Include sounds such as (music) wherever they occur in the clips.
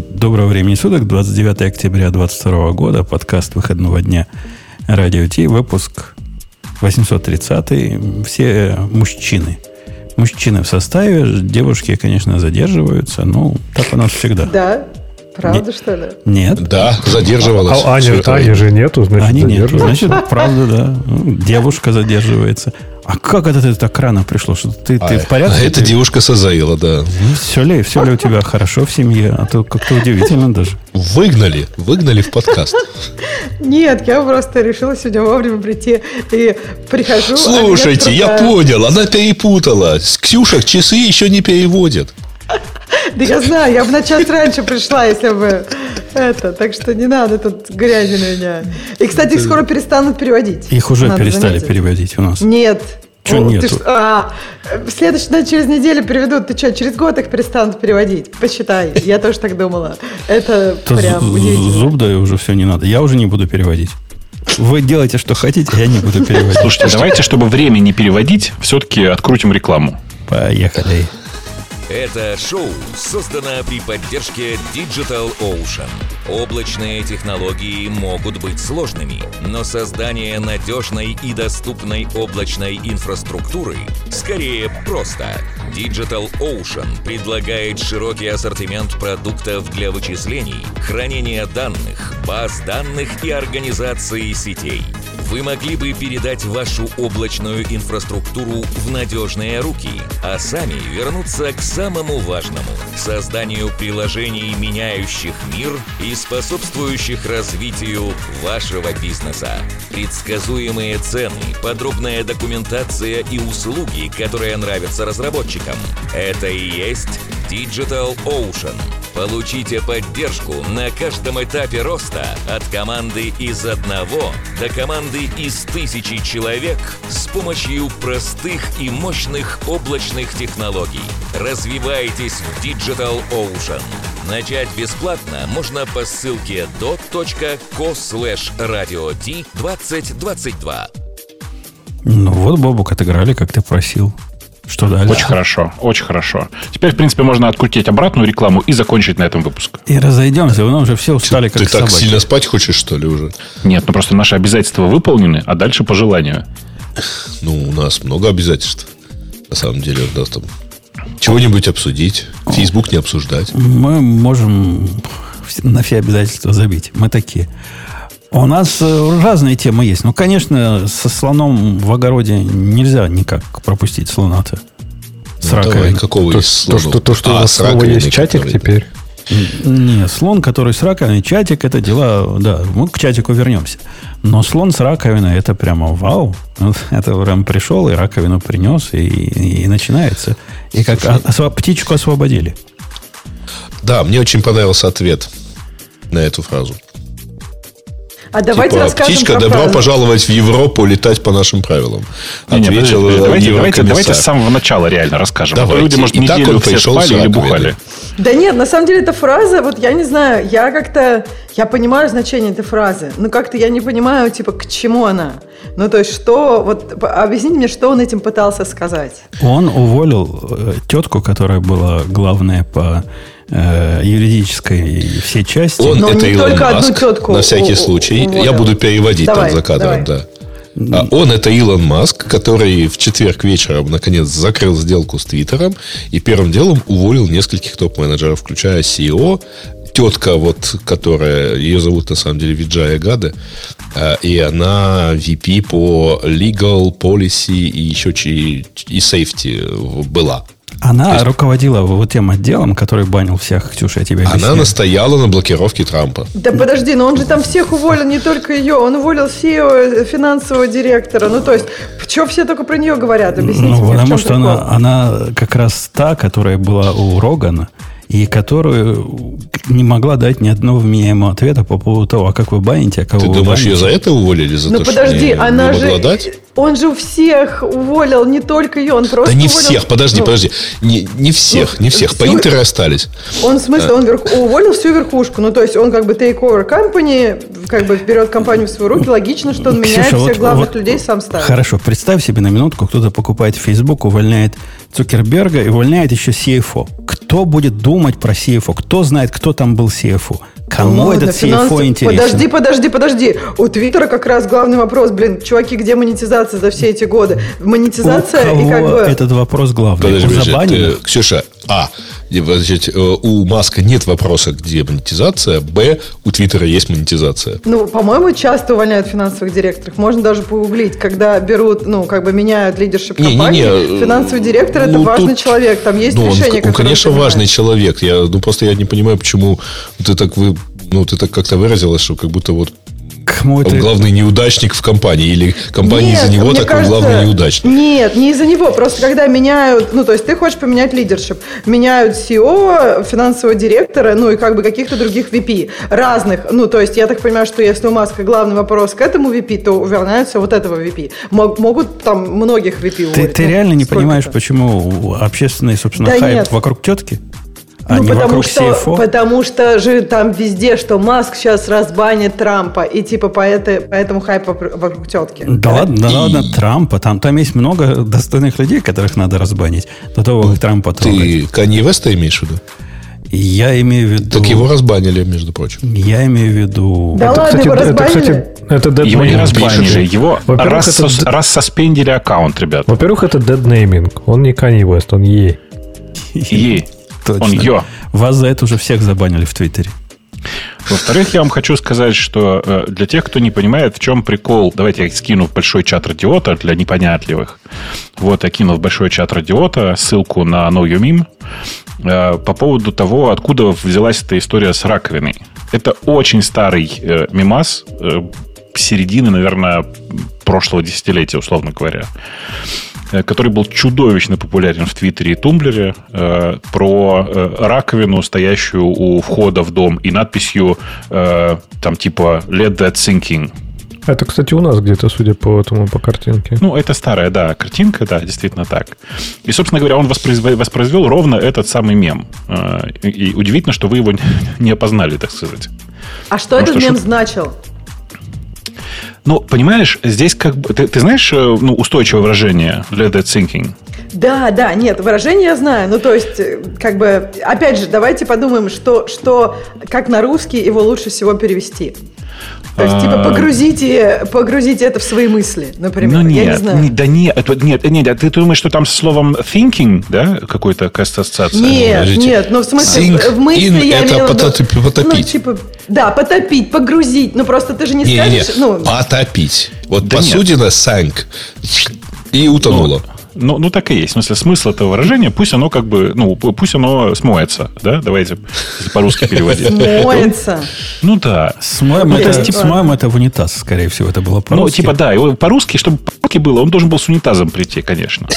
Доброго времени суток, 29 октября 2022 года, подкаст выходного дня. Радио Ти, выпуск 830 все мужчины. Мужчины в составе, девушки, конечно, задерживаются, ну, так у нас всегда. Да, Правда, не, что ли? Нет. Да, задерживалась. А, а Аня, Аня же нету, значит, Ани нет, значит, правда, да. Девушка задерживается. А как это ты так рано пришло? Что ты, а, ты в порядке? А это ты... девушка Сазаила, да. Ну, все ли, все ли у тебя хорошо в семье? А то как-то удивительно даже. Выгнали, выгнали в подкаст. Нет, я просто решила сегодня вовремя прийти и прихожу. А Слушайте, а я понял, она перепутала. Ксюша часы еще не переводит. Да я знаю, я бы на час раньше пришла, если бы это. Так что не надо тут грязи на меня. И, кстати, их скоро перестанут переводить. Их уже перестали переводить у нас. Нет. Что нет? А, следующий, через неделю переведут. Ты что, через год их перестанут переводить? Посчитай. Я тоже так думала. Это прям Зуб даю уже все не надо. Я уже не буду переводить. Вы делаете, что хотите, я не буду переводить. Слушайте, давайте, чтобы время не переводить, все-таки открутим рекламу. Поехали. Это шоу создано при поддержке Digital Ocean. Облачные технологии могут быть сложными, но создание надежной и доступной облачной инфраструктуры скорее просто. Digital Ocean предлагает широкий ассортимент продуктов для вычислений, хранения данных, баз данных и организации сетей. Вы могли бы передать вашу облачную инфраструктуру в надежные руки, а сами вернуться к самому важному – созданию приложений, меняющих мир и способствующих развитию вашего бизнеса. Предсказуемые цены, подробная документация и услуги, которые нравятся разработчикам – это и есть Digital Ocean. Получите поддержку на каждом этапе роста от команды из одного до команды из тысячи человек с помощью простых и мощных облачных технологий. Развивайтесь в Digital Ocean. Начать бесплатно можно по ссылке dot.co slash radio 2022. Ну вот, Бобук, отыграли, как ты просил. Что дальше? Очень хорошо, очень хорошо. Теперь, в принципе, можно открутить обратную рекламу и закончить на этом выпуск. И разойдемся, вы уже все устали, ты, как Ты так сильно спать хочешь, что ли, уже? Нет, ну просто наши обязательства выполнены, а дальше по желанию. Ну, у нас много обязательств. На самом деле, у нас там чего-нибудь обсудить, Facebook не обсуждать. Мы можем на все обязательства забить. Мы такие. У нас э, разные темы есть. Ну, конечно, со слоном в огороде нельзя никак пропустить слона-то. С ну, раковиной. Давай, какого то, из слонов? То, что, то, что а, у вас снова есть чатик который... теперь? Не, слон, который с раковиной, чатик, это дела, да, мы к чатику вернемся. Но слон с раковиной, это прямо вау. Это прям пришел и раковину принес, и, и, и начинается. И как осво, птичку освободили. Да, мне очень понравился ответ на эту фразу. А давайте типа, расскажем птичка, добро фразу. пожаловать в Европу, летать по нашим правилам. Не, не, подожди, давайте, давайте, давайте с самого начала реально расскажем. Давайте. А то люди, может, неделю все спали или бухали. Да нет, на самом деле эта фраза, вот я не знаю, я как-то, я понимаю значение этой фразы, но как-то я не понимаю, типа, к чему она. Ну, то есть, что, вот, объясните мне, что он этим пытался сказать. Он уволил э, тетку, которая была главная по э, юридической все части. Он Но это Илон Маск, тетку на всякий случай. Уволил. Я буду переводить давай, там за кадром, давай. да. А он это Илон Маск, который в четверг вечером наконец закрыл сделку с Твиттером и первым делом уволил нескольких топ-менеджеров, включая CEO, тетка, вот, которая, ее зовут на самом деле Виджая Гада, а, и она VP по Legal, Policy и еще и Safety была. Она есть... руководила вот тем отделом, который банил всех, Ксюша, я тебе объясню. Она настояла на блокировке Трампа. Да подожди, но он же там всех уволил, не только ее. Он уволил CEO, финансового директора. Ну, то есть, что все только про нее говорят? Объясните ну, мне, потому что она, она как раз та, которая была у Рогана, и которую не могла дать ни одного вменяемого ответа по поводу того, а как вы баните, а кого Ты вы думаешь, баните. ее за это уволили? За ну, то, подожди, что не, она не же... Дать? Он же у всех уволил, не только ее, он просто Да не уволил... всех, подожди, ну, подожди. Не, не всех, ну, не всех. По Интеру остались. Он, в смысле, а. он верх... уволил всю верхушку. Ну, то есть, он как бы take over company, как бы берет компанию в свои руки. Логично, что он меняет Ксюша, всех вот, главных вот, людей, сам ставит. Хорошо, представь себе на минутку, кто-то покупает Facebook, увольняет Цукерберга и увольняет еще CFO. Кто будет думать про CFO? Кто знает, кто там был CFO? Кому ну, этот CFO финанс... интересен? Подожди, подожди, подожди. У Твиттера как раз главный вопрос, блин, чуваки, где монетизация за все эти годы? Монетизация У кого и как бы... этот вопрос главный? Подожди, подожди, ты, Ксюша, а, значит, э, у Маска нет вопроса, где монетизация, б, у Твиттера есть монетизация. Ну, по-моему, часто увольняют финансовых директоров. Можно даже погуглить, когда берут, ну, как бы меняют лидершип компании. Не, не, финансовый директор ну, это важный тут, человек, там есть ну, решение, он, он, конечно, важный человек. Я, ну, просто я не понимаю, почему ты так вы, ну, ты так как-то выразилась, что как будто вот Кому это... Он главный неудачник в компании. Или компания из-за него такой кажется, главный неудачник. Нет, не из-за него. Просто когда меняют... Ну, то есть ты хочешь поменять лидершип. Меняют CEO, финансового директора, ну и как бы каких-то других VP. Разных. Ну, то есть я так понимаю, что если у Маска главный вопрос к этому VP, то увольняются вот этого VP. Могут там многих VP Ты, ты реально не понимаешь, почему общественный, собственно, да хайп нет. вокруг тетки? А ну, потому что, CFO? потому что же там везде, что Маск сейчас разбанит Трампа, и типа по, это, по этому хайпу вокруг тетки. Да, да? ладно, да и... ладно, Трампа. Там, там есть много достойных людей, которых надо разбанить до того, как Трампа трогать. Ты Канье Веста имеешь в виду? Я имею в виду... Так его разбанили, между прочим. Я имею в виду... Да это, ладно, кстати, его разбанили? Это, кстати, это его не разбанили, его раз, это... раз соспендили аккаунт, ребят. Во-первых, это деднейминг. Он не Kanye West, он Е. Е. Точно. Он Йо. Вас за это уже всех забанили в Твиттере. Во-вторых, я вам хочу сказать, что э, для тех, кто не понимает, в чем прикол, давайте я скину в большой чат радиота для непонятливых. Вот, я кинул в большой чат радиота ссылку на No You Meme э, по поводу того, откуда взялась эта история с раковиной. Это очень старый э, мимас, середины, наверное, прошлого десятилетия, условно говоря. Э, который был чудовищно популярен в Твиттере и Тумблере, э, про э, раковину, стоящую у входа в дом, и надписью там типа «Let that sinking». Это, кстати, у нас где-то, судя по этому, по картинке. Ну, это старая, да, картинка, да, действительно так. И, собственно говоря, он воспроизвел, воспроизвел ровно этот самый мем. И удивительно, что вы его (laughs) не опознали, так сказать. А что Потому этот что, мем что... значил? Ну, понимаешь, здесь как бы... Ты, ты знаешь э, ну, устойчивое выражение let that thinking? Да, да, нет, выражение я знаю. Ну, то есть, э, как бы, опять же, давайте подумаем, что, что, как на русский его лучше всего перевести. То есть, типа, а. погрузите, погрузите это в свои мысли, например. Ну, нет, я не знаю. да нет, это, нет, нет, ты думаешь, что там с словом thinking, да, какой-то ассоциация? Нет, Подождите. нет, ну, в смысле, Sink в мысли я это потопить. потопить. Ну, типа, да, потопить, погрузить. Ну, просто ты же не, не скажешь... Не, ну... Потопить. Вот да посудина нет. sank и утонула. Ну, ну, ну, так и есть. В смысле, смысл этого выражения, пусть оно как бы, ну, пусть оно смоется, да? Давайте по-русски переводить. Смоется? Ну, да. Смоем, это, типа... смоем это в унитаз, скорее всего, это было по-русски. Ну, типа, да, по-русски, чтобы по-русски было, он должен был с унитазом прийти, конечно.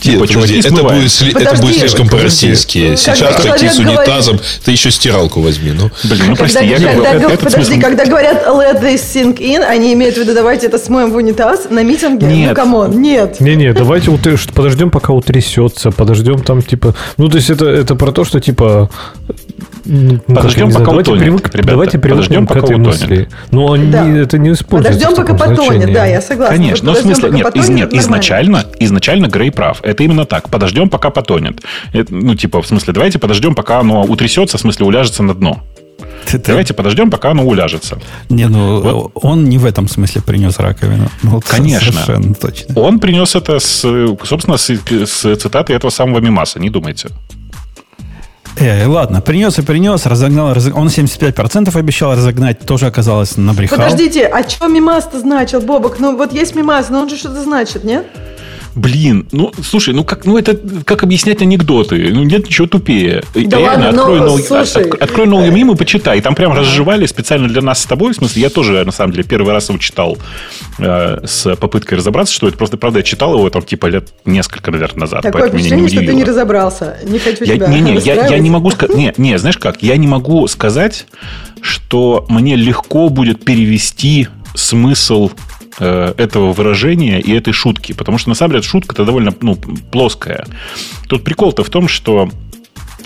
Типа, Нет, подожди, это, будет, это будет слишком по-российски. Сейчас пройти с унитазом, говорит... ты еще стиралку возьми. Ну. Блин, ну прости, когда, я когда, говорю, Подожди, смысл... когда говорят let this sink in, они имеют в виду давайте это смоем в унитаз на митинге? Ну, нет. Ну, come on, нет. Не-не, давайте подождем, пока утрясется, подождем там, типа... Ну, то есть это, это про то, что, типа, ну, подождем, пока давайте утонет, привык, ребята. Давайте подождем, пока к этой утонет. мысли. Но да. не, это не используется Подождем, пока потонет, да, я согласна. Конечно, но в смысле, нет, из, нет изначально, изначально Грей прав. Это именно так. Подождем, пока потонет. Это, ну, типа, в смысле, давайте подождем, пока оно утрясется, в смысле, уляжется на дно. Ты, Давайте подождем, пока оно уляжется. Не, ну вот. он не в этом смысле принес раковину. Ну, Конечно. Совершенно точно. Он принес это, с, собственно, с, с цитаты этого самого Мимаса, не думайте. Э, ладно, принес и принес, разогнал, разогнал. Он 75% обещал разогнать, тоже оказалось набрехал. Подождите, а что мимас-то значил, Бобок? Ну вот есть мимас, но он же что-то значит, нет? Блин, ну слушай, ну как, ну это как объяснять анекдоты? Ну нет ничего тупее. Да Реально, ладно, открой, но, no, слушай, от, открой no meme и почитай. Там прям разжевали специально для нас с тобой. В смысле, я тоже, на самом деле, первый раз его читал э, с попыткой разобраться, что это. Просто, правда, я читал его там типа лет несколько, наверное, назад. Такое поэтому меня не удивило. что ты не разобрался. Не хочу я, тебя не, не, я, я не могу сказать... Не, не, знаешь как? Я не могу сказать, что мне легко будет перевести смысл этого выражения и этой шутки. Потому что, на самом деле, шутка-то довольно ну, плоская. Тут прикол-то в том, что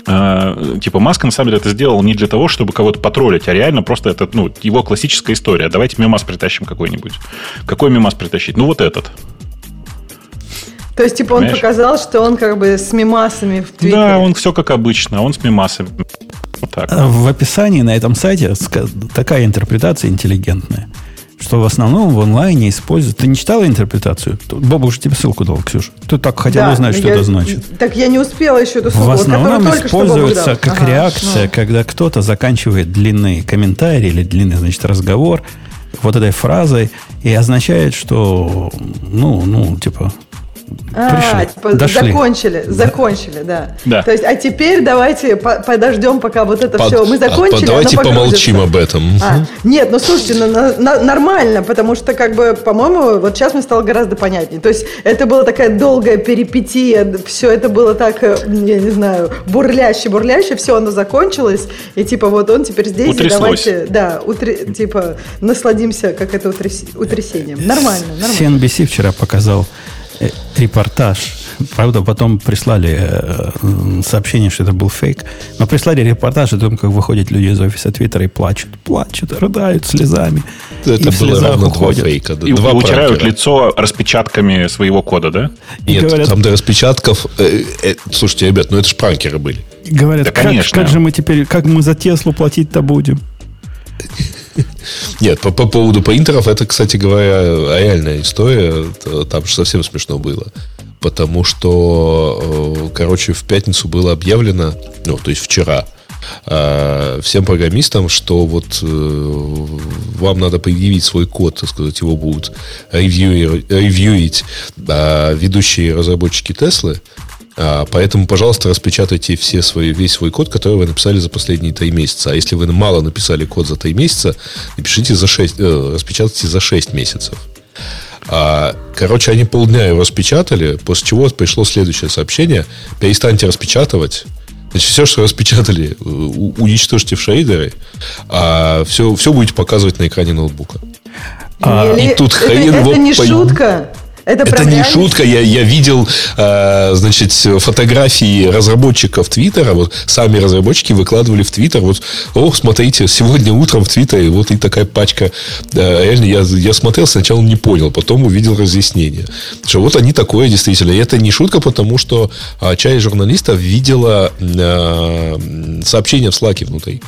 э, типа Маск на самом деле это сделал не для того, чтобы кого-то потроллить, а реально просто это ну, его классическая история. Давайте мемас притащим какой-нибудь. Какой мемас притащить? Ну, вот этот. То есть, типа, он Понимаешь? показал, что он как бы с мемасами в Твиттере. Да, он все как обычно, он с мемасами. Вот так. В описании на этом сайте такая интерпретация интеллигентная что в основном в онлайне используют. Ты не читала интерпретацию? Бобу уже тебе ссылку дал, Ксюша. Ты так хотел да, узнать, что я, это значит. Так я не успела еще эту ссылку. В основном используется как ага, реакция, ну. когда кто-то заканчивает длинный комментарий или длинный, значит, разговор вот этой фразой и означает, что, ну, ну, типа, а, типа, Дошли. закончили, закончили, да. да. То есть, а теперь давайте подождем, пока вот это Под... все мы закончили. А, давайте помолчим об этом. А, нет, ну слушайте, ну, на, на, нормально, потому что, как бы, по-моему, вот сейчас мне стало гораздо понятнее. То есть, это была такая долгая перипетия, все это было так, э, я не знаю, бурляще, бурляще, все оно закончилось, и типа вот он теперь здесь, Утряслось. давайте, да, утре, типа насладимся, как это утряс... утрясением. Нормально, нормально. CNBC вчера показал репортаж. Правда, потом прислали э, сообщение, что это был фейк. Но прислали репортаж о том, как выходят люди из офиса Твиттера и плачут. Плачут, рыдают слезами. Это и было равно два фейка. И, два и утирают лицо распечатками своего кода, да? Нет, говорят, там до распечатков... Э, э, слушайте, ребят, ну это ж пранкеры были. Говорят, да, как, конечно. как же мы теперь, как мы за Теслу платить-то будем? (laughs) Нет, по, по поводу поинтеров, это, кстати говоря, реальная история. Там же совсем смешно было. Потому что, э, короче, в пятницу было объявлено, ну, то есть вчера, э, всем программистам, что вот э, вам надо предъявить свой код, так сказать, его будут ревьюить ведущие разработчики Теслы, а, поэтому, пожалуйста, распечатайте все свои, весь свой код, который вы написали за последние три месяца. А если вы мало написали код за три месяца, напишите за 6, э, распечатайте за 6 месяцев. А, короче, они полдня его распечатали, после чего пришло следующее сообщение. Перестаньте распечатывать. Значит, все, что распечатали, уничтожьте в шейдеры, а все, все будете показывать на экране ноутбука. А, и тут (laughs) хрен это, это не пойм... шутка. Это, это не шутка. Я, я видел, э, значит, фотографии разработчиков Твиттера. Вот сами разработчики выкладывали в Твиттер. Вот, о, смотрите, сегодня утром в Твиттере вот и такая пачка. Э, реально, я, я смотрел, сначала не понял, потом увидел разъяснение. Что вот они такое действительно. И это не шутка, потому что э, часть журналистов видела э, сообщение в Слаке внутри.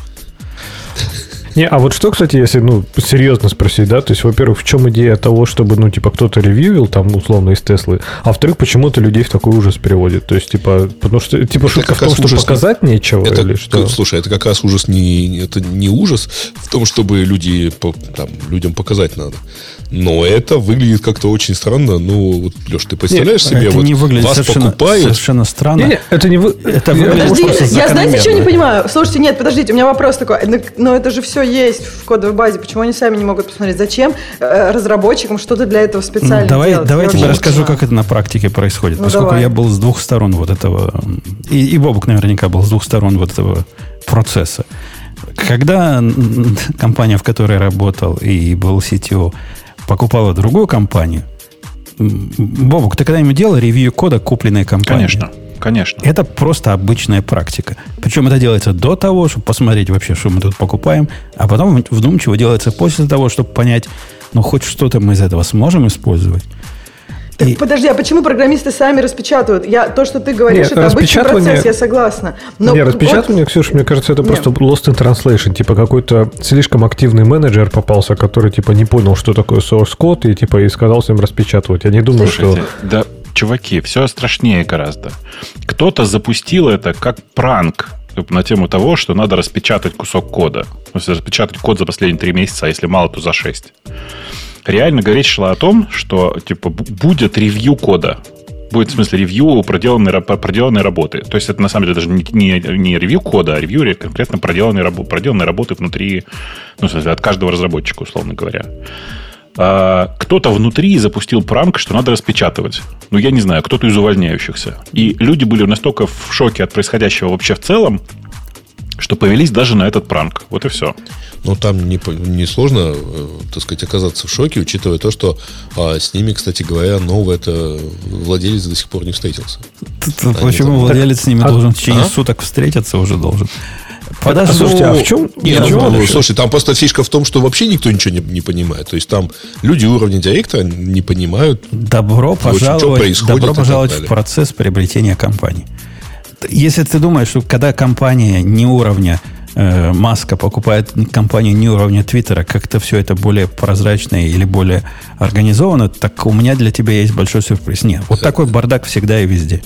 Не, а вот что, кстати, если, ну, серьезно спросить, да, то есть, во-первых, в чем идея того, чтобы, ну, типа, кто-то ревьюил, там, условно, из Теслы, а во-вторых, почему-то людей в такой ужас переводит, то есть, типа, потому что, типа, это шутка в том, что показать не... нечего, это, или что? Слушай, это как раз ужас не, это не ужас в том, чтобы люди, там, людям показать надо. Но это выглядит как-то очень странно. Ну, вот, Леш, ты представляешь Нет, себе, это вот не выглядит вас совершенно, покупают. Совершенно странно. Не, не, это не вы... это выглядит Подожди, я знаете, что не понимаю? Слушайте, нет, подождите, у меня вопрос такой. Но, но это же все есть в кодовой базе. Почему они сами не могут посмотреть? Зачем э, разработчикам что-то для этого специально ну, давай, делать? Давайте я расскажу, как это на практике происходит. Ну, Поскольку давай. я был с двух сторон вот этого, и, и Бобук наверняка был с двух сторон вот этого процесса. Когда компания, в которой я работал и был CTO, покупала другую компанию, Бобук, ты когда-нибудь делал ревью кода купленной компании? Конечно. Конечно. Это просто обычная практика. Причем это делается до того, чтобы посмотреть вообще, что мы тут покупаем, а потом вдумчиво делается после того, чтобы понять, ну, хоть что-то мы из этого сможем использовать. Так, и... Подожди, а почему программисты сами распечатывают? Я, то, что ты говоришь, Нет, это обычный процесс, я согласна. Но Нет, распечатывание, вот... Ксюша, мне кажется, это Нет. просто lost in translation. Типа какой-то слишком активный менеджер попался, который типа не понял, что такое source код, и типа и сказал всем распечатывать. Я не думаю, Слушайте, что... Да, чуваки, все страшнее гораздо. Кто-то запустил это как пранк на тему того, что надо распечатать кусок кода. То есть распечатать код за последние три месяца, а если мало, то за шесть реально речь шла о том, что типа будет ревью кода. Будет, в смысле, ревью проделанной, проделанной работы. То есть это на самом деле даже не, не, не ревью кода, а ревью конкретно проделанной, проделанной работы внутри, ну, в смысле, от каждого разработчика, условно говоря. А, кто-то внутри запустил пранк, что надо распечатывать. Ну, я не знаю, кто-то из увольняющихся. И люди были настолько в шоке от происходящего вообще в целом, что повелись даже на этот пранк. Вот и все. Ну, там не, не сложно, э, так сказать, оказаться в шоке, учитывая то, что а, с ними, кстати говоря, новый это владелец до сих пор не встретился. Почему там... владелец с ними а, должен в течение а? суток встретиться уже должен? Подожди, а, слушайте, а в чем? Нет, в чем ну, слушай, там просто фишка в том, что вообще никто ничего не, не понимает. То есть там люди уровня директора не понимают. Добро пожаловать, что добро пожаловать в процесс приобретения компании. Если ты думаешь, что когда компания не уровня э, Маска покупает компанию не уровня Твиттера, как-то все это более прозрачно или более организовано, так у меня для тебя есть большой сюрприз. Нет, вот такой бардак всегда и везде.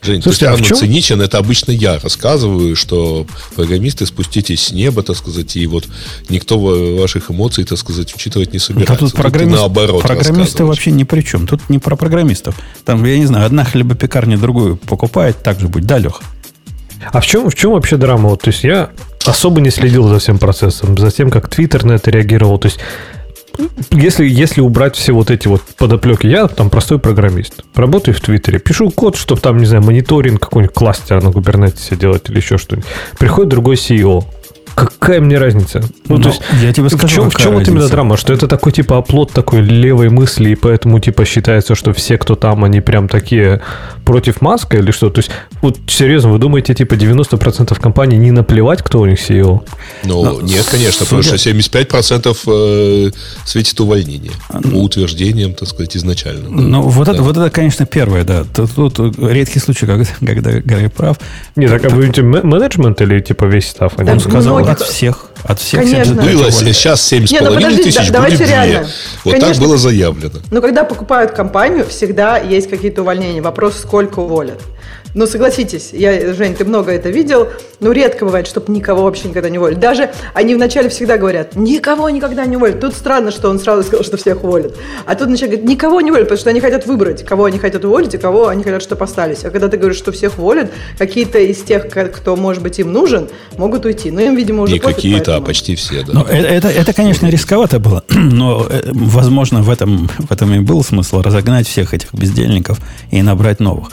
Жень, Слушайте, ты а странно циничен. Это обычно я рассказываю, что программисты спуститесь с неба, так сказать, и вот никто ваших эмоций, так сказать, учитывать не собирается. Да тут, программист, тут наоборот программисты вообще ни при чем. Тут не про программистов. Там, я не знаю, одна хлебопекарня другую покупает, так же будет. Да, Леха? А в чем, в чем вообще драма? Вот, то есть я особо не следил за всем процессом, за тем, как Твиттер на это реагировал. То есть если, если убрать все вот эти вот подоплеки, я там простой программист. Работаю в Твиттере, пишу код, чтобы там, не знаю, мониторинг какой-нибудь кластер на Kubernetes делать или еще что-нибудь. Приходит другой CEO, Какая мне разница? Ну, Но то есть, я тебе скажу, в чем, в чем вот именно драма? Что это такой типа оплот такой левой мысли, и поэтому типа считается, что все, кто там, они прям такие против Маска или что? То есть, вот серьезно, вы думаете, типа 90% компаний не наплевать, кто у них CEO? Ну, Но, нет, конечно, судя... потому что 75% э, светит увольнение. По утверждениям, так сказать, изначально. Ну, да. вот, да. Это, вот это, конечно, первое, да. Тут, тут редкий случай, когда, когда Гарри прав. Нет, так, а вы менеджмент или типа весь став? Он сказал, от всех. От всех. Конечно. Было сейчас 7,5 тысяч, да, будет 2. Реально. Вот Конечно. так было заявлено. Но когда покупают компанию, всегда есть какие-то увольнения. Вопрос, сколько уволят. Но согласитесь, я, Жень, ты много это видел, но редко бывает, чтобы никого вообще никогда не уволили. Даже они вначале всегда говорят, никого никогда не уволят. Тут странно, что он сразу сказал, что всех уволят. А тут вначале говорят, никого не уволят, потому что они хотят выбрать, кого они хотят уволить и кого они хотят, чтобы остались. А когда ты говоришь, что всех уволят, какие-то из тех, кто, может быть, им нужен, могут уйти. Но им, видимо, уже Не какие-то, а почти все, да. Ну, это, это, это, конечно, рисковато было, (clears throat) но, э, возможно, в этом, в этом и был смысл разогнать всех этих бездельников и набрать новых.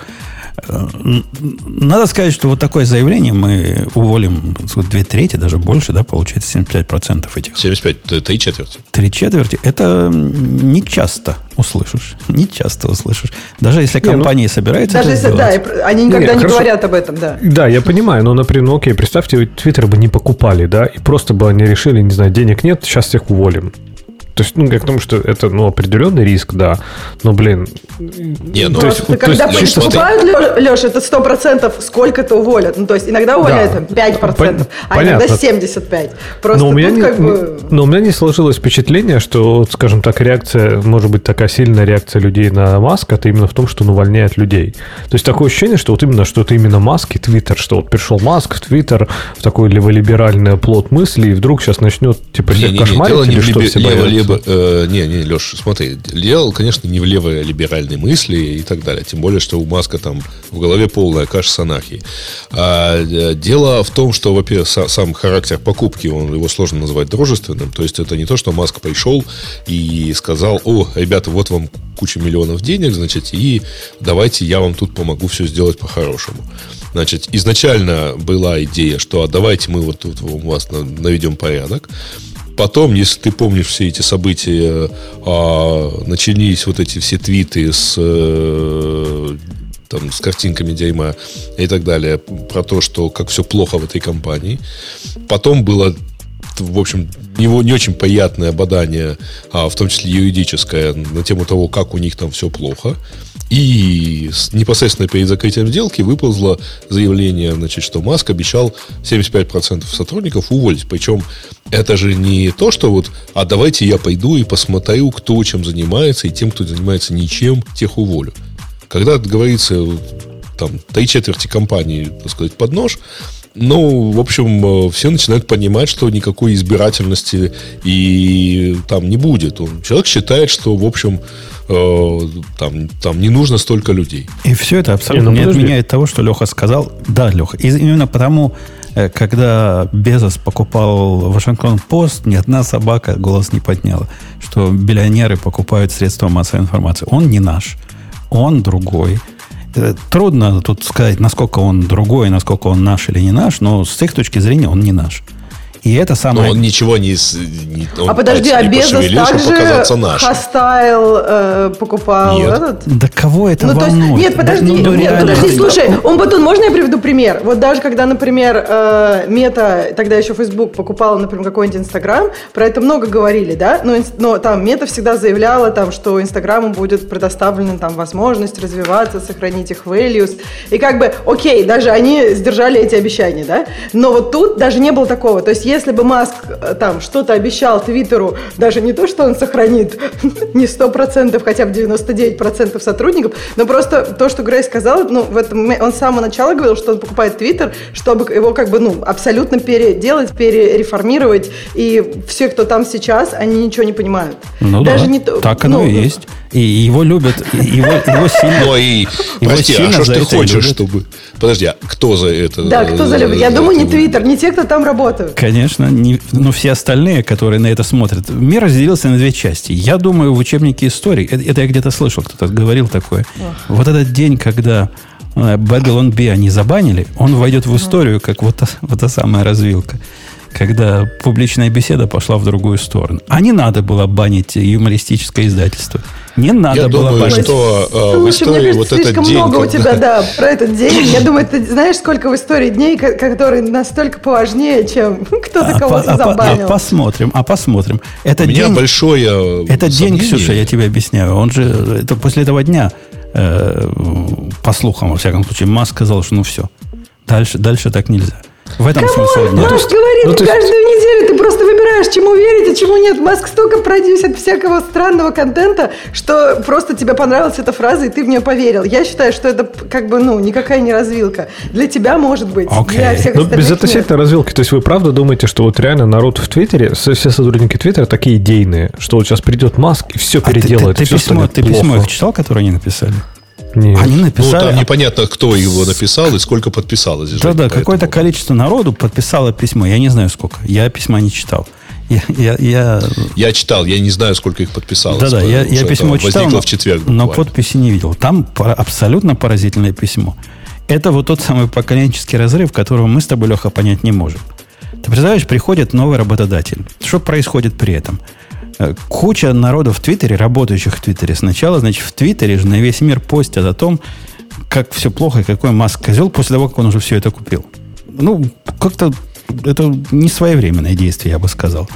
Надо сказать, что вот такое заявление мы уволим две трети, даже больше, да, получается 75% этих. 75, три четверти. Три четверти. Это не часто услышишь. Не часто услышишь. Даже если компании не, ну, собираются Даже если, сделать. да, они никогда не, не говорят об этом, да. Да, я понимаю, но, например, ну окей, представьте, Твиттер бы не покупали, да, и просто бы они решили, не знаю, денег нет, сейчас всех уволим. То есть, ну, я к тому, что это, ну, определенный риск, да. Но, блин... Не, ну, то есть, когда то есть, покупают, Леша, это 100% сколько-то уволят. Ну, то есть, иногда увольняют да. 5%, Пон- а иногда 75%. Просто но у, меня не, как бы... но у меня не сложилось впечатление, что, скажем так, реакция, может быть, такая сильная реакция людей на Маск, это именно в том, что он увольняет людей. То есть, такое ощущение, что вот именно, что это именно Маск и Твиттер, что вот пришел Маск в Твиттер, в такой леволиберальный плод мысли, и вдруг сейчас начнет, типа, не, всех не, кошмарить, или что, все боятся? Либо... Э, не, не, Леш, смотри, делал, конечно, не в левые либеральные мысли и так далее. Тем более, что у Маска там в голове полная каша с анархией. А, э, дело в том, что, во-первых, сам характер покупки, он, его сложно назвать дружественным. То есть, это не то, что Маск пришел и сказал, о, ребята, вот вам куча миллионов денег, значит, и давайте я вам тут помогу все сделать по-хорошему. Значит, изначально была идея, что а давайте мы вот тут у вас наведем порядок. Потом, если ты помнишь все эти события, а, начались вот эти все твиты с э, там, с картинками Дерьма и так далее, про то, что как все плохо в этой компании. Потом было в общем, не, не очень приятное ободание, а в том числе юридическое, на тему того, как у них там все плохо. И непосредственно перед закрытием сделки выползло заявление, значит, что Маск обещал 75% сотрудников уволить. Причем это же не то, что вот, а давайте я пойду и посмотрю, кто чем занимается, и тем, кто занимается ничем, тех уволю. Когда говорится, там, три четверти компании, так сказать, под нож, ну, в общем, э, все начинают понимать, что никакой избирательности и там не будет. Он, человек считает, что, в общем, э, там, там не нужно столько людей. И все это абсолютно не, ну, не отменяет того, что Леха сказал. Да, Леха, именно потому, э, когда Безос покупал Вашингтон Пост, ни одна собака голос не подняла, что биллионеры покупают средства массовой информации. Он не наш, он другой. Трудно тут сказать, насколько он другой, насколько он наш или не наш, но с их точки зрения он не наш. И это самое... Но он ничего не... не он а подожди, а Безос также Хостайл э, покупал нет. этот? Да кого это ну, волнует? Есть, нет, подожди, да, ну, нет, подожди, слушай, он потом, можно я приведу пример? Вот даже когда, например, э, Мета, тогда еще Facebook покупала, например, какой-нибудь Инстаграм, про это много говорили, да? Но, но там Мета всегда заявляла, там, что Инстаграму будет предоставлена там возможность развиваться, сохранить их values. И как бы, окей, даже они сдержали эти обещания, да? Но вот тут даже не было такого. То есть если бы Маск э, там что-то обещал Твиттеру, даже не то, что он сохранит (laughs) не 100%, хотя бы 99% сотрудников, но просто то, что Грей сказал, ну, в этом, он с самого начала говорил, что он покупает Твиттер, чтобы его как бы, ну, абсолютно переделать, перереформировать, и все, кто там сейчас, они ничего не понимают. Ну даже да, не то, так оно ну, и есть. И его любят, его, его сильно... Но и, прости, а что ж ты хочешь, чтобы... Подожди, а кто за это? Да, кто за любит? Я думаю, не Твиттер, не те, кто там работают. Конечно, не, но все остальные, которые на это смотрят. Мир разделился на две части. Я думаю, в учебнике истории, это, это я где-то слышал, кто-то говорил такое. Ох. Вот этот день, когда Babylon B они забанили, он войдет в историю, как вот та, вот та самая развилка когда публичная беседа пошла в другую сторону. А не надо было банить юмористическое издательство. Не надо Я было думаю, что э, в истории вот этот день... много когда... у тебя, (laughs) да, про этот день. Я думаю, ты знаешь, сколько в истории дней, которые настолько поважнее, чем (laughs) кто-то а, кого-то а, забанил. А, посмотрим, а посмотрим. Это у меня большое Этот день, Ксюша, я тебе объясняю, он же это после этого дня, э, по слухам, во всяком случае, Маск сказал, что ну все, дальше, дальше так нельзя. В этом Кому? смысл дня. Маш говорит ну, каждую есть... неделю, ты просто выбираешь, чему верить, а чему нет. Маск столько продюсит всякого странного контента, что просто тебе понравилась эта фраза, и ты в нее поверил. Я считаю, что это как бы, ну, никакая не развилка. Для тебя может быть, okay. для всех ну, без относительно развилки. То есть вы правда думаете, что вот реально народ в Твиттере, все сотрудники Твиттера такие идейные, что вот сейчас придет Маск и все а переделает. Ты, ты, ты, письмо, ты письмо их читал, которое они написали? Нет. Они написали... Ну, там непонятно, кто его написал и сколько подписалось. Да-да, какое-то количество народу подписало письмо. Я не знаю, сколько. Я письма не читал. Я, я, я... я читал, я не знаю, сколько их подписалось. Да-да, я, я письмо читал, но, в четверг но подписи не видел. Там абсолютно поразительное письмо. Это вот тот самый поколенческий разрыв, которого мы с тобой, Леха, понять не можем. Ты представляешь, приходит новый работодатель. Что происходит при этом? Э, куча народу в Твиттере, работающих в Твиттере, сначала, значит, в Твиттере же на весь мир постят о том, как все плохо и какой Маск козел после того, как он уже все это купил. Ну, как-то это не своевременное действие, я бы сказал.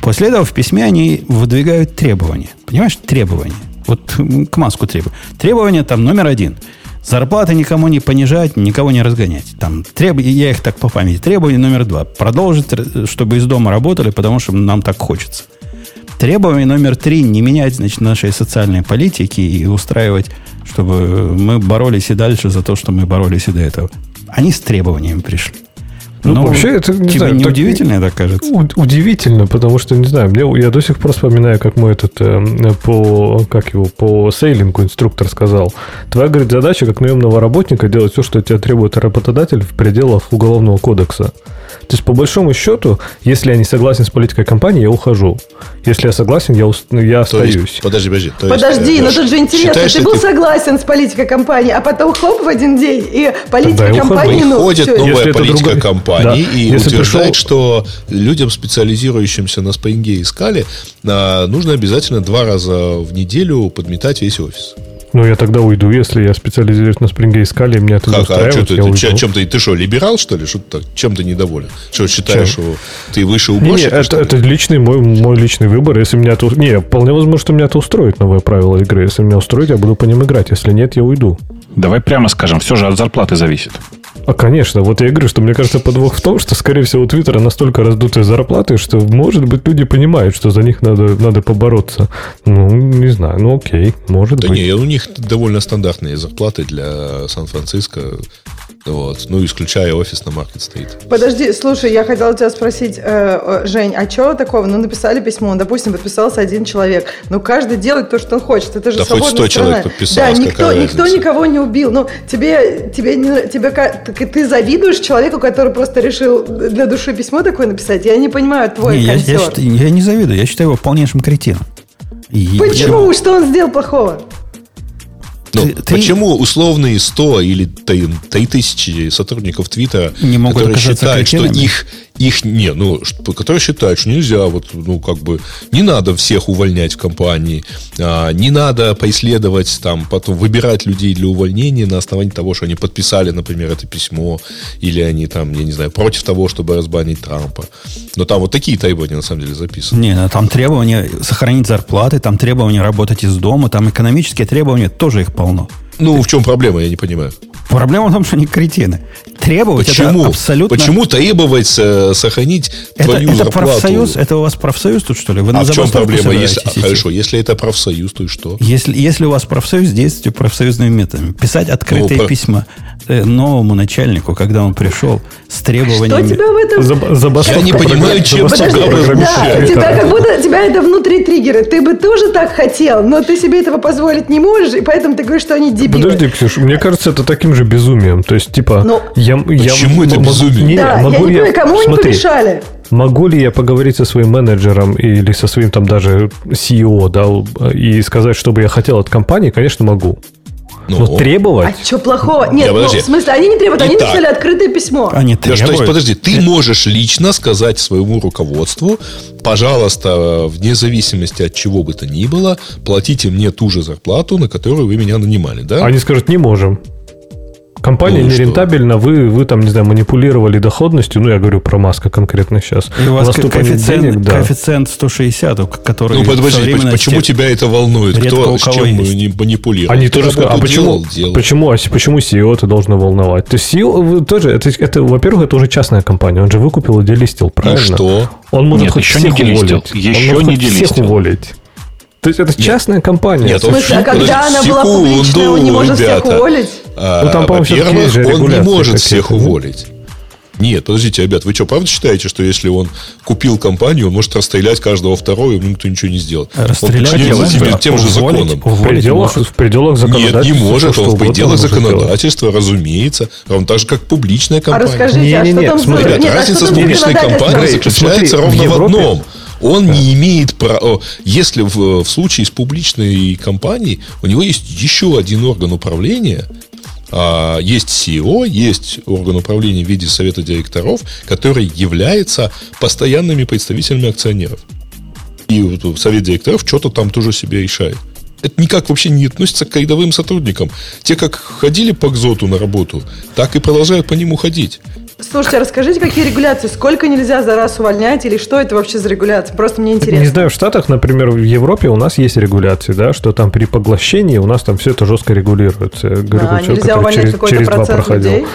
После этого в письме они выдвигают требования. Понимаешь, требования. Вот к Маску требования. Требования там номер один. Зарплаты никому не понижать, никого не разгонять. Там треб... Я их так по памяти. Требование номер два. Продолжить, чтобы из дома работали, потому что нам так хочется. Требование номер три – не менять, значит, наши социальные политики и устраивать, чтобы мы боролись и дальше за то, что мы боролись и до этого. Они с требованиями пришли. Ну, ну вообще, это не тебе знаю, не так, удивительно это кажется? Удивительно, потому что, не знаю, мне, я до сих пор вспоминаю, как мой этот э, по, как его, по сейлингу инструктор сказал. Твоя, говорит, задача как наемного работника делать все, что от тебя требует работодатель в пределах уголовного кодекса. То есть, по большому счету, если я не согласен с политикой компании, я ухожу. Если я согласен, я, уст... я остаюсь. Есть, подожди, подожди. То подожди, есть, но тут же интересно, считаешь, ты был ты... согласен с политикой компании, а потом хоп в один день, и политика компании... Ну, Приходит новая политика другой... компании да. и если утверждает, пришел... что людям, специализирующимся на спринге и скале, нужно обязательно два раза в неделю подметать весь офис. Ну, я тогда уйду, если я специализируюсь на спринге и скале, и меня это как, а что ты, ты, чем, чем ты, ты что, либерал, что ли? Что ты, чем ты недоволен? Что, считаешь, чем? что ты выше уборщика? Не, это, это личный мой, мой личный выбор. Если меня это... Не, вполне возможно, что меня это устроит, новые правила игры. Если меня устроит, я буду по ним играть. Если нет, я уйду. Давай прямо скажем, все же от зарплаты зависит. А, конечно. Вот я говорю, что мне кажется, подвох в том, что, скорее всего, у Твиттера настолько раздутые зарплаты, что, может быть, люди понимают, что за них надо, надо побороться. Ну, не знаю. Ну, окей, может да быть. Да не, у них довольно стандартные зарплаты для Сан-Франциско. Вот. Ну, исключая офис на Маркет стоит. Подожди, слушай, я хотела тебя спросить, э, Жень, а что такого? Ну, написали письмо, допустим, подписался один человек. Ну, каждый делает то, что он хочет. Это же да хоть 100 человек подписался. Да, никто, никто никого не убил. Ну, тебе, тебе, не, тебе ты завидуешь человеку, который просто решил для души письмо такое написать? Я не понимаю твой не, я, я, я не завидую, я считаю его полнейшим кретином. Почему? Я... Что он сделал плохого? Но ты, почему ты... условные 100 или 3000 сотрудников Твиттера, не могут которые считают, что их, их не, ну, которые считают, что нельзя, вот, ну, как бы, не надо всех увольнять в компании, а, не надо поисследовать, там, потом выбирать людей для увольнения на основании того, что они подписали, например, это письмо, или они там, я не знаю, против того, чтобы разбанить Трампа. Но там вот такие требования, на самом деле, записаны. Не, ну, там требования сохранить зарплаты, там требования работать из дома, там экономические требования тоже их полно. Ну, в чем проблема, я не понимаю. Проблема в том, что они кретины. Требовать Почему? это абсолютно... Почему требовать э, сохранить это, твою это зарплату? Профсоюз, это у вас профсоюз тут, что ли? Вы а в чем проблема? Если, а, хорошо, если это профсоюз, то и что? Если, если у вас профсоюз, действуйте профсоюзными методами. Писать открытые ну, письма новому начальнику, когда он пришел с требованиями... Что тебя в этом... За, Я не понимаю, чем Подожди, да, тебя как будто тебя это внутри триггеры. Ты бы тоже так хотел, но ты себе этого позволить не можешь, и поэтому ты говоришь, что они дебилы. Подожди, Ксюш, мне кажется, это таким же безумием. То есть, типа, но... я, Почему я, это безумие? Не, да, могу я не понимаю, кому смотри, они помешали? Могу ли я поговорить со своим менеджером или со своим там даже CEO, да, и сказать, что бы я хотел от компании? Конечно, могу. Ну, Но требовать... А что плохого? Нет, ну, в смысле, они не требуют, они написали открытое письмо. Они требуют. Да, то есть, подожди, ты можешь лично сказать своему руководству, пожалуйста, вне зависимости от чего бы то ни было, платите мне ту же зарплату, на которую вы меня нанимали, да? Они скажут, не можем. Компания ну, нерентабельна, вы, вы там, не знаю, манипулировали доходностью, ну, я говорю про Маска конкретно сейчас. И у вас коэффициент, денег, да. коэффициент 160, который... Ну, подожди, почему тебя это волнует? Кто, с чем есть. манипулирует? Они тоже сказали, а почему, делал, почему, а почему CEO это должно волновать? То есть CEO тоже, это, это, во-первых, это уже частная компания, он же выкупил и делистил, правильно? И что? Он может Нет, хоть еще всех не делистил. уволить. Еще он не делистил. всех уволить. То есть это частная нет. компания. Нет, в смысле, а когда она была публичная, он не может ребята. всех уволить? А, ну, там, во-первых, он не может всех уволить. Нет, подождите, ребят, вы что, правда считаете, что если он купил компанию, он может расстрелять каждого второго, и ему никто ничего не сделает? Расстрелять он тем же законам. В пределах, в пределах законодательства. Нет, не может, он в пределах законодательства, разумеется, равно так же, как публичная а компания. А расскажите, не, не, не, а что там... Ребят, нет, разница а с публичной компанией заключается ровно в, в одном – он да. не имеет права... Если в, в случае с публичной компанией у него есть еще один орган управления, а, есть CEO, есть орган управления в виде совета директоров, который является постоянными представителями акционеров. И вот совет директоров что-то там тоже себе решает. Это никак вообще не относится к рядовым сотрудникам. Те, как ходили по КЗОТу на работу, так и продолжают по нему ходить. Слушайте, а расскажите, какие регуляции? Сколько нельзя за раз увольнять? Или что это вообще за регуляция? Просто мне интересно. Не знаю, в Штатах, например, в Европе у нас есть регуляции, да, что там при поглощении у нас там все это жестко регулируется. Я говорю, а, нельзя увольнять через, какой-то через процент проходил. людей?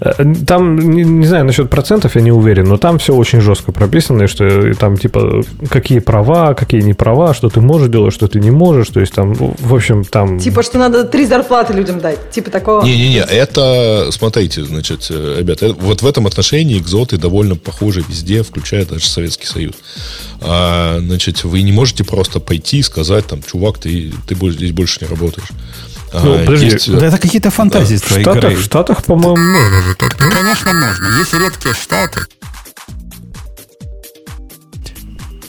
Э, там, не, не знаю, насчет процентов я не уверен, но там все очень жестко прописано, что там, типа, какие права, какие не права, что ты можешь делать, что ты не можешь, то есть там, в общем, там... Типа, что надо три зарплаты людям дать, типа такого? Не-не-не, это, смотрите, значит, э, ребята, вот в этом отношении экзоты довольно похожи везде, включая даже Советский Союз. А, значит, вы не можете просто пойти и сказать, там, чувак, ты, ты здесь больше не работаешь. Ну, а, подожди, есть... да это какие-то фантазии да. твоей в Штатах, В Штатах, по-моему, можно же так. Ну, конечно, можно. Есть редкие штаты.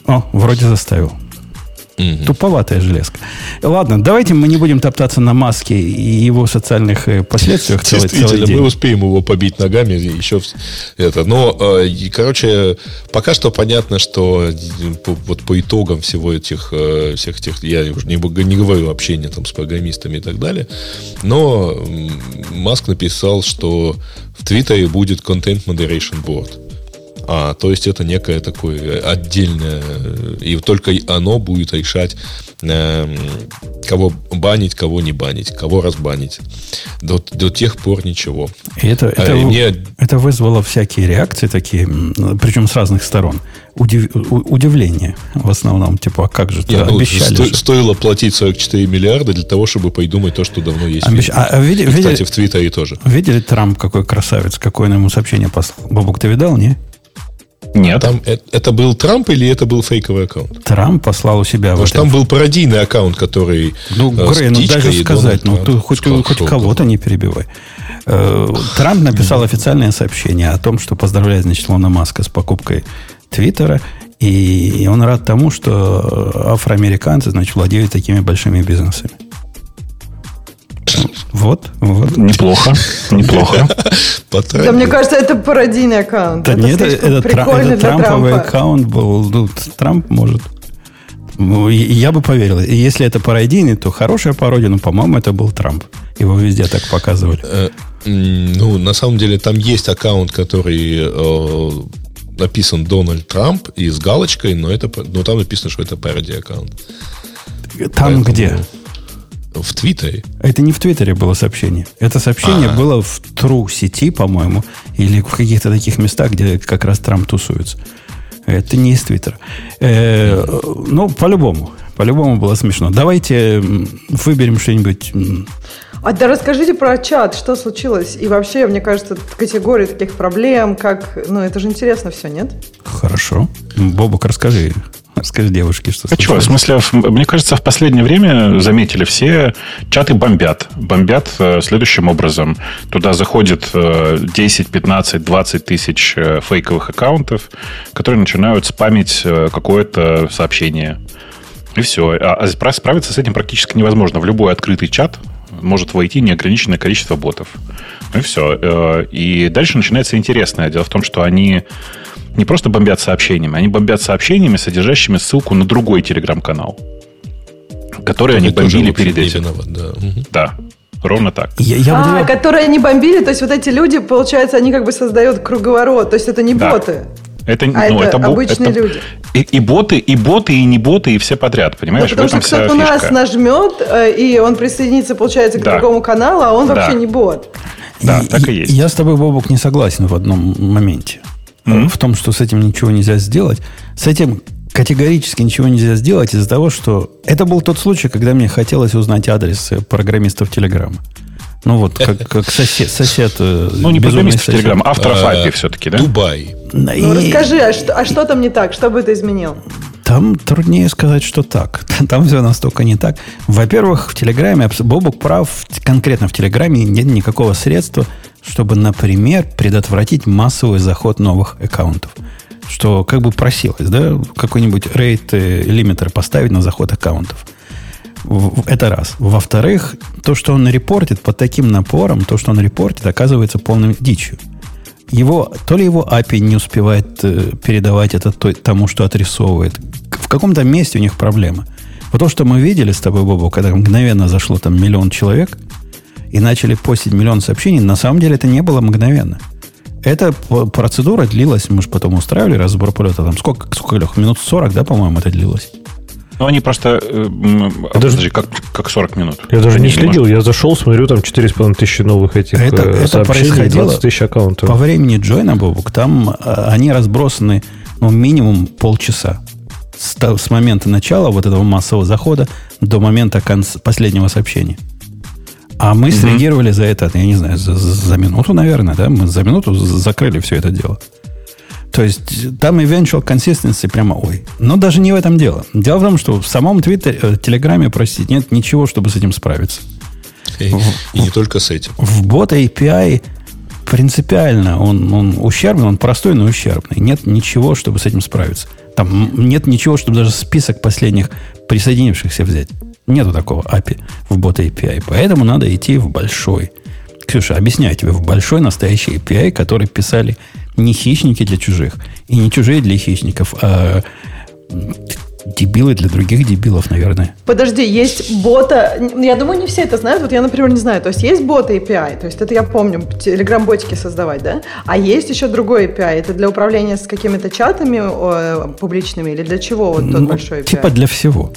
О, вроде заставил. Угу. Туповатая железка. Ладно, давайте мы не будем топтаться на маске и его социальных э, последствиях целый, целый день. мы успеем его побить ногами еще это. Но, э, короче, пока что понятно, что вот по итогам всего этих, э, всех этих, я уже не, не говорю общения там с программистами и так далее, но Маск написал, что в Твиттере будет Content Moderation Board. А, то есть это некое такое отдельное, и только оно будет решать, э, кого банить, кого не банить, кого разбанить. До, до тех пор ничего. И это, а, это, и мне... это вызвало всякие реакции такие, причем с разных сторон. Удив, удивление в основном. Типа, а как же, Я, ну, обещали сто, же. Стоило платить 44 миллиарда для того, чтобы придумать то, что давно есть. Обещ... А, а види, и, видели, кстати, в Твиттере тоже. Видели Трамп какой красавец, какое он ему сообщение послал? Бабук, ты видал, не? Нет. Там, это, это был Трамп или это был фейковый аккаунт? Трамп послал у себя. Потому что там был пародийный аккаунт, который... Ну, э, Грей, ну даже сказать, ну ты хоть, хоть кого-то не перебивай. Э, Трамп написал официальное сообщение о том, что поздравляет, значит, Лона Маска с покупкой Твиттера. И он рад тому, что афроамериканцы, значит, владеют такими большими бизнесами. Вот, вот. Неплохо, неплохо. (laughs) Да, мне кажется, это пародийный аккаунт. Да нет, это трамповый аккаунт был. Ну, Трамп может ну, я бы поверил. Если это пародийный, то хорошая пародия, но, по-моему, это был Трамп. Его везде так показывали. Э, ну, на самом деле, там есть аккаунт, который э, написан Дональд Трамп и с галочкой, но, это, но там написано, что это пародия аккаунт. Там Поэтому, где? В Твиттере. Это не в Твиттере было сообщение. Это сообщение А-а-а. было в True сети, по-моему, или в каких-то таких местах, где как раз Трамп тусуется. Это не из Твиттера. Э, ну, по-любому. По-любому было смешно. Давайте выберем что-нибудь. А да расскажите про чат, что случилось? И вообще, мне кажется, категории таких проблем, как... Ну, это же интересно все, нет? Хорошо. Бобок, расскажи. Расскажи девушке, что А что, в смысле, мне кажется, в последнее время заметили все, чаты бомбят. Бомбят э, следующим образом. Туда заходит 10, 15, 20 тысяч э, фейковых аккаунтов, которые начинают спамить э, какое-то сообщение. И все. А, а справиться с этим практически невозможно. В любой открытый чат может войти неограниченное количество ботов. Ну и все. И дальше начинается интересное. Дело в том, что они не просто бомбят сообщениями, они бомбят сообщениями, содержащими ссылку на другой телеграм-канал, который они бомбили перед этим. Виноват, да. да. Ровно так. Я, я а, буду... которые они бомбили, то есть вот эти люди, получается, они как бы создают круговорот, то есть это не да. боты. Это, а ну, это, это обычные это, люди. И, и боты, и боты, и не боты, и все подряд, понимаешь? Ну, потому что кто-то у нас нажмет, э, и он присоединится, получается, к да. другому каналу, а он да. вообще не бот. Да, и, так и есть. Я с тобой, Бобок, не согласен в одном моменте mm-hmm. в том, что с этим ничего нельзя сделать. С этим категорически ничего нельзя сделать из-за того, что это был тот случай, когда мне хотелось узнать адрес программистов Телеграма. Ну вот, как, как сосед, сосед э, Ну, не программистов Телеграма, авторов API все-таки, да? Дубай. Ну, расскажи, а что, а что там не так? Что бы ты изменил? Там труднее сказать, что так. (laughs) Там все настолько не так. Во-первых, в Телеграме, Бобук прав, конкретно в Телеграме нет никакого средства, чтобы, например, предотвратить массовый заход новых аккаунтов. Что как бы просилось, да, какой-нибудь рейд э, поставить на заход аккаунтов. Это раз. Во-вторых, то, что он репортит под таким напором, то, что он репортит, оказывается полным дичью. Его, то ли его API не успевает э, передавать это тому, что отрисовывает. В каком-то месте у них проблема. Вот то, что мы видели с тобой, Бобу, когда мгновенно зашло там миллион человек – и начали постить миллион сообщений, на самом деле это не было мгновенно. Эта процедура длилась, мы же потом устраивали разбор полета, там сколько, сколько Лех, минут 40, да, по-моему, это длилось? Ну, они просто... Э, я подожди, даже, как, как 40 минут. Я даже не следил, я зашел, смотрю, там 4,5 тысячи новых этих это, э, это происходило 20 тысяч аккаунтов. По времени Джойна, Бобук, там э, они разбросаны ну, минимум полчаса. С, с момента начала вот этого массового захода до момента конца, последнего сообщения. А мы угу. среагировали за это, я не знаю, за, за минуту, наверное, да? Мы за минуту закрыли все это дело. То есть там eventual consistency прямо ой. Но даже не в этом дело. Дело в том, что в самом Твиттере, э, Телеграме, простите, нет ничего, чтобы с этим справиться. И, в, и не только с этим. В бота API принципиально он, он ущербный, он простой, но ущербный. Нет ничего, чтобы с этим справиться. Там нет ничего, чтобы даже список последних присоединившихся взять. Нету такого API в бот API. Поэтому надо идти в большой. Ксюша, объясняю тебе, в большой настоящий API, который писали не хищники для чужих, и не чужие для хищников, а дебилы для других дебилов, наверное. Подожди, есть бота... Я думаю, не все это знают. Вот я, например, не знаю. То есть есть бота API, то есть это я помню, телеграм-ботики создавать, да? А есть еще другой API. Это для управления с какими-то чатами э, публичными или для чего вот тот ну, большой API? Типа для всего.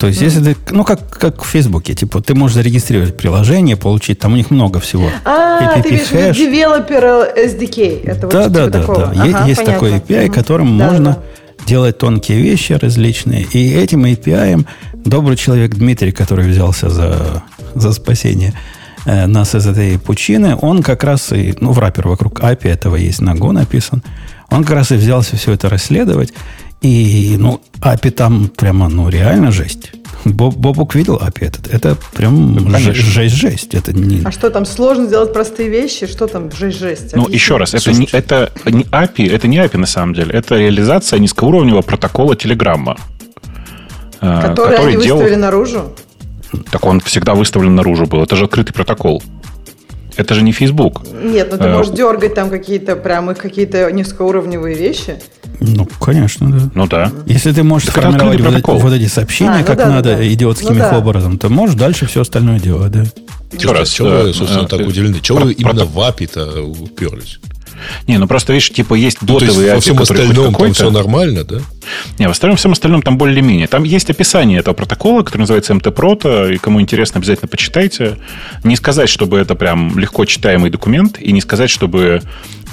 То есть, mm. если ты, ну, как, как в Фейсбуке, типа, ты можешь зарегистрировать приложение, получить, там у них много всего. А, APP ты видишь, Developer SDK. Это да, вот да, типа да, такого. да. Ага, есть понятно. такой API, mm. которым да, можно да. делать тонкие вещи различные. И этим API добрый человек Дмитрий, который взялся за, за спасение э, нас из этой пучины, он как раз и, ну, в раппер вокруг API этого есть на Go написан, он как раз и взялся все это расследовать. И, ну, API там прямо, ну, реально жесть. Боб, Бобук видел API этот. Это прям ну, жесть-жесть. Это не... А что там, сложно сделать простые вещи? Что там жесть-жесть? Ну, еще раз, это не, это не API, это не API на самом деле. Это реализация низкоуровневого протокола Телеграмма. Который, который они делал... выставили наружу? Так он всегда выставлен наружу был. Это же открытый протокол. Это же не Facebook. Нет, ну ты а, можешь дергать там какие-то прям их какие-то низкоуровневые вещи. Ну, конечно, да. Ну да. Если ты можешь так сформировать вот, эти, вот эти сообщения, а, ну как да, надо, да. идиотским ну, да. образом, то можешь дальше все остальное делать, да. Еще раз, чего вы, собственно, так удивлены? Чего вы именно в API-то уперлись? Не, ну просто, видишь, типа есть дотовые ну, API, во всем остальном там все нормально, да? Не, в остальном всем остальном там более-менее. Там есть описание этого протокола, который называется MT-Proto, и кому интересно, обязательно почитайте. Не сказать, чтобы это прям легко читаемый документ, и не сказать, чтобы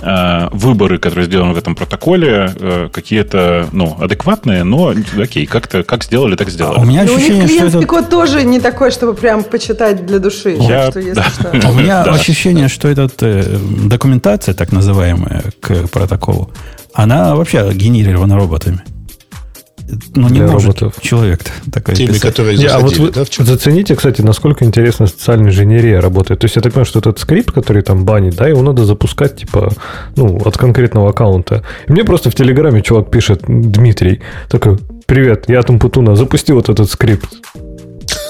выборы, которые сделаны в этом протоколе, э, какие-то, ну, адекватные, но окей, как-то как сделали, так сделали. А у меня ощущение, у них клиентский что код тоже не такой, чтобы прям почитать для души. Я... Что, да. что. (laughs) У меня да. ощущение, что эта э, документация, так называемая, к протоколу, она вообще генерирована роботами. Ну, не может роботов. человек такой Теми, писать. которые заходили, а вот вы да, зацените, кстати, насколько интересно социальная инженерия работает. То есть я так понимаю, что этот скрипт, который там банит, да, его надо запускать, типа, ну, от конкретного аккаунта. И мне просто в Телеграме чувак пишет, Дмитрий, такой, привет, я там Путуна, запусти вот этот скрипт.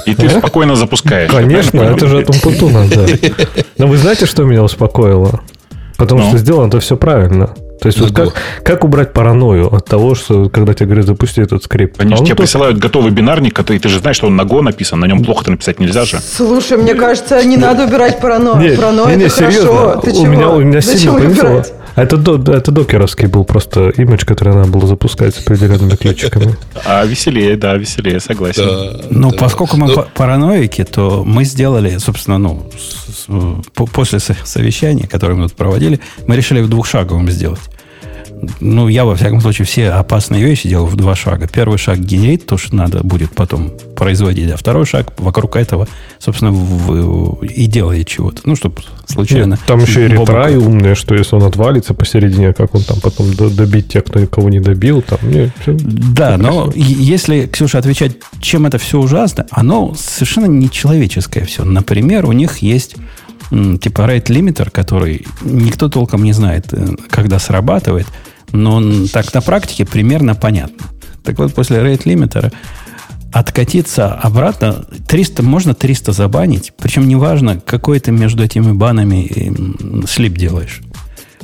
И ты спокойно запускаешь. Конечно, это же от Умпутуна, да. (laughs) Но вы знаете, что меня успокоило? Потому ну. что сделано это все правильно. То есть, вот как, как убрать паранойю от того, что когда тебе говорят, запусти этот скрипт? Они а же тебе тоже... присылают готовый бинарник, который ты же знаешь, что он на Go написан, на нем плохо-то написать нельзя же. Слушай, мне кажется, не надо убирать паранойю. Паранойя не, не, это серьезно. хорошо. Ты у чего? меня, у меня сильно понесло. А это, это докеровский был просто имидж, который надо было запускать с определенными ключиками. А веселее, да, веселее, согласен. Да, ну, да. поскольку мы Но... Ну, параноики, то мы сделали, собственно, ну, после совещания, которое мы тут проводили, мы решили в двухшаговом сделать ну, я, во всяком случае, все опасные вещи делаю в два шага. Первый шаг генерит то, что надо будет потом производить, а второй шаг вокруг этого, собственно, в, в, и делает чего-то. Ну, чтобы случайно... Нет, там еще и ретрай умные, что если он отвалится посередине, как он там потом добить тех, кто никого не добил. Там, нет, все, да, все но если, Ксюша, отвечать, чем это все ужасно, оно совершенно нечеловеческое все. Например, у них есть типа rate limiter, который никто толком не знает, э, когда срабатывает, но он так на практике примерно понятно. Так вот, после rate limiter откатиться обратно, 300, можно 300 забанить, причем неважно, какой ты между этими банами слип делаешь.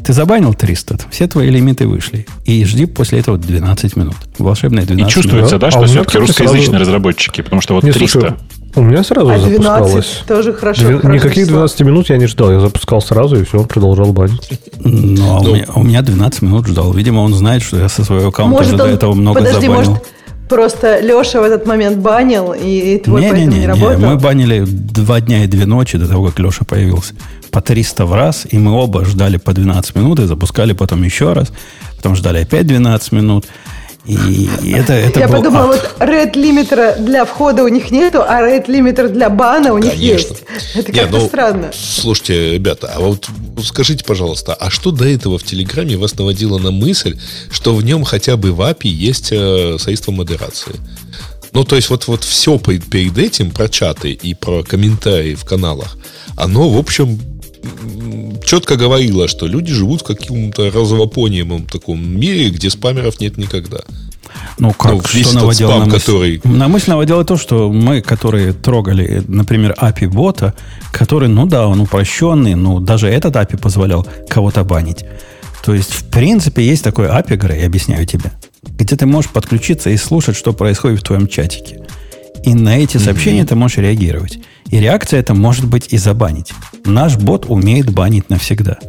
Ты забанил 300, все твои лимиты вышли. И жди после этого 12 минут. Волшебные 12 минут. И чувствуется, минут. да, что а все-таки русскоязычные сразу... разработчики, потому что вот не, 300... Слушай, у меня сразу а запускалось. тоже хорошо. Две, хорошо никаких 12 число. минут я не ждал. Я запускал сразу, и все, он продолжал банить. Ну, а ну. У, меня, у меня 12 минут ждал. Видимо, он знает, что я со своего аккаунта может, уже он, до этого много подожди, забанил. Может, просто Леша в этот момент банил, и твой не, поэтому не, не, не работал? Не, мы банили два дня и две ночи до того, как Леша появился. По 300 в раз, и мы оба ждали по 12 минут, и запускали потом еще раз. Потом ждали опять 12 минут. И это, это Я подумала, вот red limiter для входа у них нету, а red limiter для бана у них Конечно. есть. Это как-то ну, странно. Слушайте, ребята, а вот скажите, пожалуйста, а что до этого в Телеграме вас наводило на мысль, что в нем хотя бы в API есть э, средства модерации? Ну, то есть, вот, вот все перед этим про чаты и про комментарии в каналах, оно, в общем, четко говорила, что люди живут в каком-то розовопониемом таком мире, где спамеров нет никогда. Ну, как, ну, что наводило спам, на мысль? Который... На мысль наводило то, что мы, которые трогали, например, API бота, который, ну да, он упрощенный, но даже этот API позволял кого-то банить. То есть, в принципе, есть такой API, Грей, я объясняю тебе, где ты можешь подключиться и слушать, что происходит в твоем чатике. И на эти сообщения mm-hmm. ты можешь реагировать. И реакция это может быть и забанить. Наш бот умеет банить навсегда.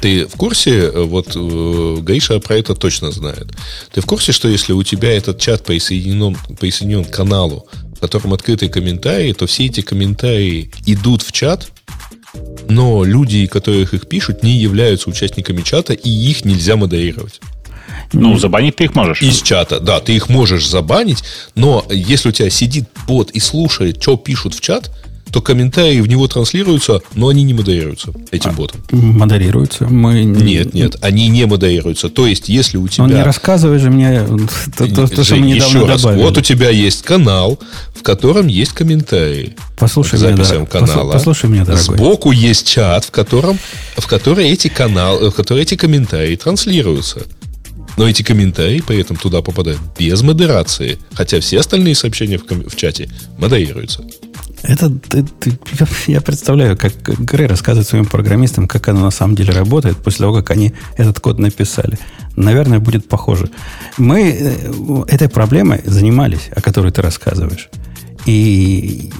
Ты в курсе, э, вот э, Гриша про это точно знает. Ты в курсе, что если у тебя этот чат присоединен, присоединен к каналу, в котором открытые комментарии, то все эти комментарии идут в чат, но люди, которых их пишут, не являются участниками чата, и их нельзя модерировать. Ну, забанить ты их можешь. Из чата, да, ты их можешь забанить, но если у тебя сидит бот и слушает, что пишут в чат, то комментарии в него транслируются, но они не модерируются этим а, ботом. Модерируются? Мы... Нет, нет, они не модерируются. То есть, если у тебя... Ну, не рассказывай же мне то, то, то что мы недавно раз, добавили. Вот у тебя есть канал, в котором есть комментарии. Послушай меня, дорогой. канала. Послушай меня, дорогой. Сбоку есть чат, в котором, в который эти каналы, в который эти комментарии транслируются. Но эти комментарии при этом туда попадают без модерации, хотя все остальные сообщения в, в чате модерируются. Это ты, ты, я представляю, как Грей рассказывает своим программистам, как оно на самом деле работает после того, как они этот код написали. Наверное, будет похоже. Мы э, этой проблемой занимались, о которой ты рассказываешь. И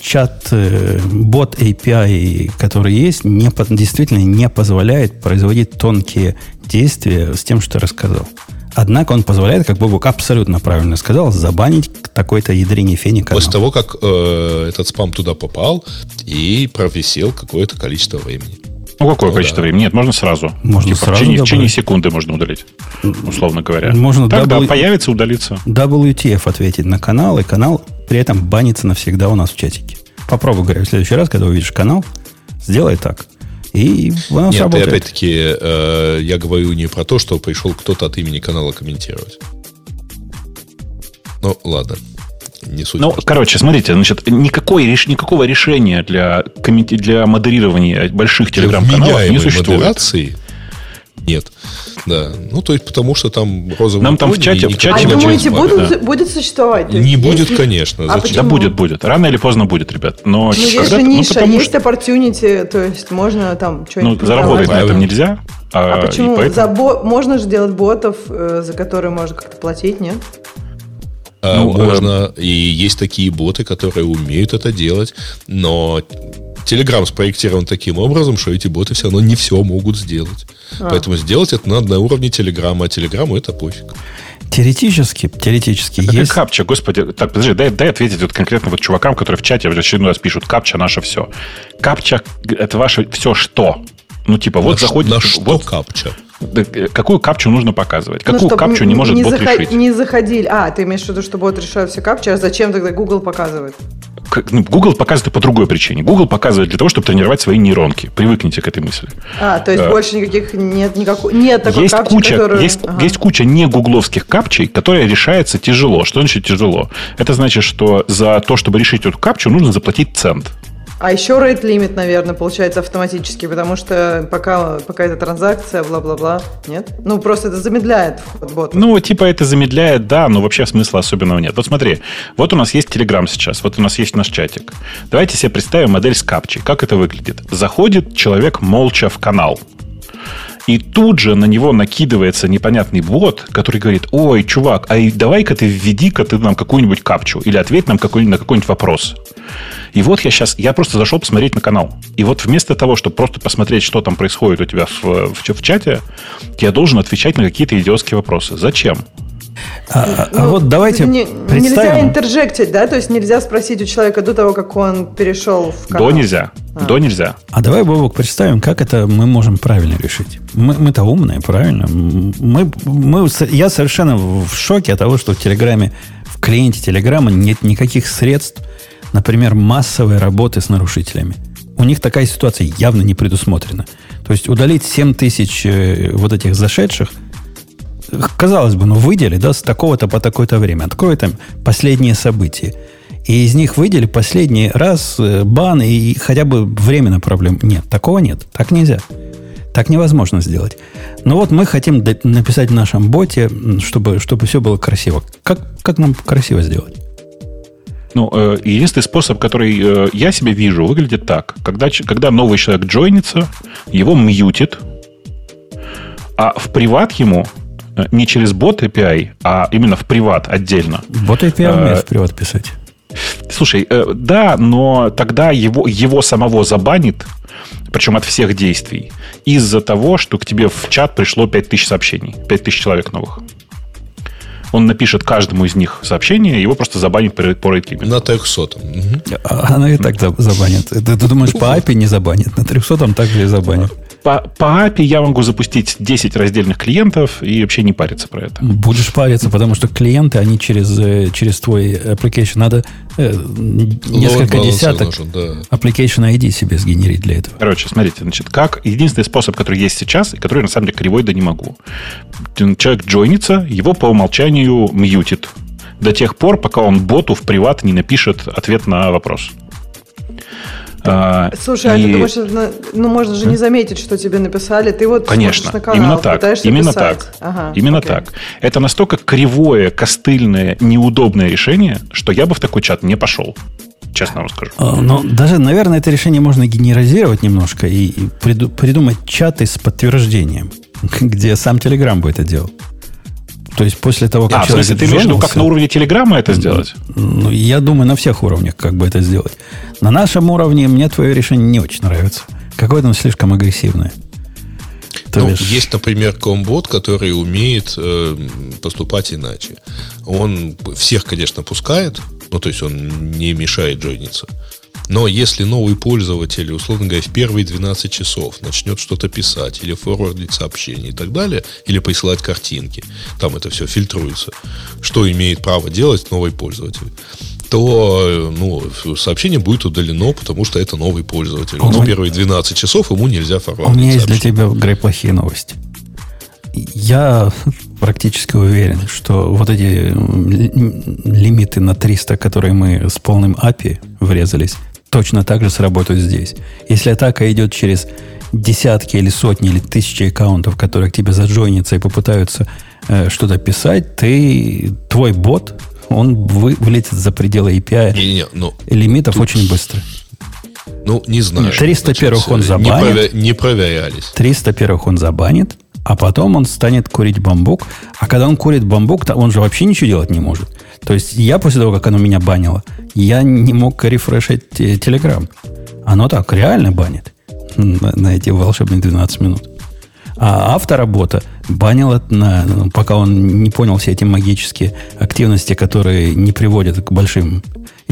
чат э, бот API, который есть, не, действительно не позволяет производить тонкие действия с тем, что рассказал. Однако он позволяет, как Бобук абсолютно правильно сказал, забанить такой-то ядрине фени канал. После того, как э, этот спам туда попал и провисел какое-то количество времени. Ну, какое ну, количество да. времени? Нет, можно сразу. Можно типа, сразу в течение, в течение секунды можно удалить, условно говоря. Можно Тогда w... появится, удалиться. WTF ответить на канал, и канал при этом банится навсегда у нас в чатике. Попробуй, говорю, в следующий раз, когда увидишь канал, сделай так. И оно Нет, сработает. опять-таки, э, я говорю не про то, что пришел кто-то от имени канала комментировать. Ну, ладно. Не суть ну, важно. короче, смотрите, значит, никакой, никакого решения для, для модерирования больших телеграм-каналов не существует. модерации нет. Да. Ну, то есть, потому что там розовый Нам там в чате... В чате а думаете, будут, да. будет существовать? Не будет, есть... конечно. А да будет, будет. Рано или поздно будет, ребят. Но ну, есть же ниша, ну, есть что... opportunity, то есть можно там что-нибудь... Ну, заработать на этом нельзя. А, а почему? Поэтому... За бо... Можно же делать ботов, э, за которые можно как-то платить, нет? А, ну, можно. Э... И есть такие боты, которые умеют это делать, но Telegram спроектирован таким образом, что эти боты все равно не все могут сделать. А. Поэтому сделать это надо на уровне Телеграма, а Телеграму это пофиг. Теоретически, теоретически это есть... капча, господи. Так, подожди, дай, дай ответить вот конкретно вот чувакам, которые в чате в очередной раз пишут, капча наше все. Капча – это ваше все что? Ну, типа, вот на заходит... На что вот, капча? Э, какую капчу нужно показывать? Какую ну, капчу не может не бот заход... решить? Не заходили. А, ты имеешь в виду, что бот решает все капчи, а зачем тогда Google показывает? Ну, Google показывает по другой причине. Google показывает для того, чтобы тренировать свои нейронки. Привыкните к этой мысли. А, то есть а, больше никаких нет никакой нет такой есть капчи, куча, которую... есть, ага. есть куча не гугловских капчей, которые решается тяжело. Что значит тяжело? Это значит, что за то, чтобы решить эту капчу, нужно заплатить цент. А еще rate лимит, наверное, получается автоматически, потому что пока, пока эта транзакция, бла-бла-бла, нет? Ну, просто это замедляет вход бота. Ну, типа это замедляет, да, но вообще смысла особенного нет. Вот смотри, вот у нас есть Telegram сейчас, вот у нас есть наш чатик. Давайте себе представим модель с капчей. Как это выглядит? Заходит человек молча в канал. И тут же на него накидывается непонятный бот, который говорит, ой, чувак, а давай-ка ты введи-ка ты нам какую-нибудь капчу или ответь нам какой на какой-нибудь вопрос. И вот я сейчас, я просто зашел посмотреть на канал. И вот вместо того, чтобы просто посмотреть, что там происходит у тебя в, в, в чате, я должен отвечать на какие-то идиотские вопросы. Зачем? А, а, а ну, вот давайте не, представим... Нельзя интержектить, да? То есть нельзя спросить у человека до того, как он перешел в канал. До нельзя. А. До нельзя. А давай, Бобок, представим, как это мы можем правильно решить. Мы, мы-то умные, правильно? Мы, мы, я совершенно в шоке от того, что в Телеграме, в клиенте Телеграма нет никаких средств, например, массовой работы с нарушителями. У них такая ситуация явно не предусмотрена. То есть удалить 7 тысяч э, вот этих зашедших, казалось бы, ну выдели, да, с такого-то по такое-то время. Открой там последние события. И из них выдели последний раз э, бан и хотя бы временно проблем. Нет, такого нет. Так нельзя. Так невозможно сделать. Но вот мы хотим написать в нашем боте, чтобы, чтобы все было красиво. Как, как нам красиво сделать? Ну, э, единственный способ, который э, я себе вижу, выглядит так. Когда, когда новый человек джойнится, его мьютит, а в приват ему не через бот API, а именно в приват отдельно. Бот API а, умеет в приват писать. Слушай, э, да, но тогда его, его самого забанит, причем от всех действий, из-за того, что к тебе в чат пришло 5000 сообщений, 5000 человек новых он напишет каждому из них сообщение, его просто забанит по rate На 300. Угу. А, она и так забанит. Ты, ты думаешь, по API не забанит? На 300 также и забанит по, по API я могу запустить 10 раздельных клиентов и вообще не париться про это. Будешь париться, потому что клиенты, они через, э, через твой application надо э, несколько десяток нужен, да. application ID себе сгенерить для этого. Короче, смотрите, значит, как единственный способ, который есть сейчас, и который на самом деле кривой, да не могу. Человек джойнится, его по умолчанию мьютит до тех пор, пока он боту в приват не напишет ответ на вопрос. А, Слушай, а и... а ты думаешь, ну можно же не заметить, что тебе написали. Ты вот Конечно, на канал, именно так. Именно писать. так. Ага, именно окей. так. Это настолько кривое, костыльное, неудобное решение, что я бы в такой чат не пошел. честно вам скажу. А, но даже, наверное, это решение можно генерализировать немножко и, и приду, придумать чаты с подтверждением, (laughs) где сам Telegram бы это делал. То есть после того, как а, человек в смысле, ты имеешь в виду, как на уровне Телеграма это сделать? Ну, я думаю, на всех уровнях как бы это сделать. На нашем уровне мне твое решение не очень нравится. Какое-то оно слишком агрессивное. ну, бишь... Есть, например, комбот, который умеет э, поступать иначе. Он всех, конечно, пускает, ну, то есть он не мешает джойниться. Но если новый пользователь, условно говоря, в первые 12 часов начнет что-то писать или форвардить сообщения и так далее, или присылать картинки, там это все фильтруется, что имеет право делать новый пользователь, то ну, сообщение будет удалено, потому что это новый пользователь. Но в первые 12 часов ему нельзя форвардить У меня есть для тебя, Грей, плохие новости. Я практически уверен, что вот эти лимиты на 300, которые мы с полным API врезались, точно так же сработают здесь. Если атака идет через десятки или сотни или тысячи аккаунтов, которые к тебе заджойнятся и попытаются э, что-то писать, ты, твой бот, он вы, вылетит за пределы API не, не, ну, лимитов тут... очень быстро. Ну, не знаю. 300 первых он забанит. Не, провя... не проверялись. 300 первых он забанит, а потом он станет курить бамбук. А когда он курит бамбук, то он же вообще ничего делать не может. То есть я после того, как оно меня банило, я не мог рефрешить Телеграм. Оно так реально банит на, на эти волшебные 12 минут. А авторабота банила, на, ну, пока он не понял все эти магические активности, которые не приводят к большим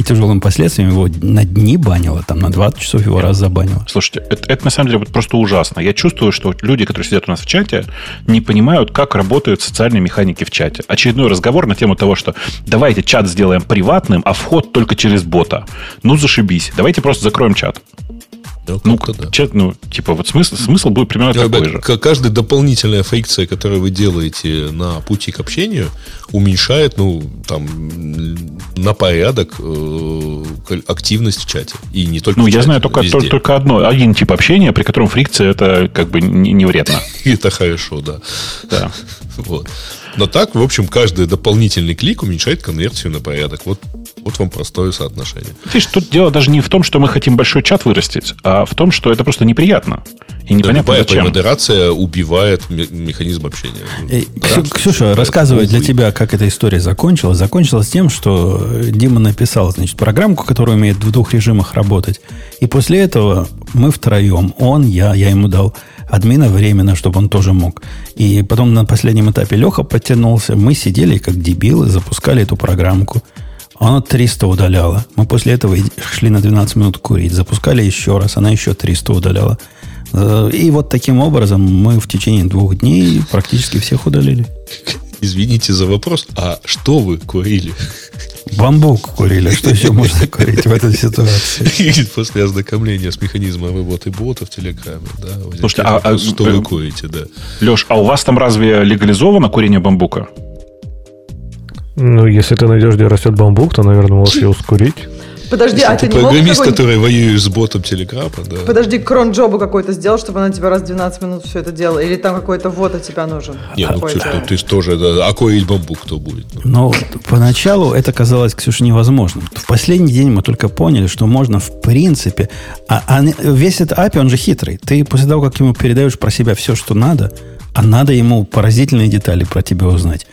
и тяжелым последствиям, его на дни банило, там на 20 часов его раз забанило. Слушайте, это, это на самом деле просто ужасно. Я чувствую, что люди, которые сидят у нас в чате, не понимают, как работают социальные механики в чате. Очередной разговор на тему того, что давайте чат сделаем приватным, а вход только через бота. Ну, зашибись. Давайте просто закроем чат. Да, ну, да. Чат, ну, типа, вот смысл, смысл будет примерно да, такой же. Каждая дополнительная фрикция, которую вы делаете на пути к общению, уменьшает, ну, там, на порядок э, активность в чате. И не только Ну, я чате, знаю только, только, только одно, один тип общения, при котором фрикция это как бы не, не вредно. (laughs) Это хорошо, да. Да. (laughs) Вот. Но так, в общем, каждый дополнительный клик уменьшает конверсию на порядок. Вот, вот вам простое соотношение. Видишь, тут дело даже не в том, что мы хотим большой чат вырастить, а в том, что это просто неприятно. И непонятно да, зачем. модерация убивает механизм общения. Эй, да? Ксюша, рассказывай для тебя, как эта история закончилась. Закончилась тем, что Дима написал, значит, программку, которая умеет в двух режимах работать. И после этого мы втроем, он, я, я ему дал админа временно, чтобы он тоже мог. И потом на последнем этапе Леха подтянулся. Мы сидели как дебилы, запускали эту программку. Она 300 удаляла. Мы после этого шли на 12 минут курить. Запускали еще раз. Она еще 300 удаляла. Э, и вот таким образом мы в течение двух дней практически всех удалили. Извините за вопрос. А что вы курили? Бамбук курили. Что еще можно курить в этой ситуации? (laughs) После ознакомления с механизмом работы бота в Телеграме. Да, Слушайте, а, а что вы курите, да. Леш, а у вас там разве легализовано курение бамбука? Ну, если ты найдешь, где растет бамбук, то, наверное, можешь его скурить. Подожди, Если а ты, ты не мог программист, который воюет с ботом Телеграма, да. Подожди, крон-джобу какой-то сделал, чтобы она тебя раз в 12 минут все это делала? Или там какой-то вот от тебя нужен? Нет, ну, Ксюш, ну, ты тоже, да, а коить бамбук кто будет? Ну, поначалу это казалось, Ксюша, невозможным. В последний день мы только поняли, что можно в принципе... А, а весь этот API, он же хитрый. Ты после того, как ему передаешь про себя все, что надо, а надо ему поразительные детали про тебя узнать.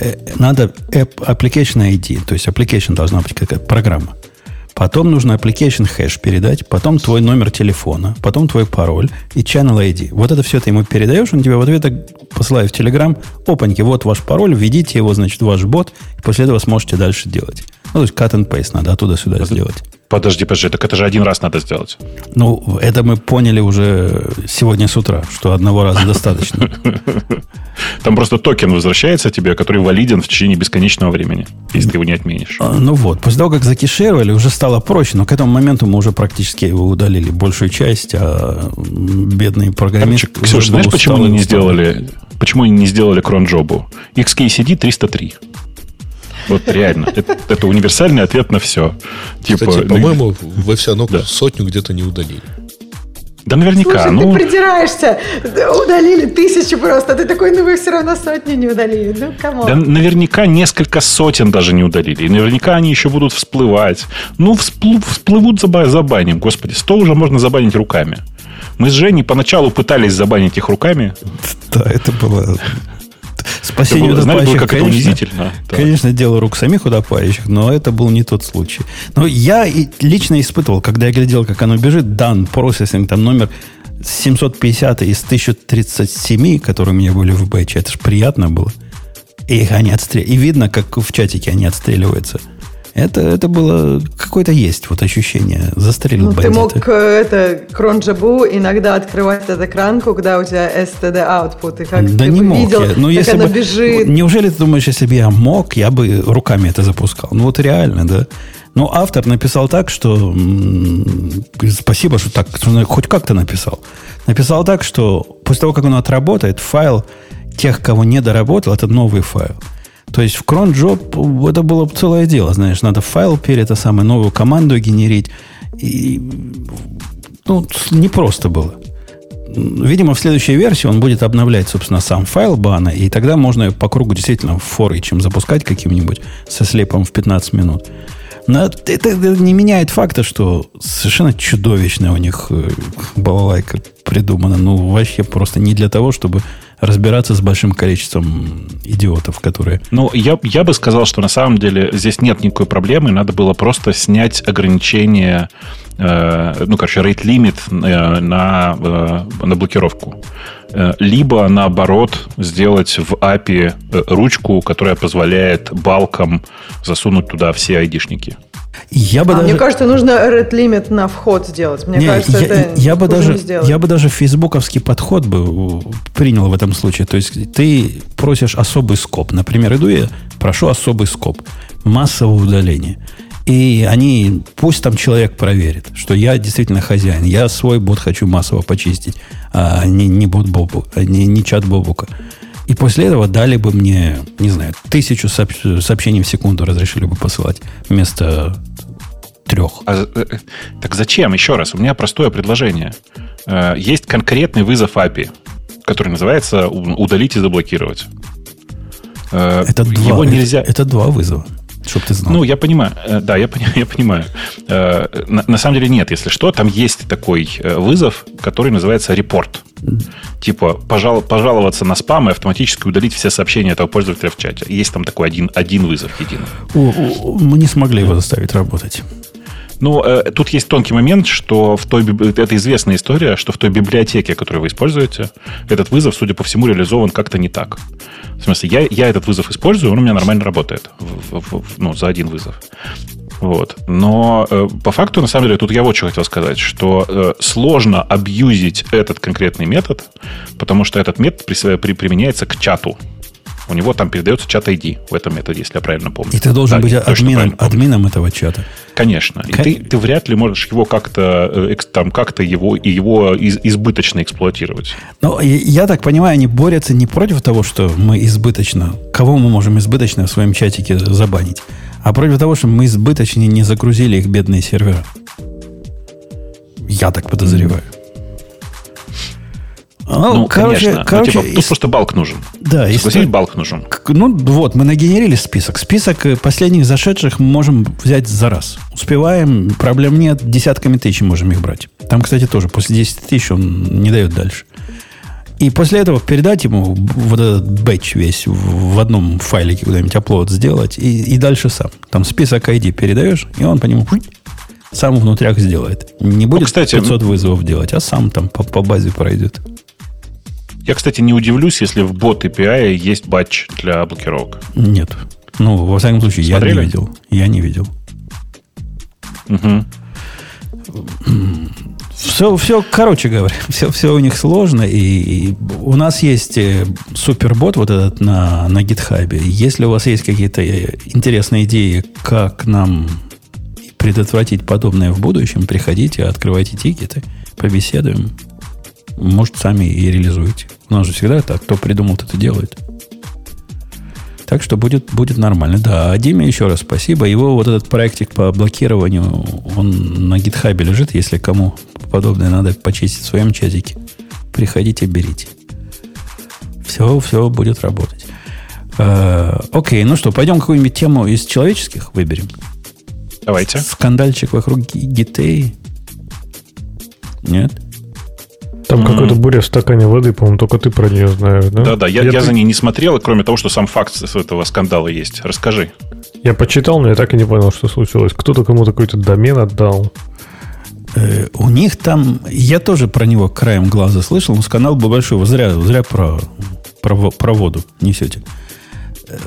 Э, надо application ID, то есть application должна быть какая-то программа. Потом нужно application hash передать, потом твой номер телефона, потом твой пароль и channel ID. Вот это все ты ему передаешь, он тебе в ответ посылает в Telegram, опаньки, вот ваш пароль, введите его, значит, в ваш бот, и после этого сможете дальше делать. Ну, то есть cut and paste надо оттуда-сюда сделать. Подожди, подожди, так это же один раз надо сделать. Ну, это мы поняли уже сегодня с утра, что одного раза достаточно. (laughs) Там просто токен возвращается тебе, который валиден в течение бесконечного времени, если ты его не отменишь. А, ну вот, после того, как закишировали, уже стало проще, но к этому моменту мы уже практически его удалили большую часть, а бедные программисты... Ксюша, знаешь, почему они не сделали, почему они не сделали кронджобу? XKCD 303. Вот реально. Это, это универсальный ответ на все. Типа, Кстати, по-моему, вы все равно да. сотню где-то не удалили. Да наверняка. Слушай, ну... ты придираешься. Удалили тысячи просто. Ты такой, ну вы все равно сотни не удалили. Ну, кому? Да наверняка несколько сотен даже не удалили. И наверняка они еще будут всплывать. Ну, всплу... всплывут за забаним. Господи, 100 уже можно забанить руками. Мы с Женей поначалу пытались забанить их руками. Да, это было Спасение это было, знаешь, было как конечно, унизительно. Да. Конечно, дело рук самих утопающих, но это был не тот случай. Но я лично испытывал, когда я глядел, как оно бежит, дан процессинг, там номер 750 из 1037, которые у меня были в бэче, это же приятно было. И их они отстреливаются. И видно, как в чатике они отстреливаются. Это, это было какое-то есть вот ощущение. Застрелил ну, бандита. Ты мог э, это кронджабу иногда открывать этот экран, когда у тебя STD output, и как да ты не мог видел, я. Но ну, как если она бы, бежит. Неужели ты думаешь, если бы я мог, я бы руками это запускал? Ну вот реально, да. Но автор написал так, что спасибо, что так, что хоть как-то написал. Написал так, что после того, как он отработает, файл тех, кого не доработал, это новый файл. То есть в cronjob это было целое дело, знаешь, надо файл перед это самое новую команду генерить. И, ну, не просто было. Видимо, в следующей версии он будет обновлять, собственно, сам файл бана, и тогда можно по кругу действительно форы чем запускать каким-нибудь со слепом в 15 минут. Но это, это не меняет факта, что совершенно чудовищная у них э, балалайка придумана. Ну, вообще просто не для того, чтобы разбираться с большим количеством идиотов, которые... Ну, я, я бы сказал, что на самом деле здесь нет никакой проблемы. Надо было просто снять ограничение, э, ну, короче, rate limit э, на, э, на блокировку. Э, либо, наоборот, сделать в API э, ручку, которая позволяет балкам засунуть туда все айдишники. Я бы а, даже... Мне кажется, нужно red limit на вход сделать. Мне не, кажется, я, это я бы даже, я бы даже фейсбуковский подход бы принял в этом случае. То есть ты просишь особый скоп. Например, иду я, прошу особый скоп. Массовое удаление. И они, пусть там человек проверит, что я действительно хозяин. Я свой бот хочу массово почистить, а не, не бот Бобу, а не, не чат Бобука. И после этого дали бы мне, не знаю, тысячу сообщений в секунду разрешили бы посылать вместо трех. А, э, э, так зачем? Еще раз, у меня простое предложение. Э, есть конкретный вызов API, который называется «удалить и заблокировать». Это Его два, нельзя... это, это два вызова. Чтоб ты знал. Ну, я понимаю. Да, я, (laughs) я понимаю. На, на самом деле нет, если что. Там есть такой вызов, который называется репорт типа пожал, пожаловаться на спам и автоматически удалить все сообщения этого пользователя в чате. Есть там такой один, один вызов единый. Мы не смогли его заставить работать. Ну, э, тут есть тонкий момент, что в той, это известная история, что в той библиотеке, которую вы используете, этот вызов, судя по всему, реализован как-то не так. В смысле, я, я этот вызов использую, он у меня нормально работает в, в, в, ну, за один вызов. Вот. Но э, по факту, на самом деле, тут я вот что хотел сказать, что э, сложно абьюзить этот конкретный метод, потому что этот метод при, при, применяется к чату. У него там передается чат ID в этом методе, если я правильно помню. И ты должен да, быть админом, админом этого чата. Конечно. И ты, ты вряд ли можешь его как-то э, там как-то его и его из, избыточно эксплуатировать. Но я так понимаю, они борются не против того, что мы избыточно. Кого мы можем избыточно в своем чатике забанить? а против того, что мы избыточно не загрузили их бедные сервера. Я так подозреваю. Ну, ну короче, конечно. Короче, ну, типа, тут просто балк нужен. Да, если балк нужен. Ну, вот, мы нагенерили список. Список э, последних зашедших мы можем взять за раз. Успеваем, проблем нет, десятками тысяч можем их брать. Там, кстати, тоже после 10 тысяч он не дает дальше. И после этого передать ему вот этот бэч весь в одном файлике куда-нибудь upload сделать и, и дальше сам. Там список ID передаешь, и он по нему сам внутрях сделает. Не будет ну, кстати, 500 вызовов делать, а сам там по, по базе пройдет. Я, кстати, не удивлюсь, если в бот API есть батч для блокировок. Нет. Ну, во всяком случае, Смотрели? я не видел. Я не видел. Угу. Все, все, короче говоря, (laughs) все, все у них сложно. И, и у нас есть э, супербот вот этот на, на GitHub. Если у вас есть какие-то э, интересные идеи, как нам предотвратить подобное в будущем, приходите, открывайте тикеты, побеседуем. Может, сами и реализуете. У нас же всегда так, кто придумал, это делает. Так что будет, будет нормально. Да, а Диме еще раз спасибо. Его вот этот проектик по блокированию, он на гитхабе лежит. Если кому подобное надо почистить в своем чатике, приходите, берите. Все, все будет работать. Э, окей, ну что, пойдем какую-нибудь тему из человеческих выберем. Давайте. Скандальчик вокруг гитей. Нет? Там mm-hmm. какая-то буря в стакане воды, по-моему, только ты про нее знаешь, да? Да-да, я, я, я за ней не смотрел, кроме того, что сам факт с этого скандала есть. Расскажи. Я почитал, но я так и не понял, что случилось. Кто-то кому-то какой-то домен отдал. Э, у них там, я тоже про него краем глаза слышал, но скандал был большой. Вы зря, зря про, про, про воду несете.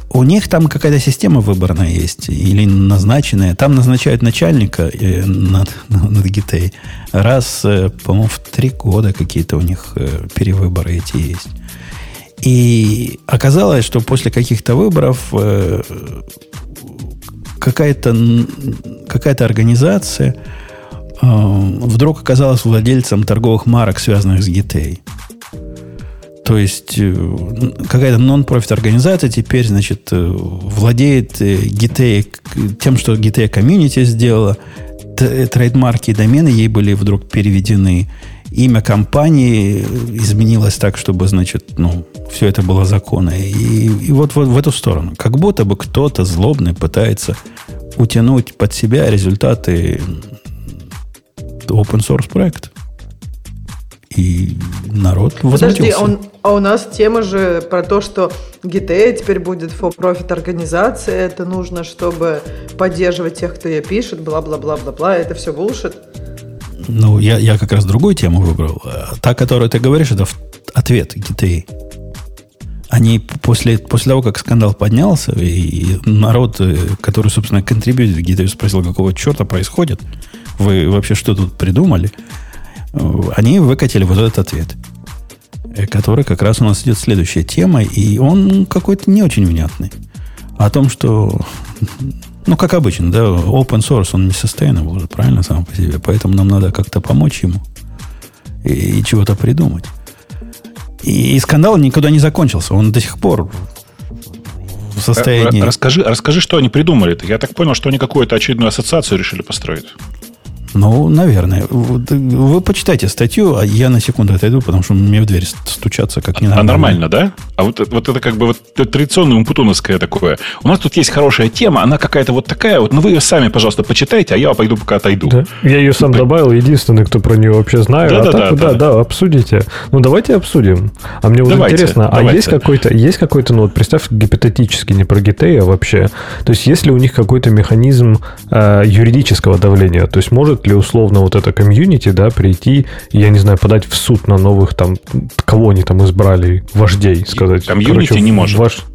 У них там какая-то система выборная есть или назначенная. Там назначают начальника э, над, (laughs) над GT раз, э, по-моему, в три года какие-то у них э, перевыборы эти есть. И оказалось, что после каких-то выборов какая-то какая организация вдруг оказалась владельцем торговых марок, связанных с GTA. То есть э, какая-то нон-профит организация теперь, значит, э, владеет GTA, э, тем, что GTA комьюнити сделала. Трейдмарки и домены ей были вдруг переведены. Имя компании изменилось так, чтобы, значит, ну, все это было законно. И, и вот, вот в эту сторону. Как будто бы кто-то злобный пытается утянуть под себя результаты open source проекта. И народ Подожди, а, он, а у нас тема же про то, что GTA теперь будет for-profit организация, это нужно, чтобы поддерживать тех, кто ее пишет, бла-бла-бла-бла-бла, это все булшит. Ну, я, я как раз другую тему выбрал. Та, которую ты говоришь, это ответ GTA. Они после, после того, как скандал поднялся, и народ, э, который, собственно, контрибьютит к GTA, спросил, какого черта происходит, вы вообще что тут придумали? Они выкатили вот этот ответ, э, который как раз у нас идет следующая тема, и он какой-то не очень внятный. О том, что, ну, как обычно, да, open source, он не sustainable уже, правильно, сам по себе. Поэтому нам надо как-то помочь ему и, и чего-то придумать. И, и скандал никуда не закончился. Он до сих пор в состоянии... Расскажи, расскажи, что они придумали-то. Я так понял, что они какую-то очередную ассоциацию решили построить. Ну, наверное. Вы почитайте статью, а я на секунду отойду, потому что мне в дверь стучаться как не надо. А нормально, да? А вот, вот это как бы вот традиционное умпутуновское такое. У нас тут есть хорошая тема, она какая-то вот такая вот, ну вы ее сами, пожалуйста, почитайте, а я пойду пока отойду. Да. Я ее сам добавил, единственный, кто про нее вообще знает. Да, а да, так, да, да, да, обсудите. Ну, давайте обсудим. А мне вот интересно, давайте. а есть какой-то, есть какой-то, ну вот представь гипотетически, не про GTA, а вообще, то есть есть ли у них какой-то механизм э, юридического давления? То есть может ли условно вот это комьюнити, да, прийти, я не знаю, подать в суд на новых там, кого они там избрали, вождей, сказать. Комьюнити Короче, не может. Ваш...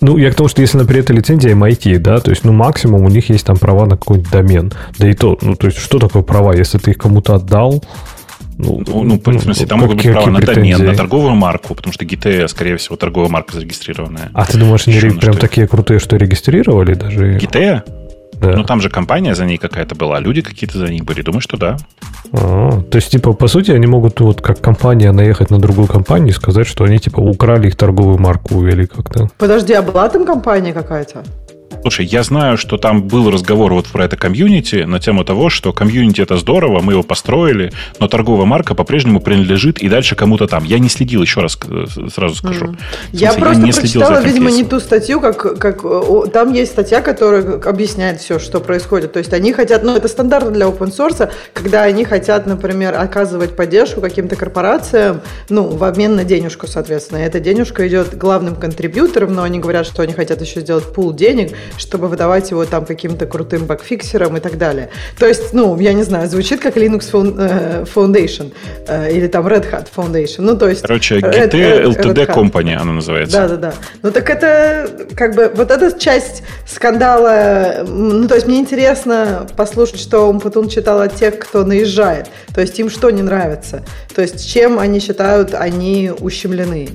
Ну, я к тому, что если, например, это лицензия MIT, да, то есть, ну, максимум у них есть там права на какой-нибудь домен. Да и то, ну, то есть, что такое права? Если ты их кому-то отдал, ну, ну, ну, в смысле, там могут быть права на домен, на торговую марку, потому что GTA, скорее всего, торговая марка зарегистрированная. А ты думаешь, они прям такие крутые, что регистрировали даже? GTA? Да. Ну, там же компания за ней какая-то была, люди какие-то за ней были. Думаю, что да. А, то есть, типа, по сути, они могут вот как компания наехать на другую компанию и сказать, что они, типа, украли их торговую марку или как-то. Подожди, а была там компания какая-то? Слушай, я знаю, что там был разговор вот про это комьюнити на тему того, что комьюнити это здорово, мы его построили, но торговая марка по-прежнему принадлежит и дальше кому-то там. Я не следил, еще раз э, сразу скажу. Mm. Я просто не прочитала, видимо, не ту статью, как, как там есть статья, которая объясняет все, что происходит. То есть они хотят, ну это стандартно для open source, когда они хотят, например, оказывать поддержку каким-то корпорациям, ну, в обмен на денежку, соответственно. И эта денежка идет главным контрибьютором, но они говорят, что они хотят еще сделать пул денег, чтобы выдавать его там каким-то крутым бэкфиксерам и так далее. То есть, ну, я не знаю, звучит как Linux э, Foundation э, или там Red Hat Foundation. Ну, то есть... Короче, GT LTD Company она называется. Да-да-да. Ну, так это как бы вот эта часть скандала, ну, то есть мне интересно послушать, что Умпутун читал от тех, кто наезжает. То есть им что не нравится. То есть чем они считают, они ущемлены.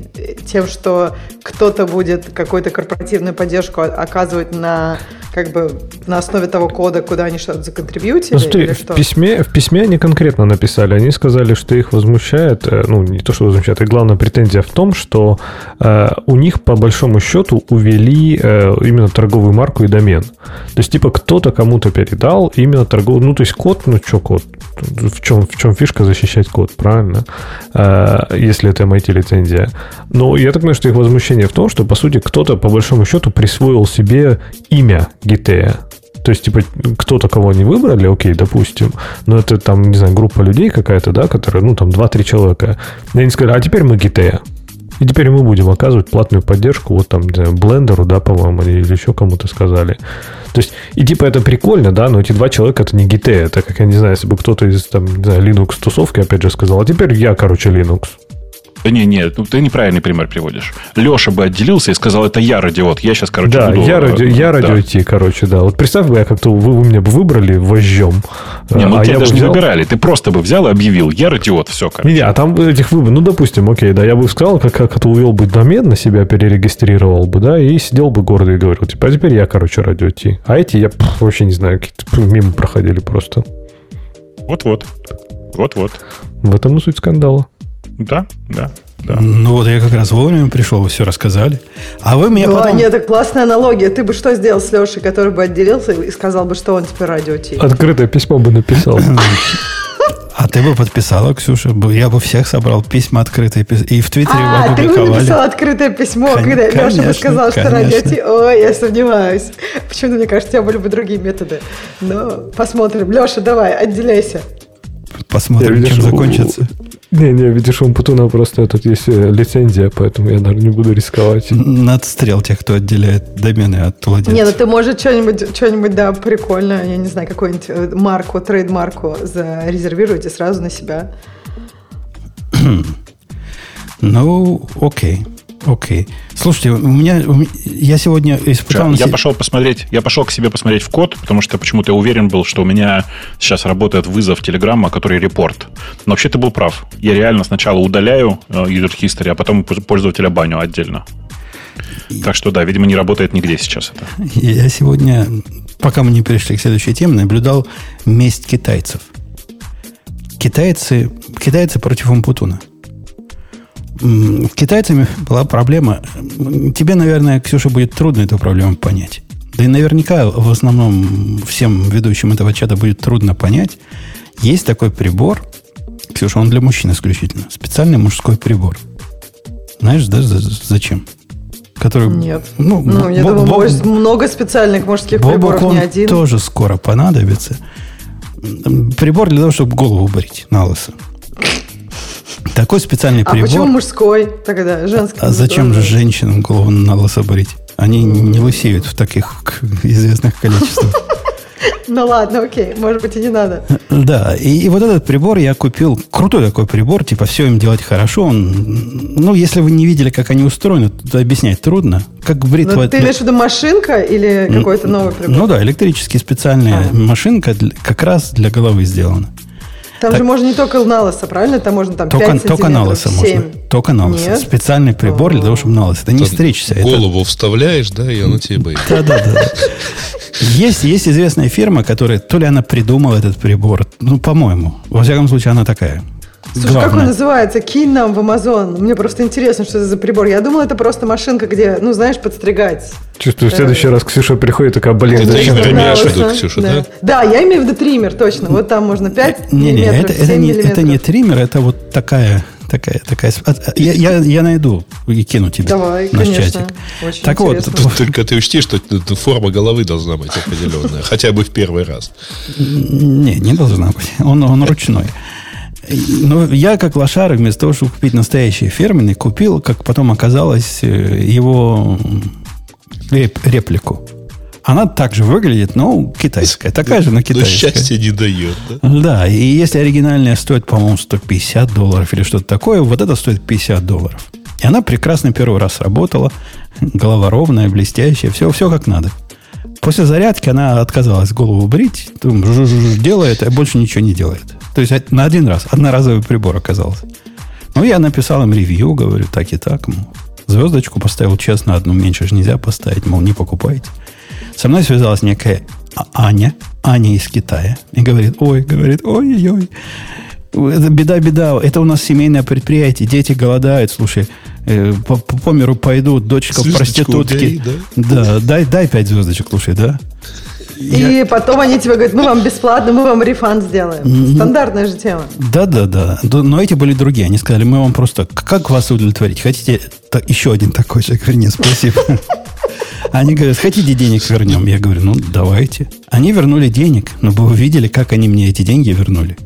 Тем, что кто-то будет какую-то корпоративную поддержку оказывать на как бы на основе того кода, куда они что-то законтрибьютили? Ну, смотри, в, Письме, в письме они конкретно написали. Они сказали, что их возмущает, э, ну, не то, что возмущает, и главная претензия в том, что э, у них, по большому счету, увели э, именно торговую марку и домен. То есть, типа, кто-то кому-то передал именно торговую... Ну, то есть, код, ну, что код? В чем, в чем фишка защищать код, правильно? Э, если это MIT-лицензия. Но я так понимаю, что их возмущение в том, что, по сути, кто-то, по большому счету, присвоил себе имя Гитея. То есть, типа, кто-то, кого они выбрали, окей, допустим, но это там, не знаю, группа людей какая-то, да, которая, ну, там, 2-3 человека. И они сказали, а теперь мы Гитея. И теперь мы будем оказывать платную поддержку вот там, не знаю, блендеру, да, по-моему, или еще кому-то сказали. То есть, и типа это прикольно, да, но эти два человека это не GT, это как, я не знаю, если бы кто-то из там, не знаю, Linux тусовки опять же сказал, а теперь я, короче, Linux. Да не, не, ну, ты неправильный пример приводишь. Леша бы отделился и сказал, это я радиот. Я сейчас, короче, да, буду... я, ради, я радио да. короче, да. Вот представь бы, я как-то вы, вы меня бы выбрали вожжем. Не, ну а тебя даже взял... не выбирали. Ты просто бы взял и объявил, я радиот, все, короче. Не, а там этих выборов, ну, допустим, окей, да, я бы сказал, как, как это увел бы домен на себя, перерегистрировал бы, да, и сидел бы гордо и говорил, типа, а теперь я, короче, радио Ти. А эти я пф, вообще не знаю, какие-то мимо проходили просто. Вот-вот. Вот-вот. В этом и суть скандала. Да, да. Да. Ну вот я как раз вовремя пришел, вы все рассказали. А вы мне ну, потом... Нет, так классная аналогия. Ты бы что сделал с Лешей, который бы отделился и сказал бы, что он теперь радио Ти? Открытое письмо бы написал. А ты бы подписала, Ксюша? Я бы всех собрал письма открытые. И в Твиттере а, ты бы написал открытое письмо, Кон- когда конечно, Леша бы сказал, что радио Ти... Ой, я сомневаюсь. Почему-то, мне кажется, у тебя были бы другие методы. Но посмотрим. Леша, давай, отделяйся. Посмотрим, чем закончится. Не-не, видишь, у Путуна просто этот есть э, лицензия, поэтому я, наверное, не буду рисковать. Надстрел тех, кто отделяет домены от владельца. Не, ну ты можешь что-нибудь, что-нибудь, да, прикольно, я не знаю, какую-нибудь э, марку, трейд-марку зарезервировать и сразу на себя. (clears throat) ну, окей. Окей. Слушайте, у меня, я сегодня испытал... Я пошел посмотреть, я пошел к себе посмотреть в код, потому что почему-то я уверен был, что у меня сейчас работает вызов Телеграма, который репорт. Но вообще ты был прав. Я реально сначала удаляю э, user history, а потом пользователя баню отдельно. Так что да, видимо, не работает нигде сейчас это. (laughs) Я сегодня, пока мы не перешли к следующей теме, наблюдал месть китайцев. Китайцы, китайцы против Умпутуна. Китайцами была проблема. Тебе, наверное, Ксюша, будет трудно эту проблему понять. Да и наверняка в основном всем ведущим этого чата будет трудно понять. Есть такой прибор, Ксюша, он для мужчин исключительно. Специальный мужской прибор. Знаешь, да, зачем? Который, Нет. Ну, ну я думаю, может, много специальных мужских приборов, не один. тоже скоро понадобится. Прибор для того, чтобы голову брить на лысо. Такой специальный а прибор. А почему мужской тогда? Женский? А зачем же женщинам голову на лысо брить? Они не лысеют в таких известных количествах. (laughs) Ну ладно, окей, может быть и не надо. Да, и, и вот этот прибор я купил, крутой такой прибор, типа все им делать хорошо. Он, ну, если вы не видели, как они устроены, то объяснять трудно. Как бритва... Но ты имеешь в виду машинка или какой-то новый прибор? Ну да, электрически специальная а. машинка как раз для головы сделана. Там так, же можно не только на лысо, правильно? Там можно там только, 5 только на лысо можно. Только на лысо. Специальный прибор для того, чтобы на лысо. Это не стричься. Голову это... вставляешь, да, и оно тебе боится. Да, да, да. Есть, есть известная фирма, которая то ли она придумала этот прибор, ну, по-моему. Во всяком случае, она такая. Слушай, Главное. как он называется? Кинь нам в Amazon. Мне просто интересно, что это за прибор. Я думала, это просто машинка, где, ну, знаешь, подстригать. Чувствую, в следующий раз Ксюша приходит, такая, блин, это зачем? Ты имеешь в виду, Ксюша, да. да? Да, я имею в виду триммер, точно. Вот там можно 5 не, не, это, это, не, это не триммер, это вот такая такая, такая. Я, я, я найду и кину тебе Давай, наш конечно. чатик. Очень так интересно. вот, только ты учти, что форма головы должна быть определенная, хотя бы в первый раз. Не, не должна быть. Он, он ручной. Ну, я как лошар, вместо того, чтобы купить настоящий фирменный, купил, как потом оказалось, э, его реплику. Она также выглядит, но китайская. Такая же, но китайская. Но счастья не дает, да? Да, и если оригинальная стоит, по-моему, 150 долларов или что-то такое, вот это стоит 50 долларов. И она прекрасно первый раз работала. Голова ровная, блестящая, все, все как надо. После зарядки она отказалась голову брить, делает, а больше ничего не делает. То есть на один раз, одноразовый прибор оказался. Ну, я написал им ревью, говорю, так и так. Мол, звездочку поставил честно, одну меньше же нельзя поставить, мол, не покупайте. Со мной связалась некая а Аня, Аня из Китая, и говорит, ой, говорит, ой-ой-ой, это беда, беда, это у нас семейное предприятие, дети голодают, слушай, э, по, по миру пойдут, дочка в проститутке. да? да, дай, дай пять звездочек, слушай, да? И я... потом они тебе говорят, мы вам бесплатно, мы вам рефанд сделаем. Стандартная же тема. Да, да, да. Но эти были другие. Они сказали, мы вам просто, как вас удовлетворить? Хотите так, еще один такой же? Я говорю, нет, спасибо. (laughs) Они говорят, хотите денег вернем? Я говорю, ну, давайте. Они вернули денег, но вы увидели, как они мне эти деньги вернули.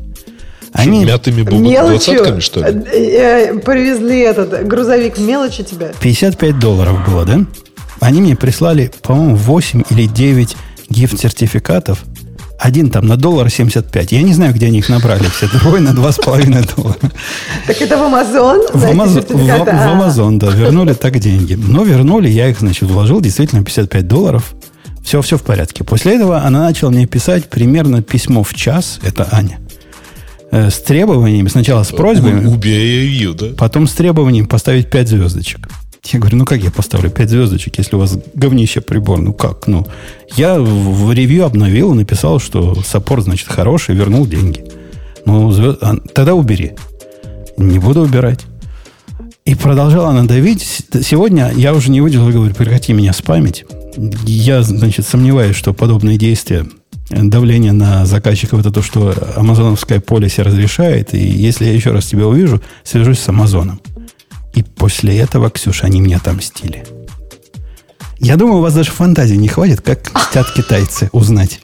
Они... Мятыми двадцатками, что ли? Э, э, привезли этот грузовик мелочи тебя. 55 долларов было, да? Они мне прислали, по-моему, 8 или 9 гифт-сертификатов. Один там на доллар 75. Я не знаю, где они их набрали все. Другой на 2,5 доллара. Так это в Амазон? В, Амазон, в, в Амазон, да. Вернули так деньги. Но вернули, я их, значит, вложил действительно 55 долларов. Все, все в порядке. После этого она начала мне писать примерно письмо в час. Это Аня. Э, с требованиями, сначала с просьбой. Убей ее, да? Потом с требованием поставить 5 звездочек. Я говорю, ну как я поставлю 5 звездочек, если у вас говнище прибор? Ну как? Ну, я в ревью обновил, написал, что саппорт, значит, хороший, вернул деньги. Ну, звезд... а, тогда убери. Не буду убирать. И продолжала она давить. Сегодня я уже не выделил, говорю, прекрати меня спамить. Я, значит, сомневаюсь, что подобные действия давление на заказчиков это то, что амазоновская полиси разрешает. И если я еще раз тебя увижу, свяжусь с Амазоном. И после этого, Ксюша, они мне отомстили. Я думаю, у вас даже фантазии не хватит, как хотят китайцы узнать.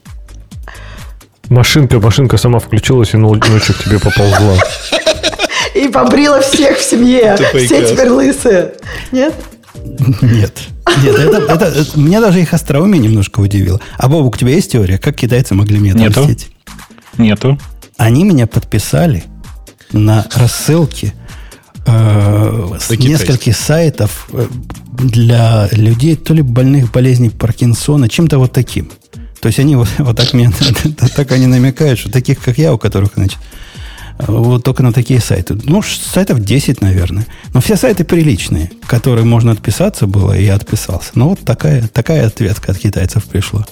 Машинка, машинка сама включилась и ночью к тебе поползла. И побрила всех в семье. Все теперь лысые. Нет? Нет. Нет, это, это, это, меня даже их остроумие немножко удивило. А, Бобу, у тебя есть теория, как китайцы могли мне отомстить? Нету. Нету. Они меня подписали на рассылке э, с нескольких сайтов э, для людей, то ли больных болезней Паркинсона, чем-то вот таким. То есть они вот, (laughs) вот так, меня, (laughs) так они намекают, что таких, как я, у которых, значит, вот только на такие сайты. Ну, сайтов 10, наверное. Но все сайты приличные, которые можно отписаться было, и я отписался. Но вот такая, такая ответка от китайцев пришла.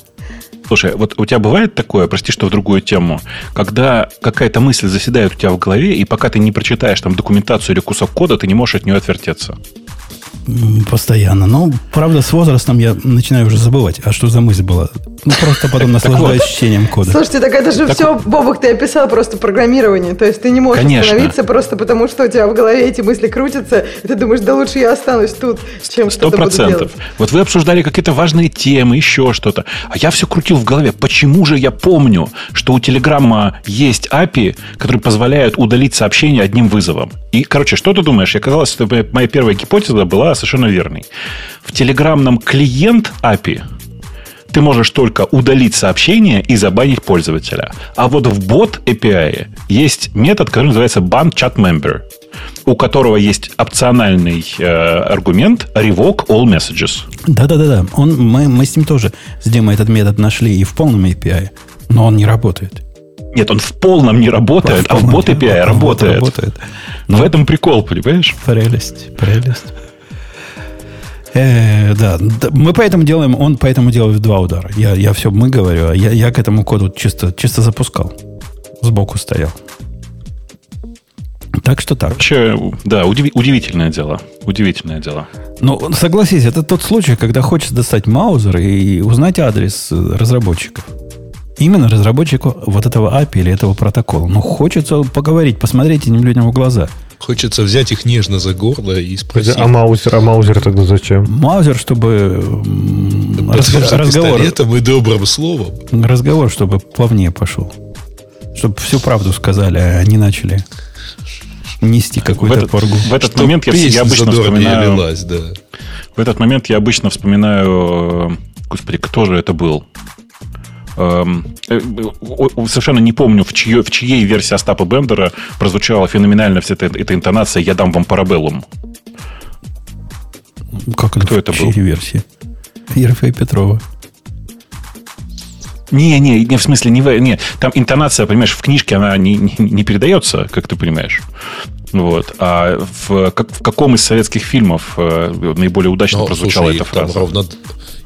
Слушай, вот у тебя бывает такое, прости, что в другую тему, когда какая-то мысль заседает у тебя в голове, и пока ты не прочитаешь там документацию или кусок кода, ты не можешь от нее отвертеться. Постоянно. Но, правда, с возрастом я начинаю уже забывать, а что за мысль была. Ну, просто потом наслаждаюсь чтением кода. Слушайте, так это же все, Бобок, ты описал просто программирование. То есть ты не можешь Конечно. остановиться просто потому, что у тебя в голове эти мысли крутятся, и ты думаешь, да лучше я останусь тут, чем что-то буду делать. Вот вы обсуждали какие-то важные темы, еще что-то. А я все крутил в голове. Почему же я помню, что у Телеграма есть API, который позволяет удалить сообщение одним вызовом? И, короче, что ты думаешь? Я казалось, что моя первая гипотеза была совершенно верной. В телеграмном клиент API ты можешь только удалить сообщение и забанить пользователя. А вот в бот API есть метод, который называется ban chat member, у которого есть опциональный э, аргумент revoke all messages. Да-да-да, он, мы, мы с ним тоже с Димой этот метод нашли и в полном API, но он не работает. Нет, он в полном не работает, в а в бот API (laughs) работает. работает. В этом прикол, понимаешь? Прелесть, прелесть. Э, да, мы поэтому делаем, он поэтому делает два удара. Я, я все мы говорю, а я, я к этому коду чисто, чисто запускал. Сбоку стоял. Так что так. Вообще, да, удив, удивительное дело. Удивительное дело. Ну, согласись, это тот случай, когда хочется достать маузер и узнать адрес разработчиков. Именно разработчику вот этого API или этого протокола. Ну, хочется поговорить, посмотреть этим людям в глаза – Хочется взять их нежно за горло и спросить. А Маузер, а Маузер тогда зачем? Маузер, чтобы раз, разговор... и добрым словом. Разговор, чтобы плавнее пошел. Чтобы всю правду сказали, а не начали нести какую-то поргу. В этот Что момент я, я обычно вспоминаю... Лилась, да. В этот момент я обычно вспоминаю... Господи, кто же это был? Эм, э, совершенно не помню, в, чье, в чьей версии Остапа Бендера прозвучала феноменально вся эта, эта интонация «Я дам вам парабеллум». Как это Кто это был? версии? Ерофея Петрова. Не, не, не в смысле, не, не, там интонация, понимаешь, в книжке она не, не, не передается, как ты понимаешь. Вот. А в, как, в каком из советских фильмов э, наиболее удачно Но, прозвучала слушай, эта фраза? Там ровно,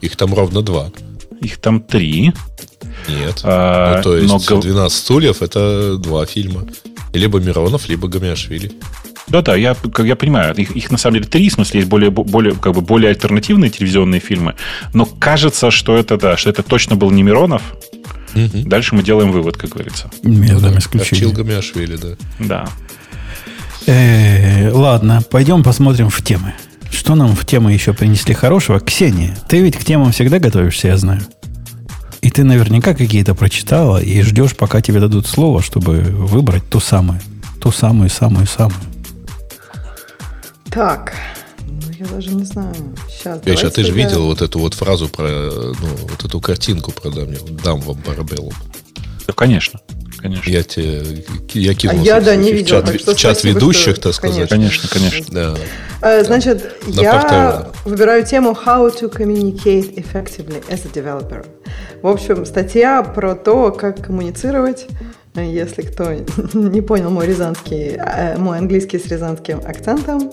их там ровно два. Их там три. Нет. А, ну, то есть но... 12 стульев это два фильма. Либо Миронов, либо Гамиашвили. Да-да, я, я понимаю. Их, их на самом деле три, в смысле, есть более, более, как бы более альтернативные телевизионные фильмы. Но кажется, что это, да, что это точно был не Миронов. Угу. Дальше мы делаем вывод, как говорится. Методом да, исключения. Гамиашвили, да. Да. Э, ладно, пойдем посмотрим в темы. Что нам в темы еще принесли хорошего? Ксения, ты ведь к темам всегда готовишься, я знаю. И ты наверняка какие-то прочитала и ждешь, пока тебе дадут слово, чтобы выбрать ту самую. Ту самую, самую, самую. Так, ну я даже не знаю. Сейчас. Вещь, а ты же видел вот эту вот фразу про, ну, вот эту картинку про дам, дам вам парабеллум. Да, конечно. Конечно. Я тебе я кинул а я, да, не видел, в чат, в чат ведущих, что, так сказать. Конечно, конечно. Да. Uh, значит, да. я выбираю тему How to communicate effectively as a developer. В общем, статья про то, как коммуницировать если кто (laughs) не понял мой рязанский, э, мой английский с рязанским акцентом.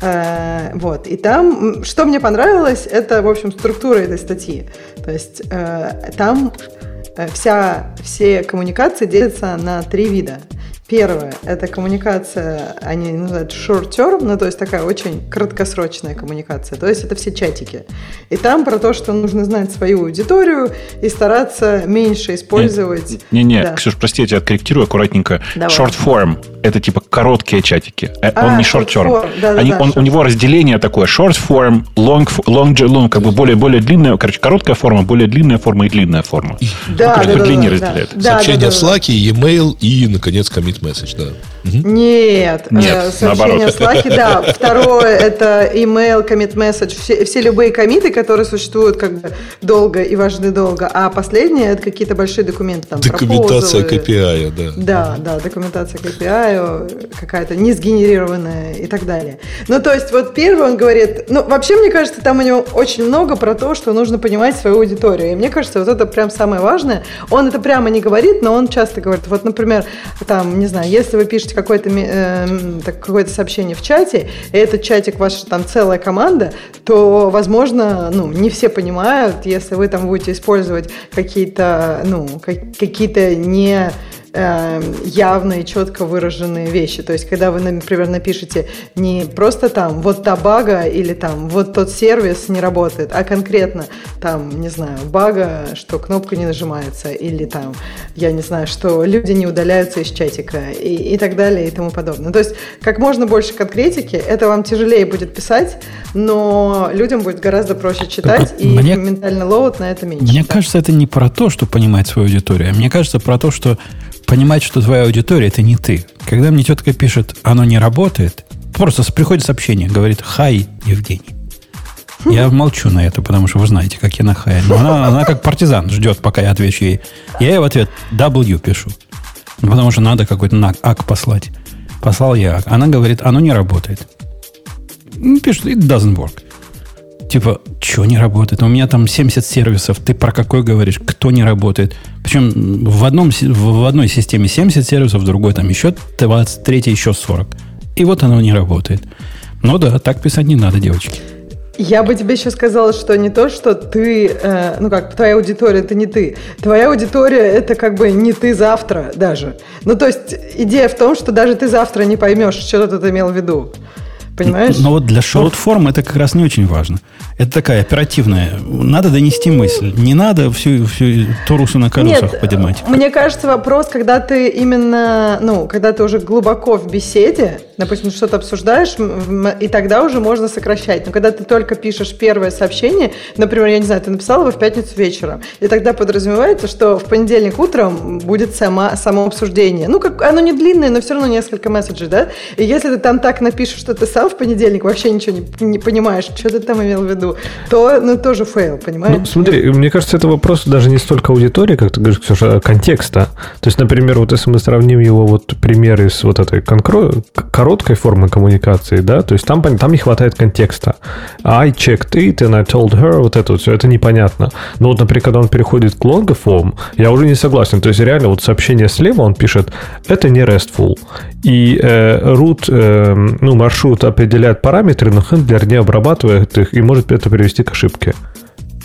Э, вот. И там, что мне понравилось, это, в общем, структура этой статьи. То есть э, там вся, все коммуникации делятся на три вида. Первое – это коммуникация, они называют short term, ну, то есть такая очень краткосрочная коммуникация. То есть это все чатики. И там про то, что нужно знать свою аудиторию и стараться меньше использовать... Не-не, да. Ксюш, прости, я тебя откорректирую аккуратненько. Давай. Short form – это типа короткие чатики. Э, а, он не short term. Да, да, Они, да, он, у него разделение такое short form, long, long, long как бы более, более длинная, короче, короткая форма, более длинная форма и длинная форма. Да, ну, да, да, длиннее да, разделяет. Да, Сообщение да, да, в Slack, e-mail и, наконец, commit message, да. Нет, Нет э, сообщение в Slack, да. (laughs) Второе – это email, commit message, все, все любые комиты, которые существуют как бы долго и важны долго. А последнее – это какие-то большие документы. Там, документация KPI, да. Да, да, документация KPI, какая-то не сгенерированная и так далее. Ну, то есть, вот первый он говорит, ну, вообще, мне кажется, там у него очень много про то, что нужно понимать свою аудиторию. И мне кажется, вот это прям самое важное. Он это прямо не говорит, но он часто говорит, вот, например, там, не знаю, если вы пишете какое-то э, какое сообщение в чате, и этот чатик ваша там целая команда, то, возможно, ну, не все понимают, если вы там будете использовать какие-то, ну, какие-то не э, явные, четко выраженные вещи. То есть, когда вы, например, напишете не просто там вот та бага или там вот тот сервис не работает, а конкретно там, не знаю, бага, что кнопка не нажимается, или там, я не знаю, что люди не удаляются из чатика и, и так далее и тому подобное. То есть, как можно больше конкретики, это вам тяжелее будет писать, но людям будет гораздо проще читать, и мне, mental load на это меньше. Мне кажется, это не про то, что понимать свою аудиторию, а мне кажется про то, что понимать, что твоя аудитория это не ты. Когда мне тетка пишет, оно не работает, просто приходит сообщение, говорит, хай, Евгений. Я молчу на это, потому что вы знаете, как я на хай. Но она, она как партизан ждет, пока я отвечу ей. Я ей в ответ W пишу. Потому что надо какой-то ак послать. Послал я ак. Она говорит, оно не работает. Пишет, it doesn't work. Типа, что не работает? У меня там 70 сервисов. Ты про какой говоришь? Кто не работает? Причем в, одном, в одной системе 70 сервисов, в другой там еще 20, третьей еще 40. И вот оно не работает. Ну да, так писать не надо, девочки. Я бы тебе еще сказала, что не то, что ты, э, ну как, твоя аудитория это не ты. Твоя аудитория это как бы не ты завтра даже. Ну то есть идея в том, что даже ты завтра не поймешь, что ты имел в виду. Понимаешь? Но вот для шорт-форм это как раз не очень важно. Это такая оперативная. Надо донести мысль. Не надо всю, всю Торусу на колесах Нет, поднимать. Мне кажется, вопрос, когда ты именно, ну, когда ты уже глубоко в беседе, допустим, что-то обсуждаешь, и тогда уже можно сокращать. Но когда ты только пишешь первое сообщение, например, я не знаю, ты написал его в пятницу вечером, и тогда подразумевается, что в понедельник утром будет сама, само обсуждение. Ну, как оно не длинное, но все равно несколько месседжей, да? И если ты там так напишешь, что ты сам в понедельник вообще ничего не, не понимаешь, что ты там имел в виду, то ну, тоже fail, понимаешь? Ну, смотри, мне кажется, это вопрос даже не столько аудитории, как ты говоришь, Ксюша, а контекста. То есть, например, вот если мы сравним его вот примеры с вот этой короткой формы коммуникации, да, то есть там, там не хватает контекста. I checked it and I told her, вот это вот все, это непонятно. Но вот, например, когда он переходит к longer form, я уже не согласен. То есть реально вот сообщение слева он пишет, это не RESTful. И э, root, э, ну, маршрут определяет параметры, но хендлер не обрабатывает их и может это привести к ошибке.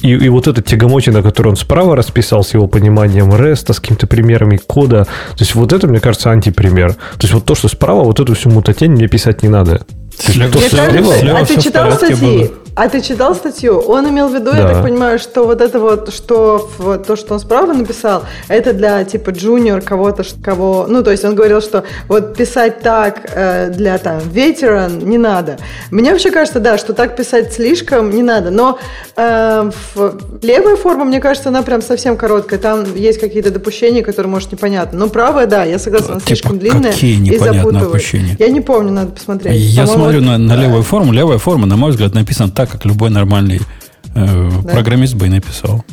и, и вот эта тягомотина, которую он справа расписал с его пониманием REST, с какими-то примерами кода, то есть вот это, мне кажется, антипример. То есть вот то, что справа, вот эту всю мутатень мне писать не надо. Мне кажется, а ты читал статьи? А ты читал статью? Он имел в виду, да. я так понимаю, что вот это вот, что вот то, что он справа написал, это для типа джуниор кого-то, кого, ну то есть он говорил, что вот писать так э, для там ветеран не надо. Мне вообще кажется, да, что так писать слишком не надо, но э, левая форма, мне кажется, она прям совсем короткая, там есть какие-то допущения, которые может непонятно. Но правая, да, я согласна, она типа, слишком длинная какие и запутывает. Допущения? Я не помню, надо посмотреть. Я смотрю на, на левую форму, левая форма, на мой взгляд, написана так, так, как любой нормальный э, да. программист бы и написал.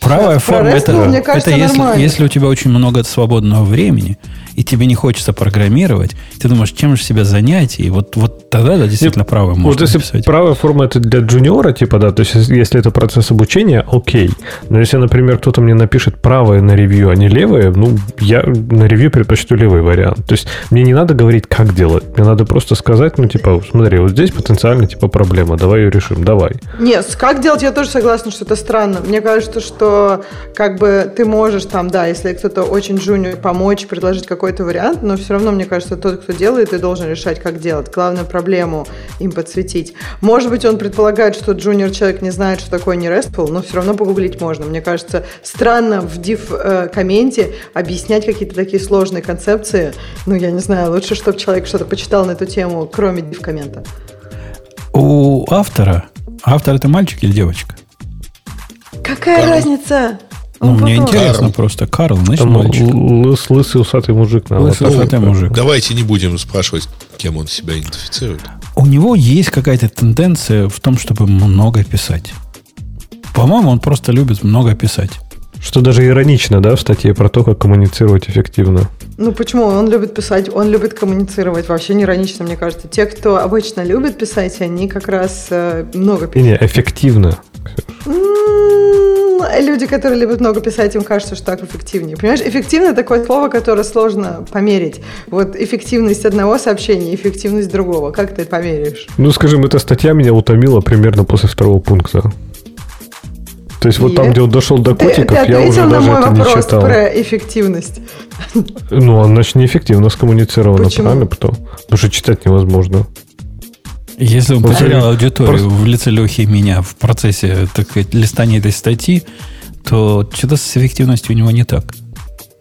Правая форма это, кажется, это если, если у тебя очень много свободного времени, и тебе не хочется программировать, ты думаешь, чем же себя занять, и вот, вот тогда, да, действительно, правая можно Вот если написать. правая форма это для джуниора, типа, да, то есть если это процесс обучения, окей. Но если, например, кто-то мне напишет правое на ревью, а не левое, ну, я на ревью предпочту левый вариант. То есть мне не надо говорить, как делать. Мне надо просто сказать, ну, типа, смотри, вот здесь потенциально, типа, проблема, давай ее решим, давай. Нет, как делать, я тоже согласна, что это странно. Мне кажется, что как бы ты можешь там, да, если кто-то очень джуниор, помочь, предложить какой какой-то вариант, но все равно, мне кажется, тот, кто делает, и должен решать, как делать. Главное проблему им подсветить. Может быть, он предполагает, что джуниор человек не знает, что такое не RESTful, но все равно погуглить можно. Мне кажется, странно в div-комменте э, объяснять какие-то такие сложные концепции. Ну, я не знаю, лучше, чтобы человек что-то почитал на эту тему, кроме div-коммента. У автора, автор это мальчик или девочка? Какая Карл. разница? Ну, ну мне интересно Карл. просто. Карл, значит, Там мальчик. Лыс, лысый усатый мужик. Лысый усатый мужик. Давайте не будем спрашивать, кем он себя идентифицирует. У него есть какая-то тенденция в том, чтобы много писать. По-моему, он просто любит много писать. Что даже иронично, да, в статье про то, как коммуницировать эффективно. Ну почему? Он любит писать, он любит коммуницировать. Вообще не иронично, мне кажется. Те, кто обычно любит писать, они как раз э, много пишут. Не, эффективно. Люди, которые любят много писать, им кажется, что так эффективнее. Понимаешь, эффективно такое слово, которое сложно померить. Вот эффективность одного сообщения, эффективность другого. Как ты померяешь? Ну, скажем, эта статья меня утомила примерно после второго пункта. То есть, и... вот там, где он дошел до котиков, ты, ты я уже даже это не читал. про эффективность. Ну, она значит, неэффективно скоммуницирована, Почему? правильно? Потому, потому что читать невозможно. Если он вот потерял аудиторию просто... в лице Лехи и меня в процессе так сказать, листания этой статьи, то что-то с эффективностью у него не так.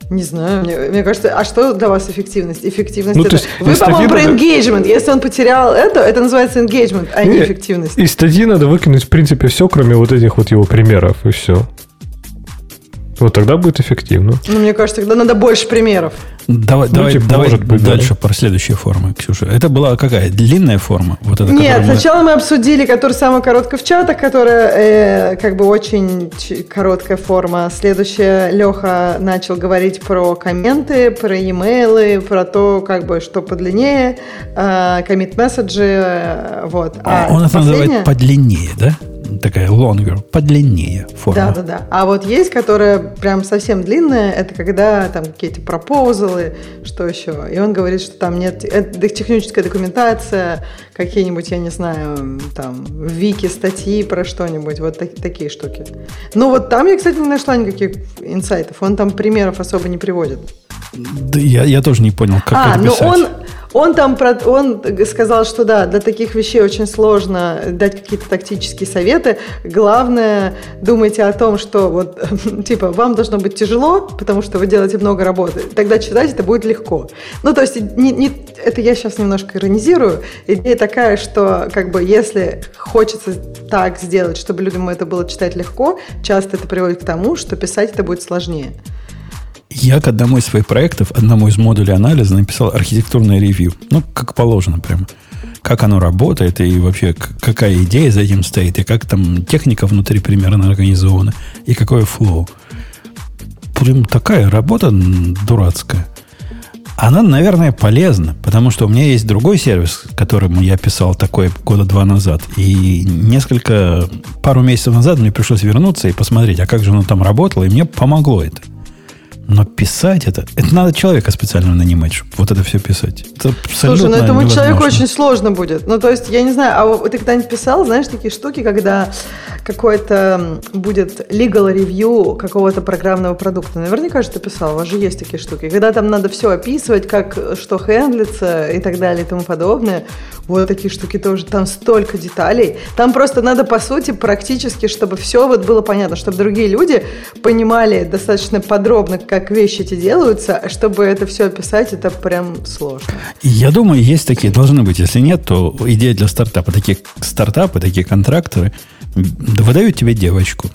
Не знаю, мне, мне кажется, а что для вас эффективность? Эффективность ну, это... Есть, Вы, по-моему, про engagement. Если он потерял это, это называется engagement, а не, не эффективность. Из статьи надо выкинуть, в принципе, все, кроме вот этих вот его примеров, и все. Вот тогда будет эффективно. Ну, мне кажется, тогда надо больше примеров. Давай, ну, давай, типа, давай быть, дальше да. про следующие формы, Ксюша. Это была какая? Длинная форма? Вот эта, Нет, сначала мы... мы обсудили, которая самая короткая в чатах, которая э, как бы очень короткая форма. Следующая, Леха начал говорить про комменты, про e-mail, про то, как бы, что подлиннее, э, коммит-месседжи, э, вот. А, Он это последняя... называет подлиннее, да? Такая longer, подлиннее форма. Да, да, да. А вот есть, которая прям совсем длинная, это когда там какие-то пропозалы, что еще. И он говорит, что там нет это техническая документация, какие-нибудь, я не знаю, там, вики, статьи про что-нибудь, вот так, такие штуки. Ну вот там я, кстати, не нашла никаких инсайтов. Он там примеров особо не приводит. Да я, я тоже не понял, как а, это писать. ну он, он там про, он сказал, что да, для таких вещей очень сложно дать какие-то тактические советы. Главное, думайте о том, что вот, (laughs) типа, вам должно быть тяжело, потому что вы делаете много работы. Тогда читать это будет легко. Ну, то есть, не, не, это я сейчас немножко иронизирую. Идея такая, что, как бы, если хочется так сделать, чтобы людям это было читать легко, часто это приводит к тому, что писать это будет сложнее. Я к одному из своих проектов, одному из модулей анализа написал архитектурное ревью. Ну, как положено прямо. Как оно работает, и вообще какая идея за этим стоит, и как там техника внутри примерно организована, и какой флоу. Прям такая работа дурацкая. Она, наверное, полезна, потому что у меня есть другой сервис, которому я писал такой года два назад. И несколько, пару месяцев назад мне пришлось вернуться и посмотреть, а как же оно там работало, и мне помогло это. Но писать это, это надо человека специально нанимать, чтобы вот это все писать. Это Слушай, ну этому невозможно. человеку очень сложно будет. Ну, то есть, я не знаю, а ты когда-нибудь писал, знаешь, такие штуки, когда какой-то будет legal review какого-то программного продукта. Наверняка же ты писал, у вас же есть такие штуки. Когда там надо все описывать, как что хендлится и так далее и тому подобное. Вот такие штуки тоже. Там столько деталей. Там просто надо, по сути, практически, чтобы все вот было понятно, чтобы другие люди понимали достаточно подробно, как вещи эти делаются, а чтобы это все описать, это прям сложно. Я думаю, есть такие, должны быть. Если нет, то идея для стартапа. Такие стартапы, такие контракторы выдают тебе девочку.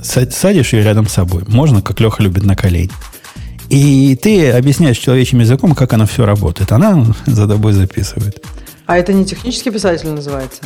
Садишь ее рядом с собой. Можно, как Леха любит, на колени. И ты объясняешь человеческим языком, как она все работает. Она за тобой записывает. А это не технический писатель называется?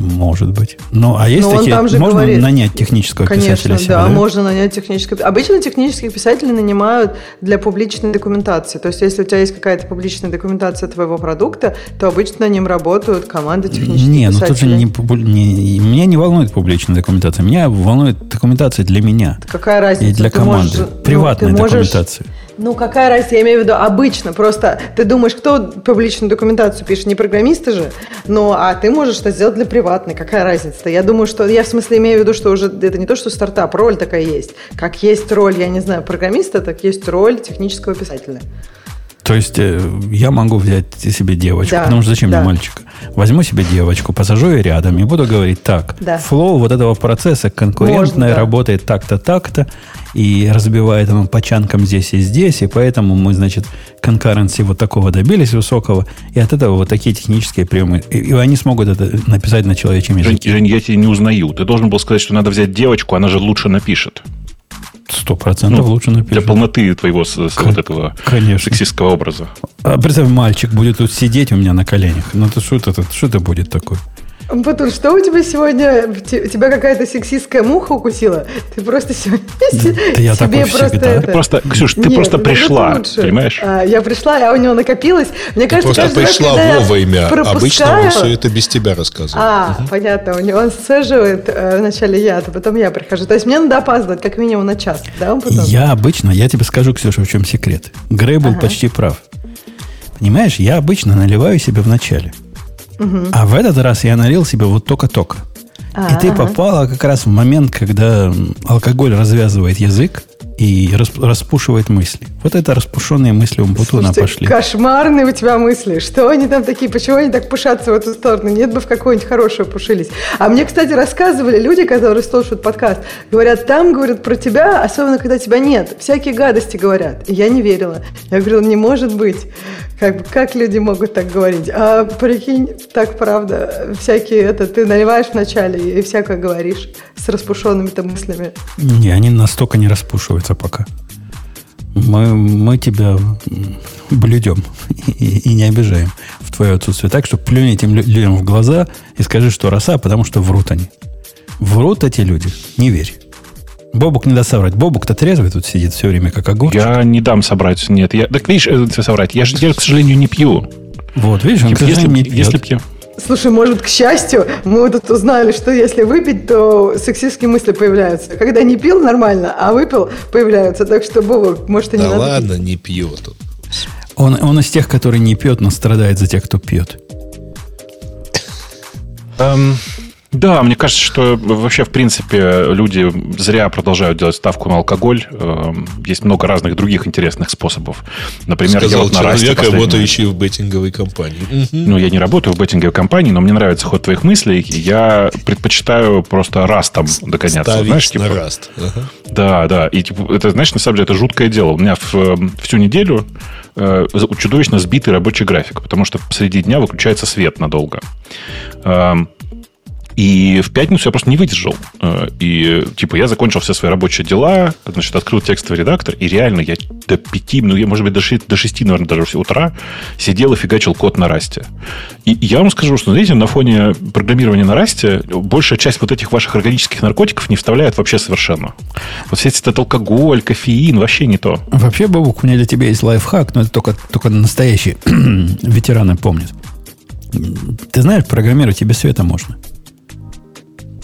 Может быть. Ну, а есть Но такие, там же можно говорит, нанять технического конечно, писателя себе, да, да, можно нанять технического. Обычно технических писателей нанимают для публичной документации. То есть, если у тебя есть какая-то публичная документация твоего продукта, то обычно на нем работают команды технических не, писателей. Не, ну тут же не, не, меня не волнует публичная документация. Меня волнует документация для меня. Какая разница? И для ты команды. Можешь, Приватная ну, документация. Ну, какая разница, я имею в виду обычно. Просто ты думаешь, кто публичную документацию пишет, не программисты же? Ну, а ты можешь это сделать для приватной. Какая разница-то? Я думаю, что... Я в смысле имею в виду, что уже это не то, что стартап, роль такая есть. Как есть роль, я не знаю, программиста, так есть роль технического писателя. То есть э, я могу взять себе девочку, да, потому что зачем да. мне мальчика? Возьму себе девочку, посажу ее рядом и буду говорить так. Да. Флоу вот этого процесса конкурентная Можно, да. работает так-то, так-то, и разбивает оно по чанкам здесь и здесь, и поэтому мы, значит, конкуренции вот такого добились высокого, и от этого вот такие технические приемы. И, и они смогут это написать на человечьем языке. Жень, Жень, я тебя не узнаю. Ты должен был сказать, что надо взять девочку, она же лучше напишет. Сто процентов ну, лучше напишет. Для полноты твоего с, с вот этого конечно. сексистского образа. А представь, мальчик будет тут сидеть у меня на коленях. Ну, это что это, что это будет такое? Батур, что у тебя сегодня? Тебя какая-то сексистская муха укусила? Ты просто сегодня... Да я такой просто это... Просто, Ксюш, ты просто пришла, понимаешь? А, я пришла, а у него накопилось. Мне кажется, просто пришла вовремя. Обычно он все это без тебя рассказывает. А, понятно. У него он сцеживает э, вначале я, а потом я прихожу. То есть мне надо опаздывать как минимум на час, да? Я обычно, я тебе скажу, Ксюша, в чем секрет. Грей был почти прав. Понимаешь, я обычно наливаю себе в начале. А в этот раз я налил себе вот только-только. А-а-а. И ты попала как раз в момент, когда алкоголь развязывает язык, и распушивает мысли. Вот это распушенные мысли у Бутуна пошли. Кошмарные у тебя мысли. Что они там такие? Почему они так пушатся в эту сторону? Нет бы в какую-нибудь хорошую пушились. А мне, кстати, рассказывали люди, которые слушают подкаст, говорят, там говорят про тебя, особенно когда тебя нет. Всякие гадости говорят. И я не верила. Я говорила, не может быть. Как, как люди могут так говорить? А прикинь, так правда. Всякие это ты наливаешь вначале и всякое говоришь с распушенными-то мыслями. Не, они настолько не распушиваются пока. Мы, мы тебя блюдем и, и не обижаем в твое отсутствие. Так что плюнь этим людям в глаза и скажи, что роса, потому что врут они. Врут эти люди. Не верь. Бобук не даст соврать. Бобук-то трезвый тут сидит все время, как огурчик. Я не дам собрать. Нет. Я, так видишь, э, соврать. Я же, я, к сожалению, не пью. Вот, видишь, он, к если, не пьет. Если пью. Слушай, может, к счастью, мы тут узнали, что если выпить, то сексистские мысли появляются. Когда не пил нормально, а выпил, появляются. Так что, Боба, может, и не да надо ладно, пить. не пьет. Он, он из тех, который не пьет, но страдает за тех, кто пьет. Um, да, мне кажется, что вообще, в принципе, люди зря продолжают делать ставку на алкоголь. Эм, есть много разных других интересных способов. Например, Сказал я вот на человек, Расте работающий в беттинговой компании. Ну, я не работаю в беттинговой компании, но мне нравится ход твоих мыслей. Я предпочитаю просто растом догоняться. Ставить знаешь, типа, на раст. Ага. Да, да. И типа, это, знаешь, на самом деле, это жуткое дело. У меня в, эм, всю неделю э, чудовищно сбитый рабочий график, потому что среди дня выключается свет надолго. И в пятницу я просто не выдержал. Э, и, типа, я закончил все свои рабочие дела, значит, открыл текстовый редактор, и реально я до пяти, ну, я, может быть, до шести, до шести, наверное, даже утра сидел и фигачил код на расте. И я вам скажу, что, знаете, на фоне программирования на расте большая часть вот этих ваших органических наркотиков не вставляет вообще совершенно. Вот все этот алкоголь, кофеин, вообще не то. Вообще, Бабук, у меня для тебя есть лайфхак, но это только, только настоящие (clears throat) ветераны помнят. Ты знаешь, программировать тебе света можно.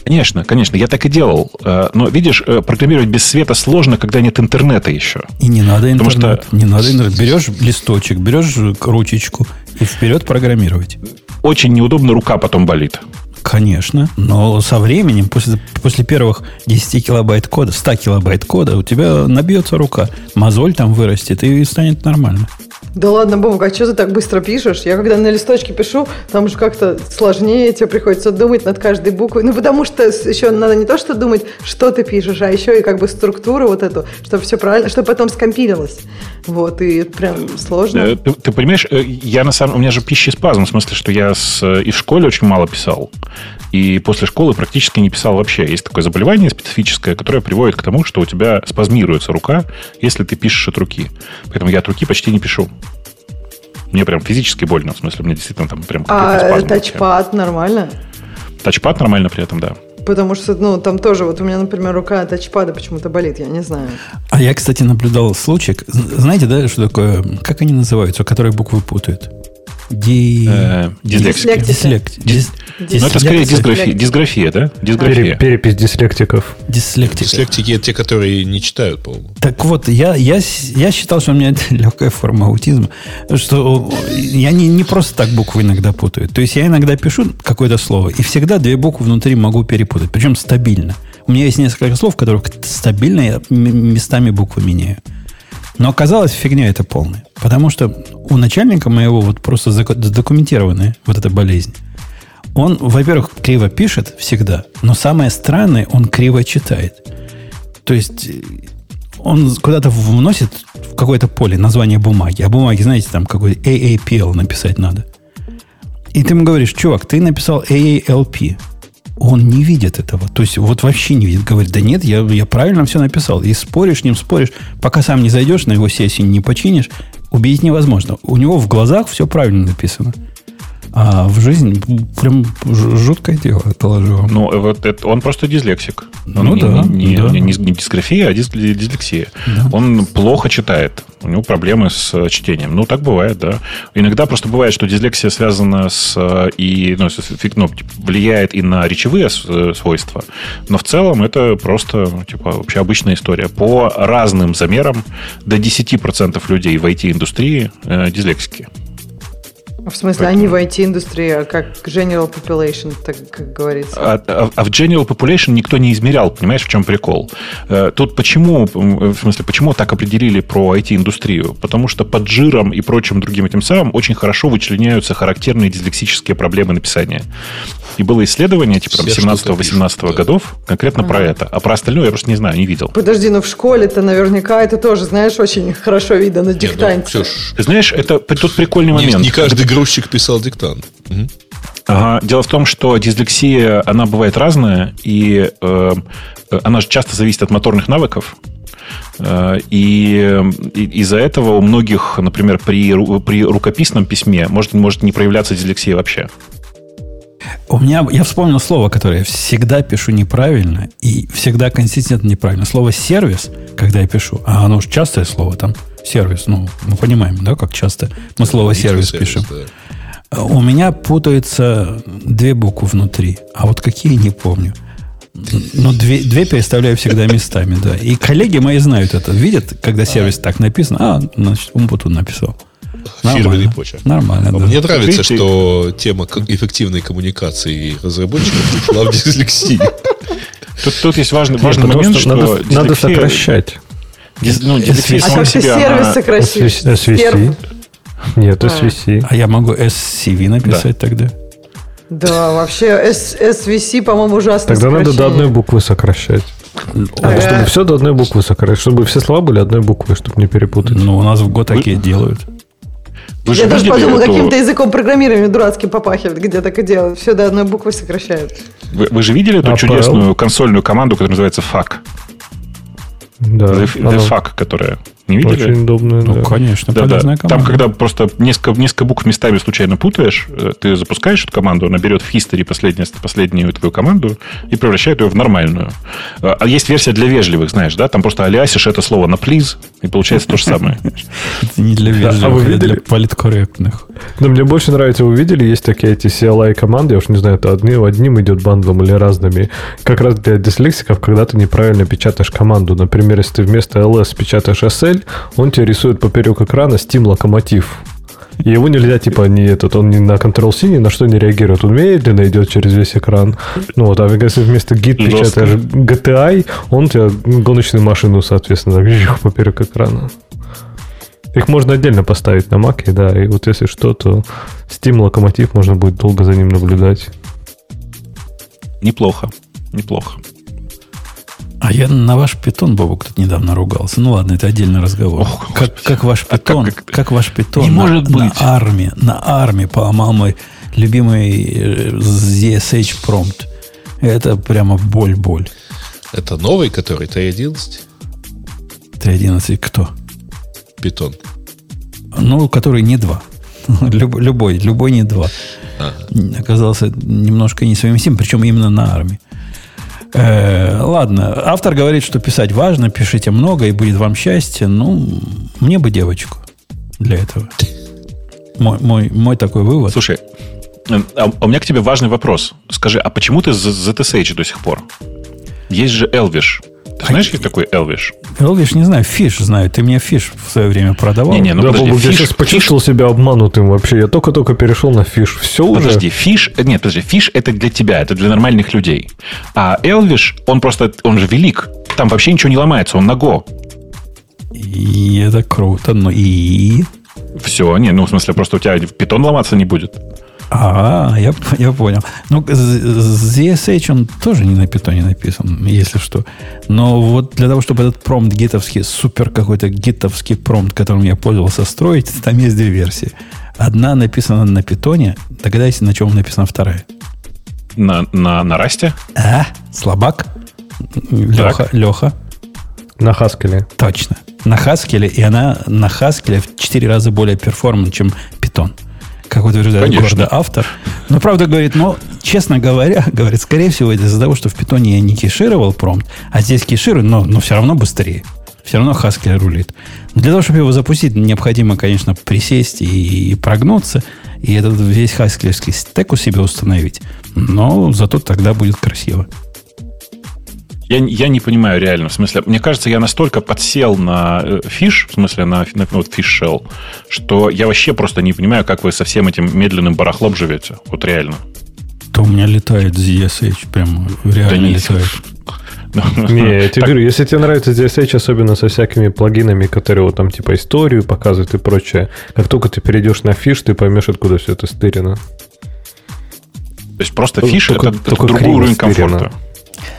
Конечно, конечно, я так и делал. Э, но, видишь, э, программировать без света сложно, когда нет интернета еще. И не надо интернет. Потому что... Не надо интернет. Берешь листочек, берешь ручечку и вперед программировать. Очень неудобно, рука потом болит. Конечно, но со временем, после, после первых 10 килобайт кода, 100 килобайт кода, у тебя набьется рука, мозоль там вырастет и станет нормально. Да ладно, Бог, а что ты так быстро пишешь? Я когда на листочке пишу, там же как-то сложнее, тебе приходится думать над каждой буквой. Ну, потому что еще надо не то, что думать, что ты пишешь, а еще и как бы структуру вот эту, чтобы все правильно, чтобы потом скомпилилось. Вот, и прям сложно. Э, ты, ты понимаешь, э, я на самом... У меня же пищеспазм, в смысле, что я с, и в школе очень мало писал. И после школы практически не писал вообще. Есть такое заболевание специфическое, которое приводит к тому, что у тебя спазмируется рука, если ты пишешь от руки. Поэтому я от руки почти не пишу. Мне прям физически больно, в смысле, мне действительно там прям А тачпад нормально? Тачпад нормально при этом, да. Потому что, ну, там тоже, вот у меня, например, рука от тачпада почему-то болит, я не знаю. А я, кстати, наблюдал случай. Знаете, да, что такое, как они называются, которые буквы путают? Ди... Э, дислексия. Дислект. Дис... Дис... Ну, это скорее дисграфия, дисграфия да? Дисграфия. Перепись дислектиков. Дислектики. Дислектики это те, которые не читают, по-моему. Так вот, я, я, я считал, что у меня (laughs) легкая форма аутизма, что я не, не просто так буквы иногда путаю. То есть я иногда пишу какое-то слово, и всегда две буквы внутри могу перепутать, причем стабильно. У меня есть несколько слов, в которых стабильно я местами буквы меняю. Но оказалось, фигня это полная. Потому что у начальника моего вот просто задокументированная вот эта болезнь. Он, во-первых, криво пишет всегда, но самое странное, он криво читает. То есть он куда-то вносит в какое-то поле название бумаги. А бумаги, знаете, там какой AAPL написать надо. И ты ему говоришь, чувак, ты написал AALP он не видит этого. То есть вот вообще не видит. Говорит, да нет, я, я правильно все написал. И споришь с ним, споришь, пока сам не зайдешь на его сессию, не починишь, убедить невозможно. У него в глазах все правильно написано. А в жизни прям жуткое дело, положу вам. Ну, вот это, он просто дислексик. Он ну не, да, не, да. Не, не, не дисграфия, а дис, дислексия. Да. Он плохо читает. У него проблемы с чтением. Ну, так бывает, да. Иногда просто бывает, что дислексия связана с и ну, ну, типа, влияет и на речевые свойства. Но в целом это просто типа, вообще обычная история. По разным замерам до 10% людей в IT-индустрии э, дислексики. В смысле, Поэтому... они в IT-индустрии, а как general population, так как говорится? А, а, а в general population никто не измерял, понимаешь, в чем прикол? Э, тут почему, в смысле, почему так определили про IT-индустрию? Потому что под жиром и прочим другим этим самым очень хорошо вычленяются характерные дислексические проблемы написания. И было исследование, типа там 17-18 да. годов, конкретно ага. про это. А про остальное я просто не знаю, не видел. Подожди, ну в школе-то наверняка это тоже, знаешь, очень хорошо видно на диктанте. Ну, Ксюш, Ты знаешь, это тут прикольный момент. Не, не каждый грузчик писал диктант. Угу. Ага. Дело в том, что дислексия, она бывает разная, и э, она же часто зависит от моторных навыков. Э, и, и из-за этого у многих, например, при, при рукописном письме может, может не проявляться дислексия вообще. У меня, я вспомнил слово, которое я всегда пишу неправильно и всегда консистентно неправильно. Слово сервис, когда я пишу, а оно уж частое слово там, сервис, ну, мы понимаем, да, как часто мы слово сервис, пишем. Да. У меня путаются две буквы внутри, а вот какие не помню. Но две, две переставляю всегда местами, да. И коллеги мои знают это. Видят, когда сервис так написан, а, значит, Умпутун написал. Фирменный почерк. Нормально, да. Мне нравится, что тема эффективной коммуникации разработчиков ушла в дислексию. Тут, тут есть важный, важный момент, что надо, надо сокращать. Дис, ну, дислексия а как ты сервис сократишь? SVC. Нет, SVC. А я могу SCV написать да. тогда? Да, вообще SVC, по-моему, ужасно Тогда надо до одной буквы сокращать. А, чтобы все до одной буквы сокращать. Чтобы все слова были одной буквы, чтобы не перепутать. Ну, у нас в год такие делают. Вы Я даже подумал, эту... каким-то языком программирования дурацким попахивает, где так и делают. Все до одной буквы сокращают. Вы, вы же видели эту а чудесную консольную команду, которая называется FAC? Да. The, the FAC, которая... Не видели? Очень удобно, ну, да. конечно, да, да. Там, когда просто несколько, несколько букв местами случайно путаешь, э, ты запускаешь эту команду, она берет в history последнюю, последнюю твою команду и превращает ее в нормальную. А, а есть версия для вежливых, знаешь, да? Там просто алиасишь это слово на please, и получается то же самое. Это не для вежливых, а для политкорректных. Но мне больше нравится, вы видели, есть такие эти CLI команды, я уж не знаю, это одним, одним идет бандлом или разными. Как раз для дислексиков, когда ты неправильно печатаешь команду. Например, если ты вместо ls печатаешь SL, цель, он тебе рисует поперек экрана Steam локомотив. И его нельзя, типа, не этот, он не на Ctrl-C, ни на что не реагирует. Он медленно идет через весь экран. Ну вот, а если вместо git печатаешь GTI, он тебе гоночную машину, соответственно, так, поперек экрана. Их можно отдельно поставить на Mac, да, и вот если что, то Steam локомотив можно будет долго за ним наблюдать. Неплохо, неплохо. А я на ваш питон, Бобу, кто-то недавно ругался. Ну ладно, это отдельный разговор. Ох, как, как ваш питон, а как, как, как ваш питон не на, может быть. на армии, на армии поломал мой любимый э, ZSH промпт. Это прямо боль-боль. Это новый, который Т11? Т11 кто? Питон. Ну, который не 2. (laughs) любой, любой не 2. Ага. Оказался немножко несовместим, причем именно на армии. Э, ладно, автор говорит, что писать важно, пишите много, и будет вам счастье. Ну, мне бы девочку для этого. Мой, мой, мой такой вывод. Слушай, э, а у меня к тебе важный вопрос. Скажи, а почему ты ZSH до сих пор? Есть же Elvish. Ты знаешь, есть такой Elvish? Elvish, не знаю, fish знаю. Ты мне fish в свое время продавал. Не, не, ну да, подожди, Бобук, fish, я сейчас почувствовал fish... себя обманутым вообще. Я только-только перешел на fish. Все подожди, уже? Подожди, fish... Э, нет, подожди, fish это для тебя, это для нормальных людей. А Elvish, он просто, он же велик. Там вообще ничего не ломается, он на Go. И это круто, но и... Все, не, ну, в смысле, просто у тебя питон ломаться не будет. А, я, я понял. Ну, ZSH он тоже не на питоне написан, если что. Но вот для того, чтобы этот промпт гитовский, супер какой-то гитовский промпт, которым я пользовался, строить, там есть две версии. Одна написана на питоне. Догадайся, на чем написана вторая. На, на, на расте? А, слабак. Леха, Леха. На Хаскеле. Точно. На Хаскеле, и она на Хаскеле в 4 раза более перформант, чем питон как утверждает гордо автор. Но правда говорит, но, честно говоря, (laughs) говорит, скорее всего, это из-за того, что в питоне я не кешировал промпт, а здесь кеширую, но, но все равно быстрее. Все равно Haskell рулит. Но для того, чтобы его запустить, необходимо, конечно, присесть и, и прогнуться, и этот весь хаскелевский стек у себя установить. Но зато тогда будет красиво. Я, я не понимаю реально. В смысле, мне кажется, я настолько подсел на э, fish, в смысле, на, на вот fish shell, что я вообще просто не понимаю, как вы со всем этим медленным барахлом живете. Вот реально. То у меня летает ZSH, прям реально да летает. (laughs) Не, я тебе говорю, если тебе нравится ZSH, особенно со всякими плагинами, которые вот там типа историю показывают и прочее, как только ты перейдешь на fish, ты поймешь, откуда все это стырено. То есть просто fish это другой уровень комфорта.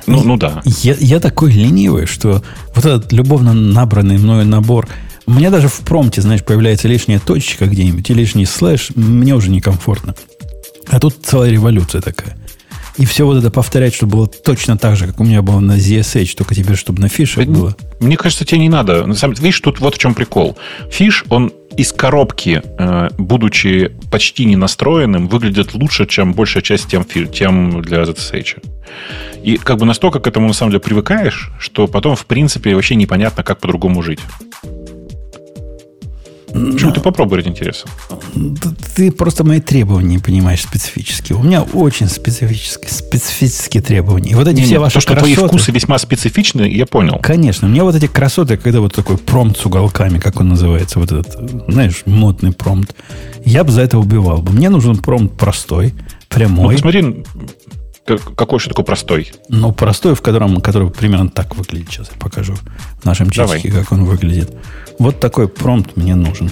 Ну, ну да. Я, я такой ленивый, что вот этот любовно набранный мною набор, у меня даже в промте, знаешь, появляется лишняя точка где-нибудь и лишний слэш, мне уже некомфортно. А тут целая революция такая. И все вот это повторять, чтобы было точно так же, как у меня было на ZSH, только теперь, чтобы на фишах было. Мне кажется, тебе не надо. На самом деле, видишь, тут вот в чем прикол. Фиш, он из коробки, э, будучи почти не настроенным, выглядит лучше, чем большая часть тем, тем для ZSH. И как бы настолько к этому на самом деле привыкаешь, что потом, в принципе, вообще непонятно, как по-другому жить. Почему ты попробуй ради интереса? Ты просто мои требования не понимаешь специфические. У меня очень специфические, специфические требования. И вот эти не, все ваши То, что красоты, твои вкусы весьма специфичны, я понял. Конечно. У меня вот эти красоты, когда вот такой промпт с уголками, как он называется, вот этот, знаешь, модный промпт, я бы за это убивал бы. Мне нужен промпт простой, прямой. Ну, посмотри, какой же такой простой? Ну, простой, в котором, который примерно так выглядит. Сейчас я покажу в нашем чатике, как он выглядит. Вот такой промпт мне нужен.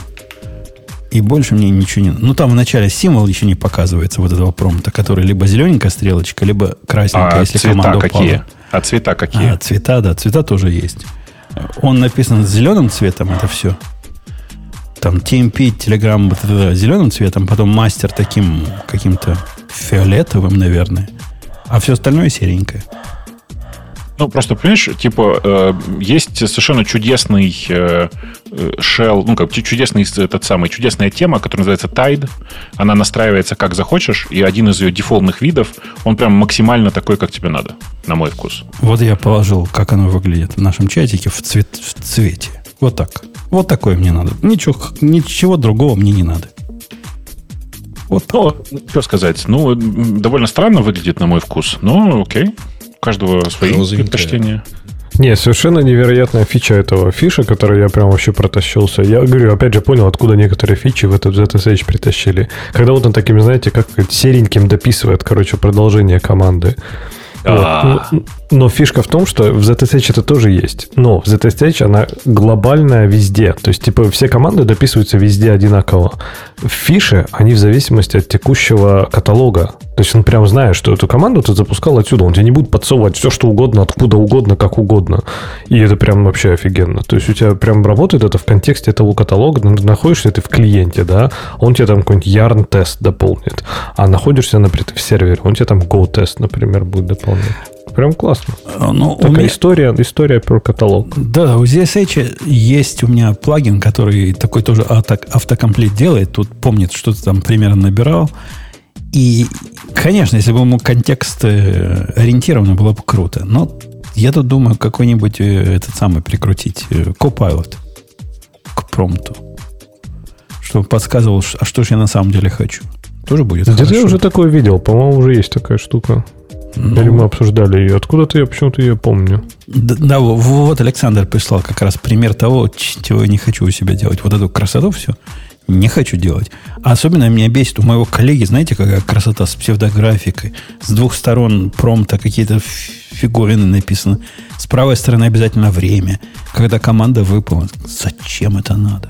И больше мне ничего не... Ну, там в начале символ еще не показывается вот этого промпта, который либо зелененькая стрелочка, либо красненькая, а если цвета команда какие? Упала. А цвета какие? А, цвета, да, цвета тоже есть. Он написан зеленым цветом, это все. Там TMP, Telegram зеленым цветом, потом мастер таким каким-то фиолетовым, наверное. А все остальное серенькое. Ну, просто, понимаешь, типа, э, есть совершенно чудесный э, э, shell, ну, как чудесный, этот самый, чудесная тема, которая называется Tide. Она настраивается как захочешь, и один из ее дефолтных видов, он прям максимально такой, как тебе надо, на мой вкус. Вот я положил, как оно выглядит в нашем чатике в, цвет, в цвете. Вот так. Вот такое мне надо. Ничего, ничего другого мне не надо. Вот. Ну, что сказать. Ну, довольно странно выглядит на мой вкус. Но окей каждого свои Розовенькая. предпочтения. Не, совершенно невероятная фича этого фиша, который я прям вообще протащился. Я говорю, опять же, понял, откуда некоторые фичи в этот ZSH притащили. Когда вот он таким, знаете, как сереньким дописывает, короче, продолжение команды. Вот. Но фишка в том, что в ZSH это тоже есть. Но в ZSH она глобальная везде. То есть, типа, все команды дописываются везде одинаково. В фише они в зависимости от текущего каталога. То есть он прям знает, что эту команду ты запускал отсюда. Он тебе не будет подсовывать все, что угодно, откуда угодно, как угодно. И это прям вообще офигенно. То есть у тебя прям работает это в контексте этого каталога. Находишься ты в клиенте, да, он тебе там какой-нибудь yarn тест дополнит. А находишься, например, в сервере, он тебе там go тест, например, будет дополнять. Прям классно. А, ну, Такая меня... история, история про каталог. Да, у ZSH есть у меня плагин, который такой тоже авто, автокомплит делает. Тут помнит, что ты там примерно набирал. И, конечно, если бы ему контекст э, ориентированно, было бы круто. Но я тут думаю, какой-нибудь э, этот самый прикрутить э, Copilot к промту. Чтобы подсказывал, а что же я на самом деле хочу. Тоже будет Где-то я уже такое видел. По-моему, уже есть такая штука. Ну, Или мы обсуждали ее. Откуда-то я почему-то ее помню. Да, да, вот Александр прислал как раз пример того, чего я не хочу у себя делать. Вот эту красоту все не хочу делать. А особенно меня бесит у моего коллеги, знаете, какая красота с псевдографикой. С двух сторон промта какие-то фигурины написаны. С правой стороны обязательно время. Когда команда выполнена. Зачем это надо?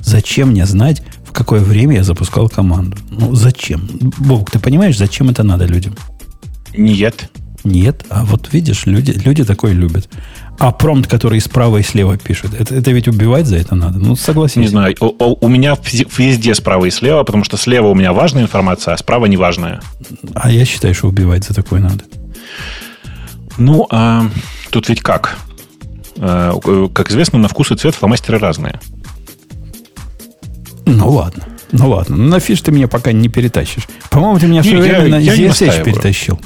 Зачем мне знать, в какое время я запускал команду? Ну, зачем? Бог, ты понимаешь, зачем это надо людям? Нет. Нет, а вот видишь, люди, люди такое любят. А промпт, который справа и слева пишет, это, это ведь убивать за это надо. Ну, согласен. Не знаю, у, у меня везде справа и слева, потому что слева у меня важная информация, а справа неважная. А я считаю, что убивать за такое надо. Ну, а, тут ведь как? А, как известно, на вкус и цвет фломастеры разные. Ну, ладно. Ну ладно, на фиш ты меня пока не перетащишь. По-моему, ты меня все время на ZSH перетащил.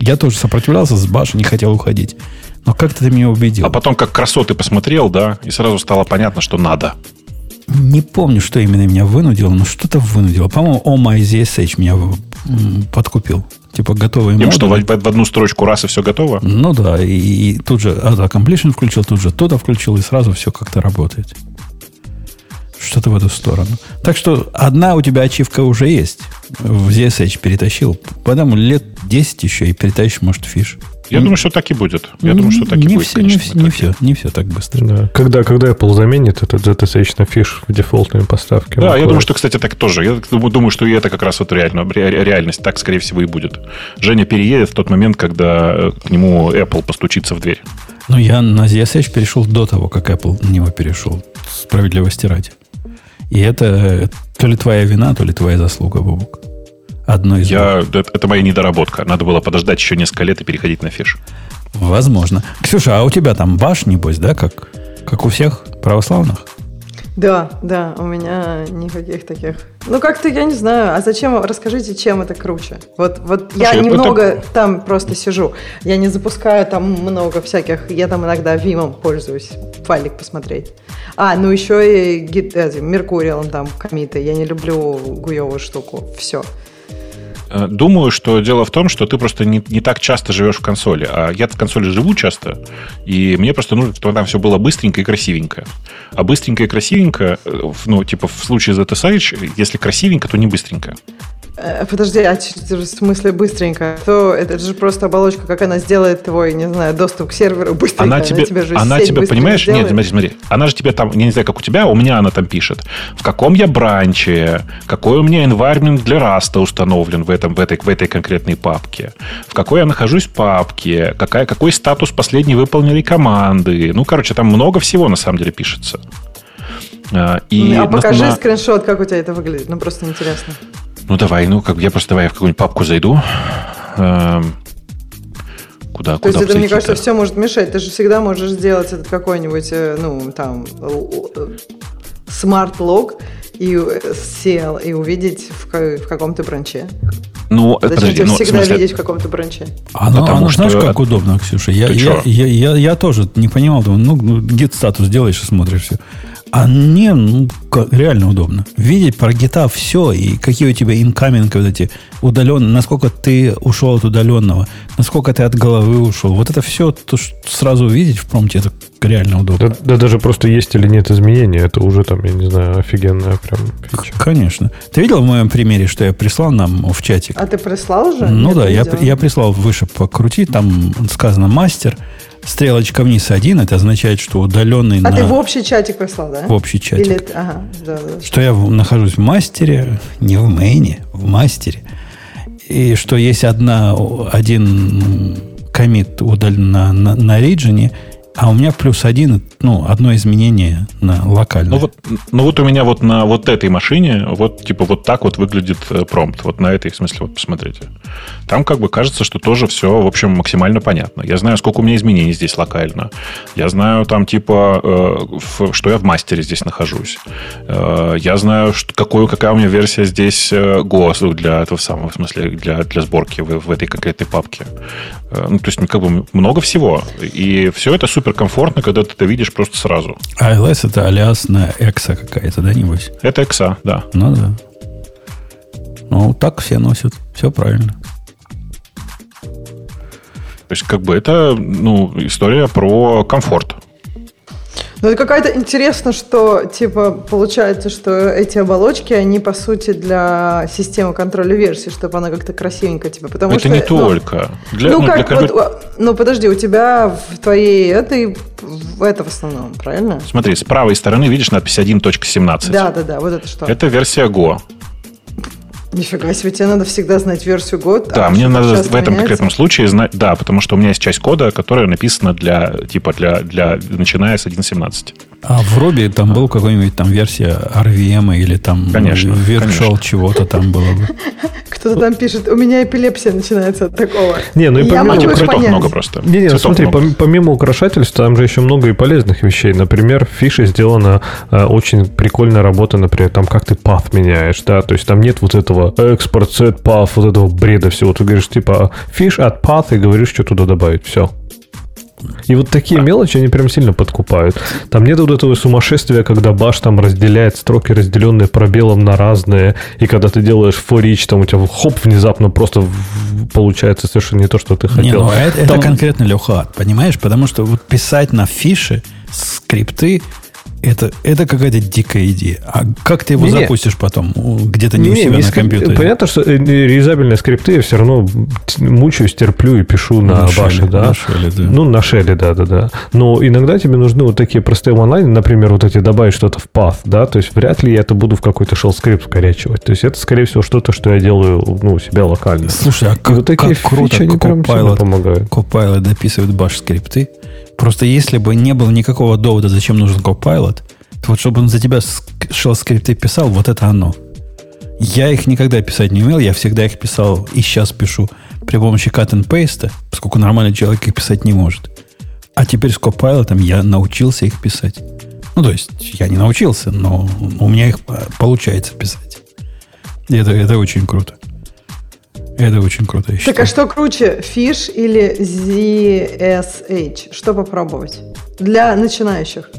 Я тоже сопротивлялся с башни, не хотел уходить. Но как-то ты меня убедил. А потом, как красоты посмотрел, да, и сразу стало понятно, что надо. Не помню, что именно меня вынудило, но что-то вынудило. По-моему, Oh My ZSH меня подкупил. Типа готовые Тем, что в, в одну строчку раз и все готово? Ну да, и, и тут же Auto Completion включил, тут же то-то включил, и сразу все как-то работает. Что-то в эту сторону. Так что одна у тебя ачивка уже есть. В ZSH перетащил. Потом лет 10 еще и перетащишь, может, fish. Я думаю, что так и будет. Я не, думаю, что так не и будет. Все, конечно, не, все, не все так быстро. Да. Когда, когда Apple заменит этот ZSH на fish в дефолтной поставке. Да, я думаю, что, кстати, так тоже. Я думаю, что и это как раз вот реально, реальность. Так, скорее всего, и будет. Женя переедет в тот момент, когда э, к нему Apple постучится в дверь. Ну, я на ZSH перешел до того, как Apple на него перешел. Справедливости ради. И это то ли твоя вина, то ли твоя заслуга, Бобук. Одно из Я, это, это моя недоработка. Надо было подождать еще несколько лет и переходить на фиш. Возможно. Ксюша, а у тебя там баш, небось, да, как, как у всех православных? Да, да, у меня никаких таких. Ну, как-то я не знаю. А зачем? Расскажите, чем это круче? Вот, вот Слушай, я немного это... там просто сижу. Я не запускаю там много всяких. Я там иногда Вимом пользуюсь. Файлик посмотреть. А, ну еще и эти, Меркуриалом там комиты. Я не люблю гуевую штуку. Все. Э, думаю, что дело в том, что ты просто не, не так часто живешь в консоли. А я в консоли живу часто, и мне просто нужно, чтобы там все было быстренько и красивенько. А быстренько и красивенько, э, ну, типа в случае ZSH, если красивенько, то не быстренько. Э, подожди, а в смысле быстренько? То это же просто оболочка, как она сделает твой, не знаю, доступ к серверу быстренько. Она тебе, она тебе, же она тебе понимаешь? Сделает. Нет, смотри, смотри. Она же тебе там, я не знаю, как у тебя, у меня она там пишет. В каком я бранче, какой у меня environment для раста установлен в, этом, в, этой, в этой конкретной папке, в какой я нахожусь папке, какая, какой статус последней выполненной команды. Ну, короче, там много всего на самом деле пишется. А, и а покажи на... скриншот, как у тебя это выглядит. Ну, просто интересно. Ну, давай, ну, как я просто давай в какую-нибудь папку зайду. Эм, Куда, То куда есть это, мне кажется, все может мешать. Ты же всегда можешь сделать этот какой-нибудь, э, ну, там, smartlog и сел и увидеть в, в каком-то branch е. Ну, Зачем подожди, тебе ну, всегда смысле... видеть в каком-то бранче? Оно, Потому оно что... знаешь, как удобно, Ксюша. Я, я, я, я, я тоже не понимал, думаю, ну, гид статус делаешь и смотришь все. А мне ну, реально удобно. Видеть про гита все, и какие у тебя инкаминги вот эти удаленные, насколько ты ушел от удаленного, насколько ты от головы ушел. Вот это все то, что сразу увидеть в промте, это реально удобно. Да, да даже просто есть или нет изменения, это уже там, я не знаю, офигенная прям фича. Конечно. Ты видел в моем примере, что я прислал нам в чатик? А ты прислал уже? Ну нет, да, я, я прислал выше покрути, там сказано мастер, Стрелочка вниз один, это означает, что удаленный а на... ты в общий чатик послал, да? В общий чатик. Или... Ага, да, да. Что я нахожусь в мастере, не в мейне, в мастере. И что есть одна, один комит удален на, на, на риджине, а у меня плюс один, ну, одно изменение на локальное. Ну вот, ну вот у меня вот на вот этой машине, вот типа вот так вот выглядит э, промпт. Вот на этой, в смысле, вот посмотрите. Там как бы кажется, что тоже все, в общем, максимально понятно. Я знаю, сколько у меня изменений здесь локально. Я знаю там типа, э, что я в мастере здесь нахожусь. Э, я знаю, что, какую, какая у меня версия здесь э, для этого самого, в смысле, для, для сборки в, в этой конкретной папке. Э, ну, то есть, как бы много всего. И все это супер комфортно, когда ты это видишь просто сразу. ALS это алиас на экса какая-то, да, небось? Это экса, да. Ну да. Ну, так все носят. Все правильно. То есть, как бы это ну, история про комфорт. Ну, это какая-то интересно, что, типа, получается, что эти оболочки, они, по сути, для системы контроля версий, чтобы она как-то красивенько, типа, потому это что... Это не ну, только. Для, ну, ну, как, для... вот, ну, подожди, у тебя в твоей этой, это в основном, правильно? Смотри, с правой стороны видишь надпись 1.17. Да, да, да, вот это что? Это версия Go. Нифига себе, тебе надо всегда знать версию года. Да, а мне надо в этом меняется? конкретном случае знать, да, потому что у меня есть часть кода, которая написана для, типа, для, для начиная с 1.17. А в Руби там был какой-нибудь там версия RVM или там конечно, Virtual конечно. чего-то там было бы. (laughs) Кто-то там пишет, у меня эпилепсия начинается от такого. Не, ну и помимо... Цветов много просто. Не, не, смотри, много. помимо украшательств, там же еще много и полезных вещей. Например, в фише сделана э, очень прикольная работа, например, там как ты path меняешь, да, то есть там нет вот этого экспорт, set path, вот этого бреда всего. Ты говоришь, типа, fish от path и говоришь, что туда добавить. Все. И вот такие мелочи, они прям сильно подкупают. Там нет вот этого сумасшествия, когда баш там разделяет строки, разделенные пробелом на разные, и когда ты делаешь for each, там у тебя хоп, внезапно просто получается совершенно не то, что ты хотел. Не, ну, это, там... это конкретно леха, понимаешь? Потому что вот писать на фише скрипты, это, это какая-то дикая идея. А как ты его не, запустишь потом? Где-то не, не у себя не, на компьютере. Понятно, что э, реюзабельные скрипты я все равно мучаюсь, терплю и пишу на, на баше, да? На шеле, да. Ну, на шеле, да, да, да. Но иногда тебе нужны вот такие простые онлайн, например, вот эти добавить что-то в path, да, то есть вряд ли я это буду в какой-то shell скрипт скорячивать. То есть это, скорее всего, что-то, что я делаю, ну, у себя локально. Слушай, а как, вот такие как круто они прям помогают. Copilot дописывает баш скрипты. Просто если бы не было никакого довода, зачем нужен Copilot, вот чтобы он за тебя shell скрипты писал, вот это оно. Я их никогда писать не умел, я всегда их писал и сейчас пишу при помощи cut and paste, поскольку нормальный человек их писать не может. А теперь с Copilot я научился их писать. Ну, то есть, я не научился, но у меня их а, получается писать. И это, это очень круто. Это очень круто. Я так, а что круче, Fish или ZSH? Что попробовать? Для начинающих.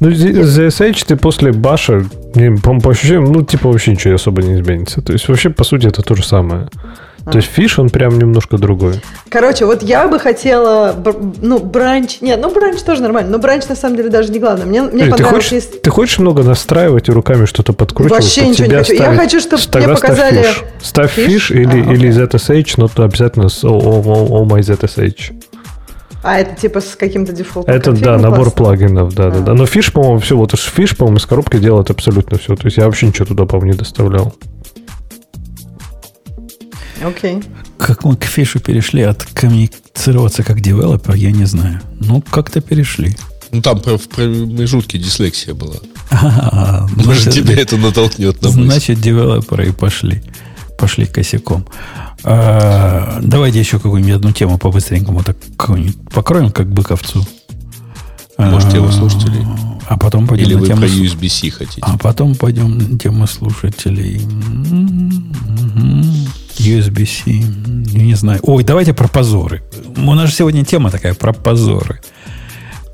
Ну, ZSH ты после баша, по, по ощущениям, ну, типа, вообще ничего особо не изменится. То есть, вообще, по сути, это то же самое. А. То есть фиш, он прям немножко другой. Короче, вот я бы хотела, ну, branch, нет, ну, branch тоже нормально, но branch на самом деле даже не главное. Мне, мне ты, хочешь, если... ты хочешь много настраивать и руками что-то подкручивать? Вообще ничего не хочу. Ставить, я хочу, чтобы мне показали... Ставь fish, ставь fish, fish или, а, или ZSH, но обязательно с my ZSH. А это типа с каким-то дефолтом? Это, да, набор классно. плагинов, да, а. да, да. Но fish, по-моему, все, вот fish, по-моему, из коробки делает абсолютно все. То есть я вообще ничего туда, по-моему, не доставлял. Окей. Okay. Как мы к фишу перешли от коммуницироваться как девелопер, я не знаю. Ну, как-то перешли. Ну, там в промежутке дислексия была. Может, тебя это натолкнет на Значит, девелоперы и пошли. Пошли косяком. А, давайте еще какую-нибудь одну тему по-быстренькому так покроем, как быковцу. Может, тему а, слушателей? А потом пойдем Или на вы тему... про USB-C хотите? А потом пойдем на тему слушателей. USB-C. Не знаю. Ой, давайте про позоры. У нас же сегодня тема такая про позоры.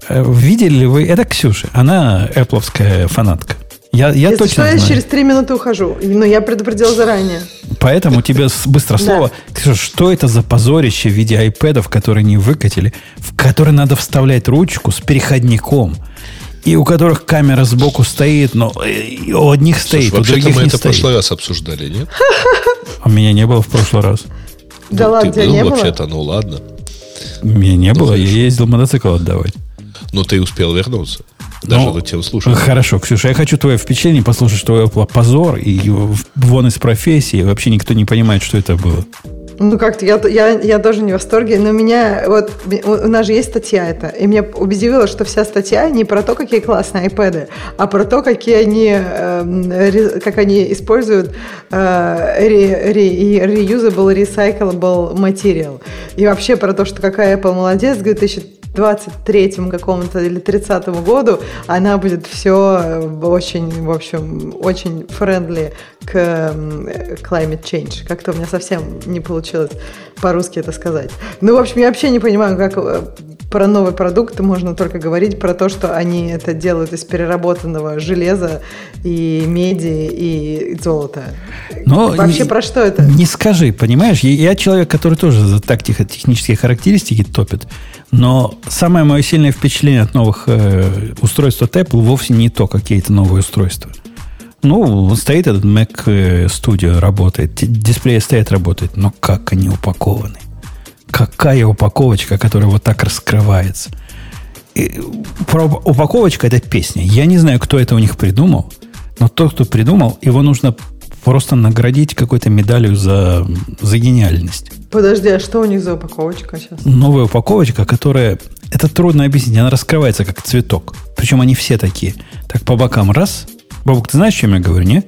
Э, видели ли вы... Это Ксюша. Она Apple фанатка. Я, я Если точно что, знаю. я через три минуты ухожу. Но я предупредил заранее. Поэтому тебе быстро слово. Да. Что это за позорище в виде iPad, которые не выкатили, в которые надо вставлять ручку с переходником, и у которых камера сбоку стоит, но э, у одних стоит, Слушай, у других мы не это стоит. в прошлый раз обсуждали, нет? (laughs) А меня не было в прошлый раз. Да ну, ладно, тебя не было? вообще-то, ну ладно. Меня не было, я ездил мотоцикл отдавать. Но ты успел вернуться. Даже ну, тем слушать. Хорошо, Ксюша, я хочу твое впечатление послушать, что это позор, и вон из профессии, вообще никто не понимает, что это было. Ну, как-то я, я, я тоже не в восторге, но меня, вот, у нас же есть статья это, и меня убедило, что вся статья не про то, какие классные iPad, а про то, какие они, э, как они используют э, re, re, reusable, recyclable material. И вообще про то, что какая Apple молодец, говорит, ищет 23-му какому-то или 30-му году она будет все э, очень, в общем, очень friendly к climate change. Как-то у меня совсем не получилось по-русски это сказать. Ну, в общем, я вообще не понимаю, как э, про новый продукт можно только говорить про то, что они это делают из переработанного железа и меди и золота. Но Вообще не, про что это? Не скажи, понимаешь? Я человек, который тоже за так технические характеристики топит. Но самое мое сильное впечатление от новых э, устройств от Apple вовсе не то, какие это новые устройства. Ну, стоит этот Mac э, Studio, работает, дисплеи стоят, работает, но как они упакованы? Какая упаковочка, которая вот так раскрывается? И, про упаковочка это песня. Я не знаю, кто это у них придумал, но тот, кто придумал, его нужно просто наградить какой-то медалью за, за гениальность. Подожди, а что у них за упаковочка сейчас? Новая упаковочка, которая... Это трудно объяснить. Она раскрывается как цветок. Причем они все такие. Так по бокам раз. Бабук, ты знаешь, о чем я говорю, не?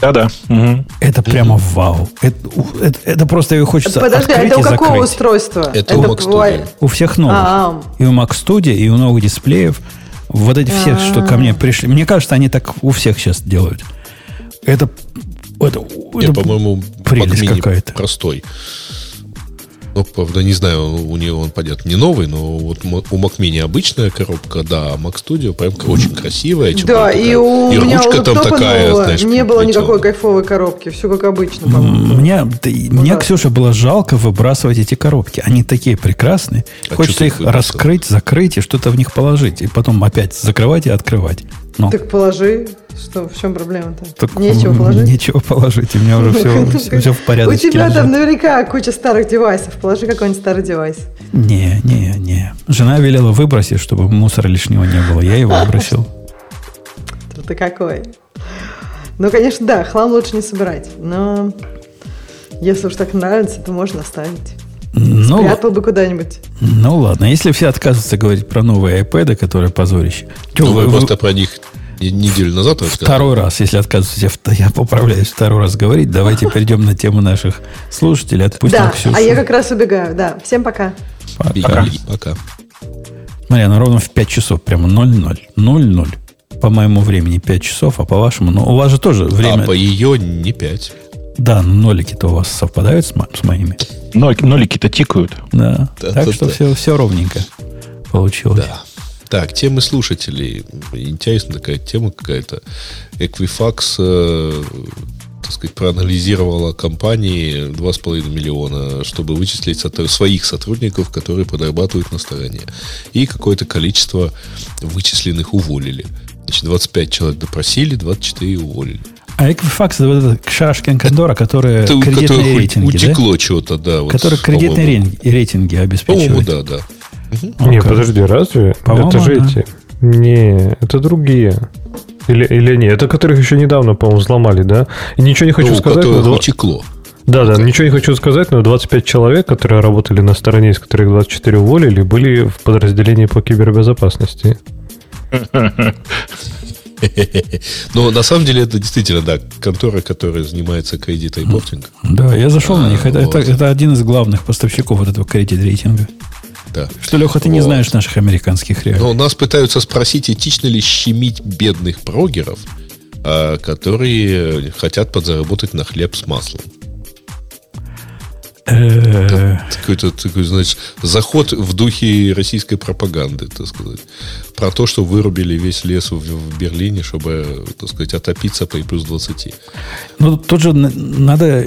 Да-да. Угу. Это прямо вау. Это, это, это просто хочется Подожди, открыть это у и какого закрыть. устройства? Это, это у Mac Studio. У всех новых. А-а. И у Mac Studio, и у новых дисплеев. Вот эти все, А-а-а. что ко мне пришли. Мне кажется, они так у всех сейчас делают. Это это, это по-моему, прелесть какая-то. Простой. Ну, правда, не знаю, у нее он, понятно, не новый, но вот у Mac Mini обычная коробка, да, а Mac Studio прям очень красивая. Да, и у и меня ручка у там такая, нового знаешь, не было никакой кайфовой коробки, все как обычно, по-моему. Мне, да, мне Ксюша, было жалко выбрасывать эти коробки. Они такие прекрасные. А Хочется их раскрыть, закрыть и что-то в них положить. И потом опять закрывать и открывать. Так положи. Что, в чем проблема-то? Так, нечего положить? Нечего положить, у меня уже все, все, все в порядке. У тебя лежит. там наверняка куча старых девайсов. Положи какой-нибудь старый девайс. Не, не, не. Жена велела выбросить, чтобы мусора лишнего не было. Я его выбросил. (laughs) Ты какой? Ну, конечно, да, хлам лучше не собирать. Но если уж так нравится, то можно оставить. Ну, Спрятал бы куда-нибудь. Ну ладно, если все отказываются говорить про новые iPad, которые позорище. Ну, вы, вы просто про них неделю назад Второй раз, если отказываетесь, я поправляюсь второй раз говорить. Давайте перейдем на тему наших слушателей. Отпустим да, Ксюшу. а я как раз убегаю. Да, всем пока. Пока. пока. Смотри, она ровно в 5 часов, прямо 0-0. 0-0. По моему времени 5 часов, а по вашему, ну, у вас же тоже время... А по ее не 5. Да, нолики-то у вас совпадают с, с моими. Нолики-то тикают. Да. да так да, что да. Все, все ровненько получилось. Да. Так, темы слушателей. Интересная такая тема какая-то. Equifax, э, так сказать, проанализировала компании 2,5 миллиона, чтобы вычислить сотр- своих сотрудников, которые подрабатывают на стороне. И какое-то количество вычисленных уволили. Значит, 25 человек допросили, 24 уволили. А Equifax это вот этот Шашкин Кондора, которые это, кредитные рейтинги, утекло да? чего-то, да. Вот, которые кредитные рейтинги обеспечивают. По-моему, да, да. Не, подожди, разве? Это же да. эти. Не, это другие. Или, или нет, это которых еще недавно, по-моему, взломали, да? И ничего не хочу ну, сказать. Но... утекло. Да, да, ничего не хочу сказать, но 25 человек, которые работали на стороне, из которых 24 уволили, были в подразделении по кибербезопасности. (laughs) Но на самом деле это действительно, да, контора, которая занимается кредит репортинг. Да, я зашел на них. Это, вот. это, это один из главных поставщиков вот этого кредит рейтинга. Да. Что, Леха, ты вот. не знаешь наших американских реалий. Но нас пытаются спросить, этично ли щемить бедных прогеров, а, которые хотят подзаработать на хлеб с маслом. Какой-то такой, значит, заход в духе российской пропаганды, так сказать. Про то, что вырубили весь лес в Берлине, чтобы, так сказать, отопиться при плюс 20. Ну, тут же надо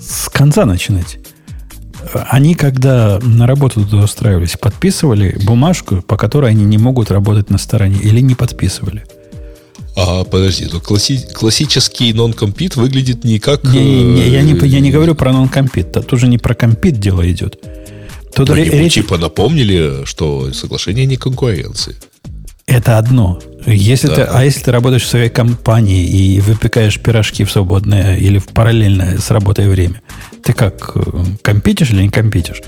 с конца начинать. Они, когда на работу туда устраивались, подписывали бумажку, по которой они не могут работать на стороне, или не подписывали? А, подожди, то класси- классический нон-компит выглядит не как... Не, не, не, я, не, я не э, говорю про нон-компит. Тут уже не про компит дело идет. Тут Но речь... типа напомнили, что соглашение не конкуренции. Это одно. Если да. ты, а если ты работаешь в своей компании и выпекаешь пирожки в свободное или в параллельное с работой время, ты как, э, компитишь или не компитишь?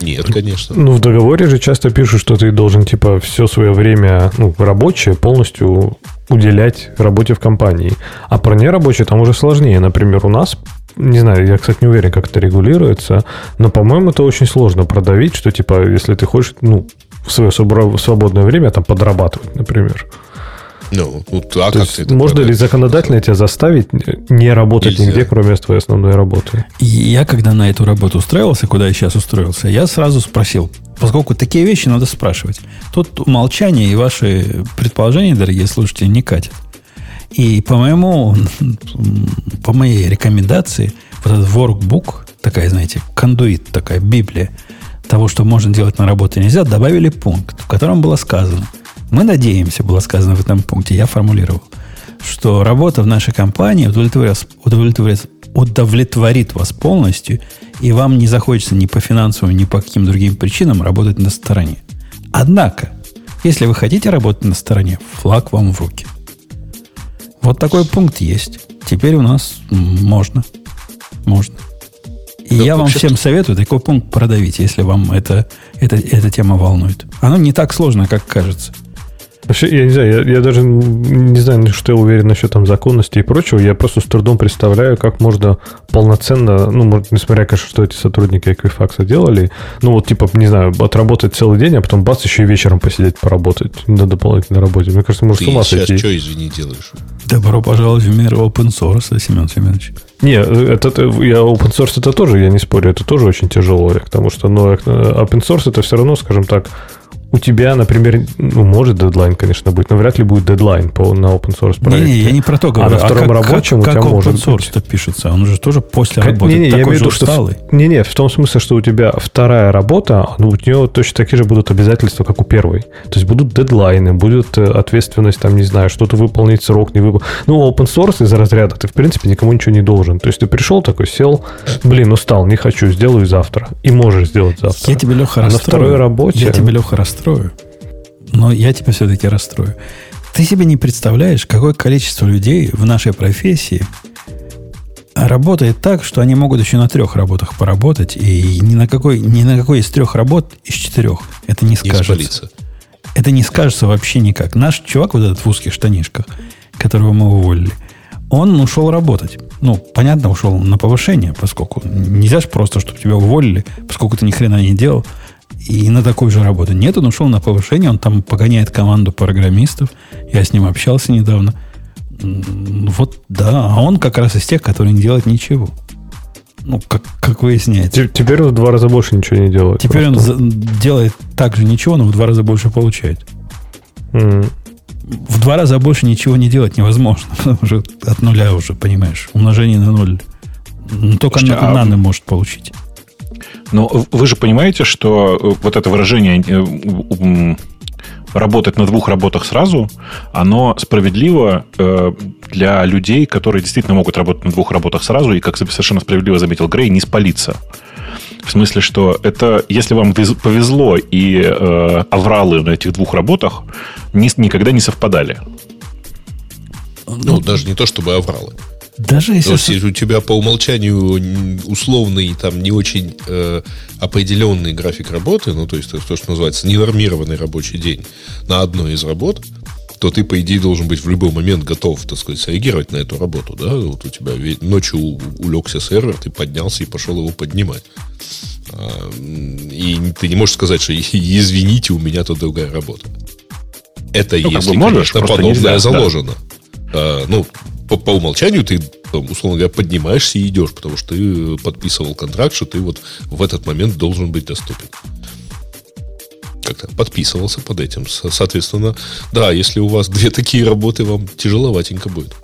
Нет, конечно. Ну, в договоре же часто пишут, что ты должен, типа, все свое время ну, рабочее полностью уделять работе в компании. А про нерабочее там уже сложнее. Например, у нас не знаю, я, кстати, не уверен, как это регулируется, но, по-моему, это очень сложно продавить, что, типа, если ты хочешь, ну, в свое свободное время там подрабатывать, например. Ну, вот, а То как есть, можно ли законодательно тебя заставить не работать Нельзя. нигде, кроме твоей основной работы? Я, когда на эту работу устраивался, куда я сейчас устроился, я сразу спросил, поскольку такие вещи надо спрашивать. Тут умолчание и ваши предположения, дорогие слушатели, не катят. И по моему, по моей рекомендации, вот этот workbook, такая, знаете, кондуит, такая Библия того, что можно делать на работе нельзя, добавили пункт, в котором было сказано – мы надеемся, было сказано в этом пункте, я формулировал, что работа в нашей компании удовлетворит, удовлетворит, удовлетворит вас полностью, и вам не захочется ни по финансовым, ни по каким другим причинам работать на стороне. Однако, если вы хотите работать на стороне, флаг вам в руки. Вот такой пункт есть. Теперь у нас можно. Можно. И да, я вам всем советую такой пункт продавить, если вам это, это, эта тема волнует. Оно не так сложно, как кажется. Вообще, я не знаю, я, я даже не знаю, что я уверен насчет там законности и прочего. Я просто с трудом представляю, как можно полноценно, ну, может, несмотря, конечно, что эти сотрудники Equifax делали, ну, вот, типа, не знаю, отработать целый день, а потом бац, еще и вечером посидеть, поработать на дополнительной работе. Мне кажется, может, Ты с ума сойти. что, извини, делаешь? Добро пожаловать в мир open source, Семен Семенович. Не, это, это, я open source это тоже, я не спорю, это тоже очень тяжело, потому что, ну, open source это все равно, скажем так, у тебя, например, ну, может дедлайн, конечно, быть, но вряд ли будет дедлайн по, на open source проекте. Не, не, я не про то говорю. А на втором а как, рабочем как, у тебя как может open source быть. пишется? Он же тоже после как, работы. Не, не, такой я же усталый. Что, не, не, в том смысле, что у тебя вторая работа, ну, у нее точно такие же будут обязательства, как у первой. То есть будут дедлайны, будет э, ответственность, там, не знаю, что-то выполнить, срок не выполнить. Ну, open source из-за разряда ты, в принципе, никому ничего не должен. То есть ты пришел такой, сел, блин, устал, не хочу, сделаю завтра. И можешь сделать завтра. Я тебе, Леха, а на второй работе... Я тебе, Леха, расстрою но я тебя все-таки расстрою. Ты себе не представляешь, какое количество людей в нашей профессии работает так, что они могут еще на трех работах поработать, и ни на какой, ни на какой из трех работ из четырех это не скажется. Это не скажется вообще никак. Наш чувак, вот этот в узких штанишках, которого мы уволили, он ушел работать. Ну, понятно, ушел на повышение, поскольку нельзя же просто, чтобы тебя уволили, поскольку ты ни хрена не делал, и на такую же работу. Нет, он ушел на повышение, он там погоняет команду программистов. Я с ним общался недавно. Вот, да, а он как раз из тех, которые не делают ничего. Ну, как, как выясняется. Теперь он в два раза больше ничего не делает. Теперь просто. он делает так же ничего, но в два раза больше получает. Mm. В два раза больше ничего не делать невозможно. (laughs) уже от нуля уже, понимаешь. Умножение на ноль. Только Слушайте, на, а... нано может получить. Но вы же понимаете, что э, вот это выражение э, работать на двух работах сразу, оно справедливо э, для людей, которые действительно могут работать на двух работах сразу, и, как совершенно справедливо заметил Грей, не спалиться. В смысле, что это, если вам повезло, и э, авралы на этих двух работах ни, никогда не совпадали. Ну, даже не то, чтобы авралы. Даже если... если у тебя по умолчанию условный, там, не очень э, определенный график работы, ну, то есть то, что называется ненормированный рабочий день на одной из работ, то ты, по идее, должен быть в любой момент готов, так сказать, среагировать на эту работу, да? Вот у тебя ночью улегся сервер, ты поднялся и пошел его поднимать. А, и ты не можешь сказать, что извините, у меня тут другая работа. Это ну, если, можешь, конечно, подобное нельзя, заложено. Да. Ну, по, по умолчанию ты, условно говоря, поднимаешься и идешь, потому что ты подписывал контракт, что ты вот в этот момент должен быть доступен как-то подписывался под этим. Соответственно, да, если у вас две такие работы, вам тяжеловатенько будет.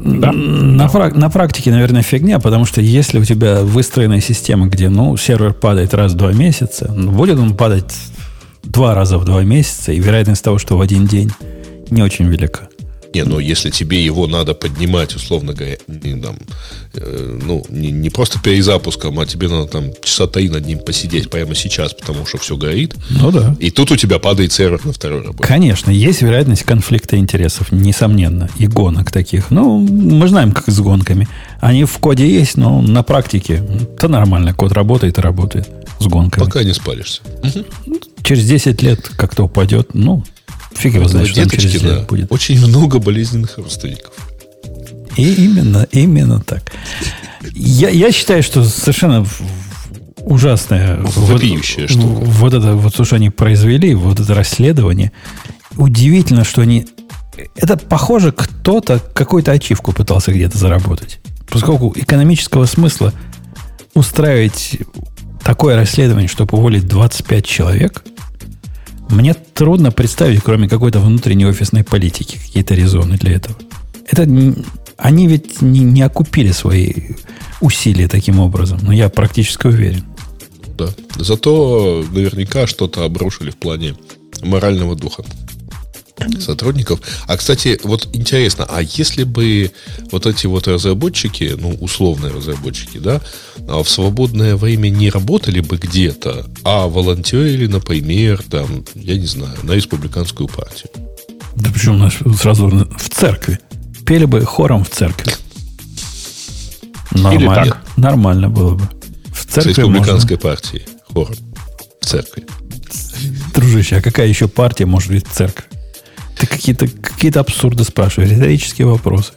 Да. На, на практике, наверное, фигня, потому что если у тебя выстроенная система, где ну, сервер падает раз в два месяца, ну, будет он падать два раза в два месяца, и вероятность того, что в один день не очень велика. Не, но если тебе его надо поднимать, условно говоря, не, там, э, ну, не, не просто перезапуском, а тебе надо там часа три над ним посидеть прямо сейчас, потому что все горит. Ну да. И тут у тебя падает сервер на второй работе. Конечно, есть вероятность конфликта интересов, несомненно, и гонок таких. Ну, мы знаем, как с гонками. Они в коде есть, но на практике это нормально. Код работает и работает с гонками. Пока не спалишься. Через 10 лет как-то упадет, ну, Фиг его знает, что через да, будет. Очень много болезненных родственников. И именно, именно так. Я, я считаю, что совершенно ужасное Вопиющая вот, штука. Вот это, вот то, что они произвели, вот это расследование. Удивительно, что они... Это похоже, кто-то какую-то ачивку пытался где-то заработать. Поскольку экономического смысла устраивать такое расследование, чтобы уволить 25 человек – мне трудно представить, кроме какой-то внутренней офисной политики, какие-то резоны для этого. Это они ведь не, не окупили свои усилия таким образом, но я практически уверен. Да. Зато наверняка что-то обрушили в плане морального духа сотрудников. А, кстати, вот интересно, а если бы вот эти вот разработчики, ну, условные разработчики, да, а в свободное время не работали бы где-то, а волонтерили, например, там, я не знаю, на республиканскую партию? Да почему у нас сразу в церкви? Пели бы хором в церкви. Нормально. Нормально было бы. В церкви С республиканской можно. партии. Хором. В церкви. Дружище, а какая еще партия может быть в церкви? Ты какие-то какие абсурды спрашиваешь, риторические вопросы.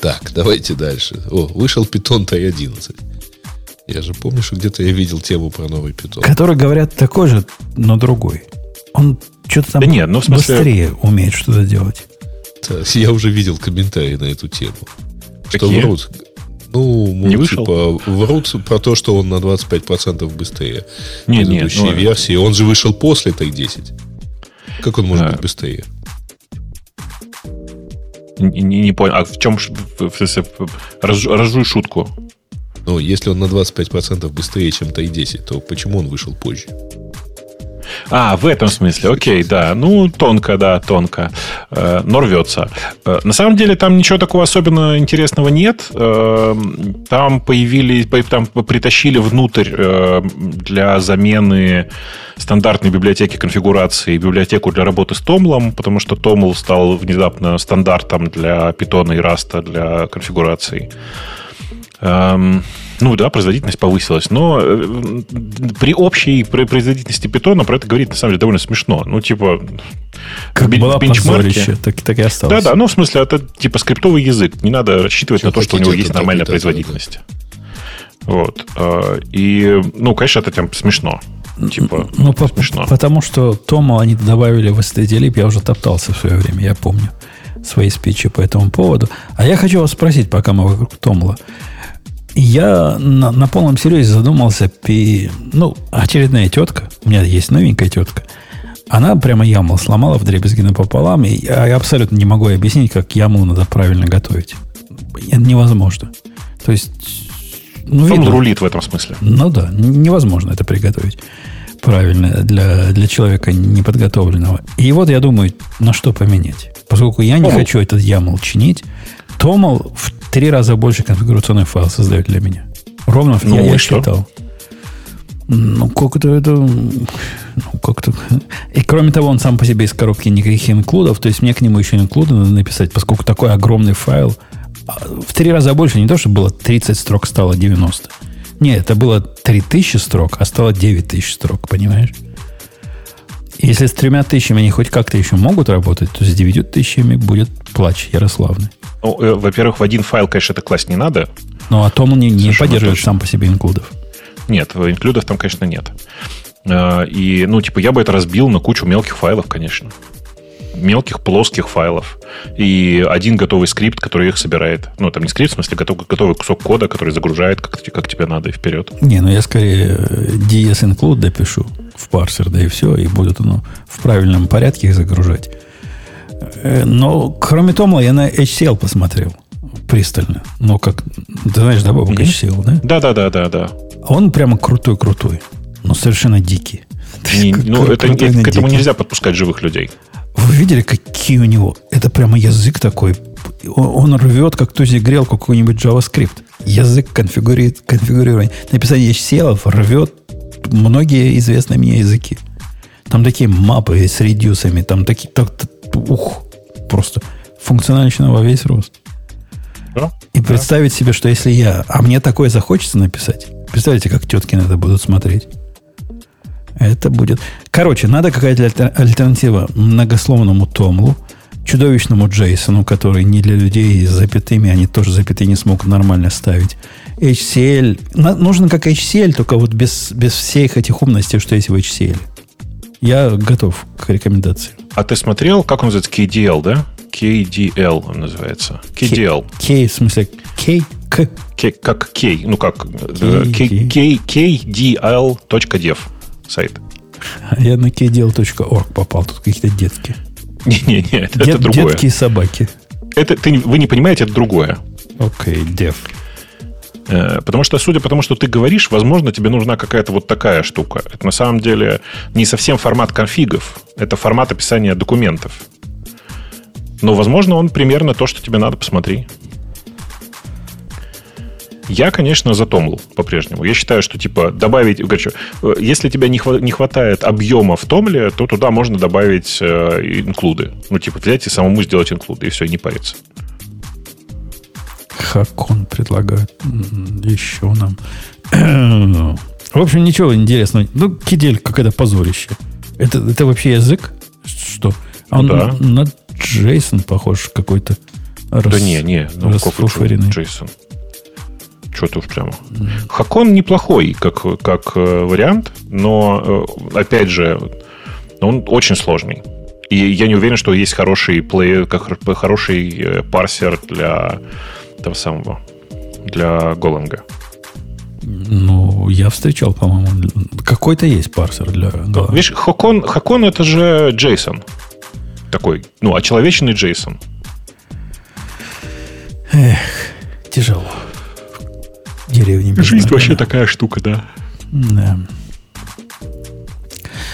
Так, давайте дальше. О, вышел питон Т11. Я же помню, что где-то я видел тему про новый питон. Который, говорят, такой же, но другой. Он что-то там да нет, ну, смысле... быстрее умеет что-то делать. Так, я уже видел комментарии на эту тему. Какие? Что врут. Ну, не вышел? типа, врут про то, что он на 25% быстрее. Нет, предыдущей нет, ну, версии. Он же вышел после Т10. Как он может а, быть быстрее? Не, не, не понял. А в чем... Раз, разжуй шутку. Ну, если он на 25% быстрее, чем Тай-10, то почему он вышел позже? А, в этом смысле, окей, да. Ну, тонко, да, тонко. Э, но рвется. Э, на самом деле там ничего такого особенно интересного нет. Э, там появились, там притащили внутрь для замены стандартной библиотеки конфигурации библиотеку для работы с Томлом, потому что Томл стал внезапно стандартом для Python и Rust для конфигурации. Ну да, производительность повысилась, но э, при общей производительности питона про это говорить на самом деле довольно смешно. Ну, типа, как была бенчмарке. Так, так и осталось. Да, да, ну, в смысле, это типа скриптовый язык. Не надо рассчитывать Все на то, что у него есть нормальная производительность. Вот. Э, и, ну, конечно, это прям смешно. Типа, ну, по, смешно. Потому что Тома они добавили в STD я уже топтался в свое время, я помню свои спичи по этому поводу. А я хочу вас спросить, пока мы вокруг Томла. Я на, на полном серьезе задумался, пи, ну, очередная тетка, у меня есть новенькая тетка, она прямо яму сломала в дребезги напополам, и я абсолютно не могу объяснить, как яму надо правильно готовить. Это невозможно. То есть... Ну, Он видно, рулит в этом смысле. Ну да, невозможно это приготовить правильно для, для человека неподготовленного. И вот я думаю, на что поменять. Поскольку я не О. хочу этот YAML чинить, Томал в три раза больше конфигурационный файл создает для меня. Ровно ну, я, я считал. Ну, как-то это... Ну, как-то... И кроме того, он сам по себе из коробки никаких инклюдов, то есть мне к нему еще инклюды надо написать, поскольку такой огромный файл а, в три раза больше, не то, что было 30 строк, стало 90. Нет, это было 3000 строк, а стало 9000 строк, понимаешь? Если с тремя тысячами они хоть как-то еще могут работать, то с девятью тысячами будет плач Ярославный. Ну, э, во-первых, в один файл, конечно, это класть не надо. Ну, а Том не, не поддерживает точно. сам по себе инклюдов. Нет, инклюдов там, конечно, нет. Э, и, ну, типа, я бы это разбил на кучу мелких файлов, конечно. Мелких плоских файлов. И один готовый скрипт, который их собирает. Ну, там не скрипт, в смысле, готовый, готовый кусок кода, который загружает, как, как тебе надо, и вперед. Не, ну я скорее DS include допишу в парсер, да и все, и будет оно в правильном порядке их загружать. Э, но, кроме того, я на HCL посмотрел пристально. Ну, как, ты знаешь, да, mm-hmm. HCL, да? Да-да-да, да, да. Он прямо крутой-крутой но совершенно дикий. (laughs) Не, ну, это, к этому нельзя подпускать живых людей. Вы видели, какие у него? Это прямо язык такой. Он, он рвет, как тузи грелку какой-нибудь JavaScript. Язык конфигурирует, конфигурирование. Написание HCL рвет многие известные мне языки. Там такие мапы с редюсами, там такие, так, так, ух, просто функционально во весь рост. Да? И да. представить себе, что если я, а мне такое захочется написать, представляете, как тетки на это будут смотреть. Это будет... Короче, надо какая-то альтернатива многословному Томлу, чудовищному Джейсону, который не для людей с запятыми, они тоже запятые не смогут нормально ставить. HCL. нужно как HCL, только вот без, без всех этих умностей, что есть в HCL. Я готов к рекомендации. А ты смотрел, как он называется, KDL, да? KDL он называется. KDL. K, в смысле K, K. K как K, ну как K, K, KDL.dev сайт. Я на kdl.org попал, тут какие-то детки. Не-не-не, это, Дет, это другое. Детки и собаки. Это, ты, вы не понимаете, это другое. Окей, okay, dev. Э, потому что, судя по тому, что ты говоришь, возможно, тебе нужна какая-то вот такая штука. Это на самом деле не совсем формат конфигов, это формат описания документов. Но, возможно, он примерно то, что тебе надо, посмотри. Я, конечно, за Томл по-прежнему. Я считаю, что, типа, добавить... Короче, э, если тебя не, хва- не хватает объема в Томле, то туда можно добавить э, инклюды. Ну, типа, взять и самому сделать инклюды, и все, и не париться. Как он предлагает еще нам. (clears throat) В общем, ничего интересного. Ну, кидель какое-то позорище. Это, это вообще язык? Что? Он ну, да. на, на Джейсон похож какой-то. Да не, не, ну Джейсон. Что-то уж прямо. Хакон неплохой как, как э, вариант, но, э, опять же, он очень сложный. И я не уверен, что есть хороший плей, как хороший э, парсер для того самого, для Голанга. Ну, я встречал, по-моему, какой-то есть парсер для Голанга. Видишь, Хакон, Хакон это же Джейсон. Такой, ну, очеловеченный Джейсон. Эх, тяжело деревни. Жизнь вообще такая штука, да. Да.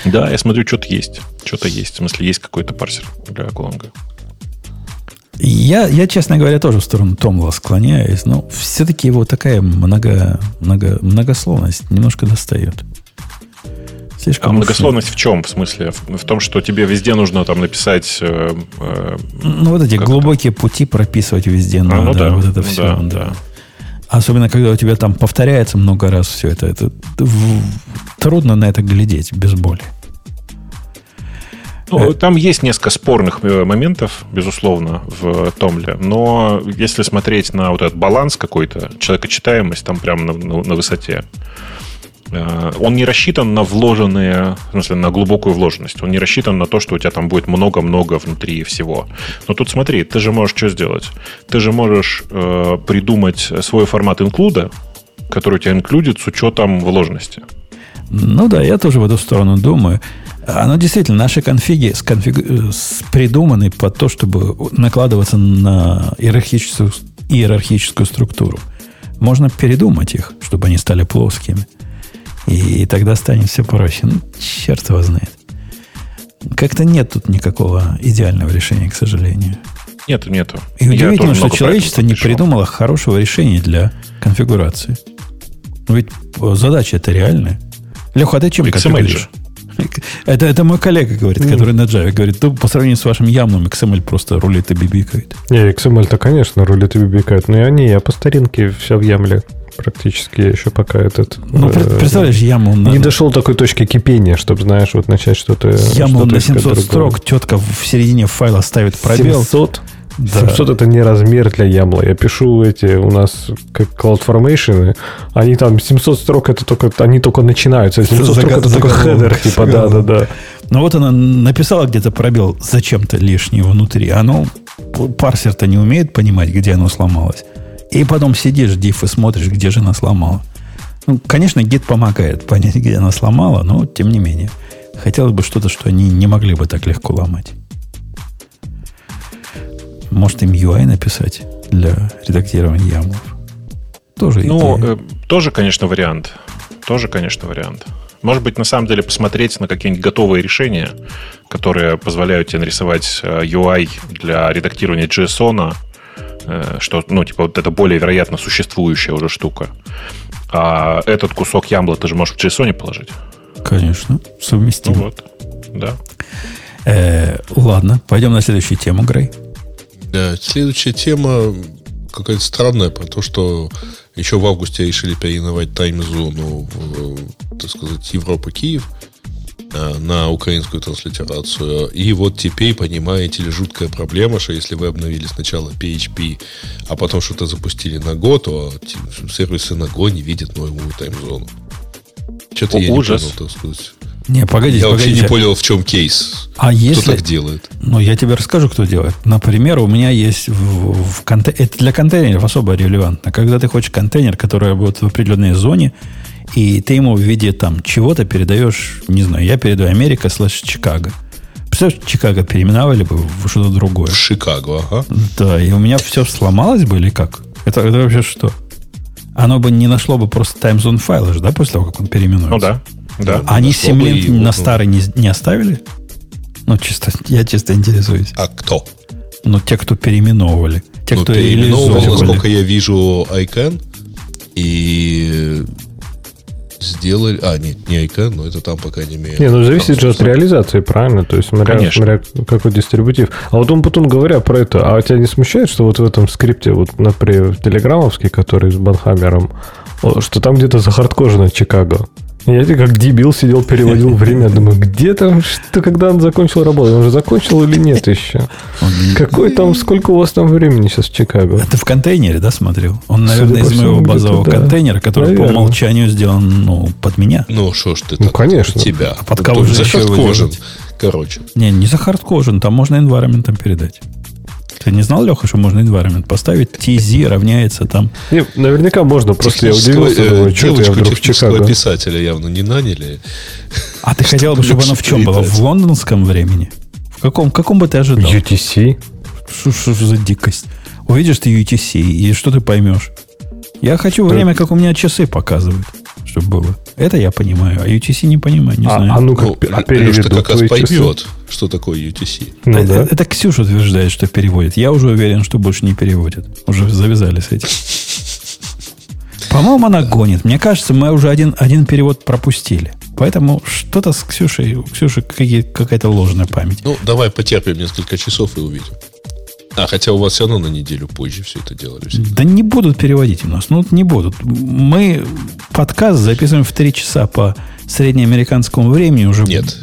Да, я смотрю, что-то есть. Что-то есть. В смысле, есть какой-то парсер для Голанга. Я, я, честно говоря, тоже в сторону Томла склоняюсь, но все-таки его такая много, много, многословность немножко достает. Слишком а многословность в чем? В смысле? В, в том, что тебе везде нужно там написать... Э, э, ну, вот эти глубокие это? пути прописывать везде а, ну, да, вот это все. Да, да. Особенно, когда у тебя там повторяется много раз все это. это трудно на это глядеть без боли. Ну, э. там есть несколько спорных э, моментов, безусловно, в Томле. Но если смотреть на вот этот баланс какой-то, человекочитаемость там прям на, на, на высоте. Э, он не рассчитан на вложенные, в смысле, на глубокую вложенность. Он не рассчитан на то, что у тебя там будет много-много внутри всего. Но тут смотри, ты же можешь что сделать? Ты же можешь э, придумать свой формат инклюда, который у тебя инклюдит с учетом вложенности. Ну да, я тоже в эту сторону думаю. Оно действительно, наши конфиги сконфиг... придуманы под то, чтобы накладываться на иерархическую, иерархическую структуру. Можно передумать их, чтобы они стали плоскими. И тогда станет все проще. Ну, черт его знает. Как-то нет тут никакого идеального решения, к сожалению. Нету, нету. И удивительно, что человечество не придумало хорошего решения для конфигурации. Ведь задача это реальная. Леха, а ты чем XML? Это, это мой коллега говорит, который на Java говорит, ну, по сравнению с вашим ямным XML просто рулит и бибикает. Не, XML-то, конечно, рулит и бибикает, но я не, я по старинке все в ямле практически еще пока этот... Ну, э, представляешь, яму... Не дошел до такой точки кипения, чтобы, знаешь, вот начать что-то... Яму что на 700 строк, тетка в середине файла ставит пробел. 700? Да. 700 это не размер для ямла. Я пишу эти у нас как CloudFormation, они там 700 строк это только, они только начинаются. 700 строк это только хедер, типа, да, да, да. Ну вот она написала где-то пробел зачем-то лишний внутри. Оно, парсер-то не умеет понимать, где оно сломалось. И потом сидишь, диф, и смотришь, где же она сломала. Ну, конечно, гид помогает понять, где она сломала, но тем не менее. Хотелось бы что-то, что они не могли бы так легко ломать. Может, им UI написать для редактирования ямов? Тоже Ну, э, тоже, конечно, вариант. Тоже, конечно, вариант. Может быть, на самом деле посмотреть на какие-нибудь готовые решения, которые позволяют тебе нарисовать э, UI для редактирования JSON, Э, что, ну, типа, вот это более вероятно существующая уже штука. А этот кусок ямбла ты же можешь в JSON положить. Конечно, совместим. Ну вот, да. Э, ладно, пойдем на следующую тему, Грей. Да, следующая тема какая-то странная про то, что еще в августе решили переименовать тайм-зону, так сказать, Европа-Киев. Э, на украинскую транслитерацию. И вот теперь, понимаете ли, жуткая проблема, что если вы обновили сначала PHP, а потом что-то запустили на Go, то сервисы на Go не видят новую таймзону. Что-то я ужас. не понял, так сказать. Не, погодите, Я погодите. вообще не понял, в чем кейс. А если... Кто так делает? Ну, я тебе расскажу, кто делает. Например, у меня есть в, в конте... это для контейнеров особо релевантно. Когда ты хочешь контейнер, который будет в определенной зоне, и ты ему в виде там чего-то передаешь, не знаю, я передаю Америка слэш Чикаго. Представляешь, Чикаго переименовали бы в что-то другое. В Шикаго, ага. Да, и у меня все сломалось бы или как? Это, это вообще что? Оно бы не нашло бы просто таймзон файла же, да, после того, как он переименуется? Ну да. Да. А они 7 лет на старый не, не оставили? Ну, чисто, я чисто интересуюсь. А кто? Ну, те, кто переименовывали. Те, ну, кто переименовывал, насколько я вижу, ICANN. И сделали... А, нет, не ICANN, но это там, по крайней мере... Не, ну зависит же от реализации, правильно? То есть, смотря, смотря какой дистрибутив. А вот он потом, говоря про это, а тебя не смущает, что вот в этом скрипте, вот, например, телеграммовский, который с Банхаммером, что там где-то захардкожено Чикаго? Я как дебил сидел, переводил (laughs) время. Думаю, где там, что, когда он закончил работу? Он же закончил или нет еще? Какой там, сколько у вас там времени сейчас в Чикаго? Это в контейнере, да, смотрел? Он, наверное, из моего базового контейнера, который по умолчанию сделан, ну, под меня. Ну, что ж ты Ну, конечно. тебя. А под кого же еще Короче. Не, не за хардкожен, там можно environment передать. Ты не знал, Леха, что можно environment поставить? TZ равняется там. Не, наверняка можно, просто я удивился. Э, думаю, что девочку я технического писателя явно не наняли. А ты хотел бы, чтобы оно в чем было? В лондонском времени? В каком, каком бы ты ожидал? UTC? Что за дикость? Увидишь ты UTC, и что ты поймешь? Я хочу время, как у меня часы показывают чтобы было. Это я понимаю, а UTC не понимаю, не а, знаю. А ну как, ну, а переведу как раз поймет, что такое UTC. Ну, это, да. это Ксюша утверждает, что переводит. Я уже уверен, что больше не переводит. Уже завязали с этим. По-моему, она гонит. Мне кажется, мы уже один, один перевод пропустили. Поэтому что-то с Ксюшей, у Ксюши какая-то ложная память. Ну, давай потерпим несколько часов и увидим. А, хотя у вас все равно на неделю позже все это делали. Да не будут переводить у нас. Ну, не будут. Мы подкаст записываем в 3 часа по среднеамериканскому времени уже. Нет.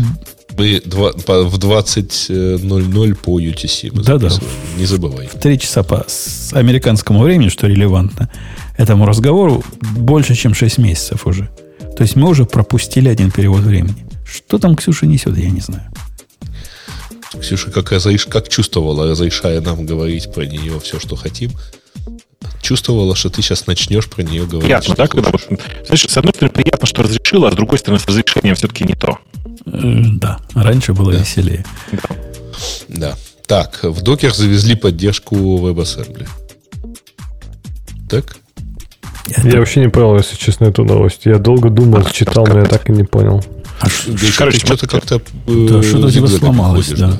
Мы два, по, в 20.00 по UTC. Да-да. Не забывай. В 3 часа по американскому времени, что релевантно этому разговору, больше, чем 6 месяцев уже. То есть мы уже пропустили один перевод времени. Что там Ксюша несет, я не знаю. Ксюша как, разреш... как чувствовала, разрешая нам говорить про нее все, что хотим, чувствовала, что ты сейчас начнешь про нее говорить. Приятно, да? Когда, знаешь, с одной стороны, приятно, что разрешила, а с другой стороны, с разрешением все-таки не то. Э, да, раньше было да. веселее. Да. да. Так, в докер завезли поддержку WebAssembly. Так? Это... Я вообще не понял, если честно, эту новость. Я долго думал, а, читал, но я так и не понял. А ш, короче, что-то как-то... Э, да, что-то у тебя сломалось, да.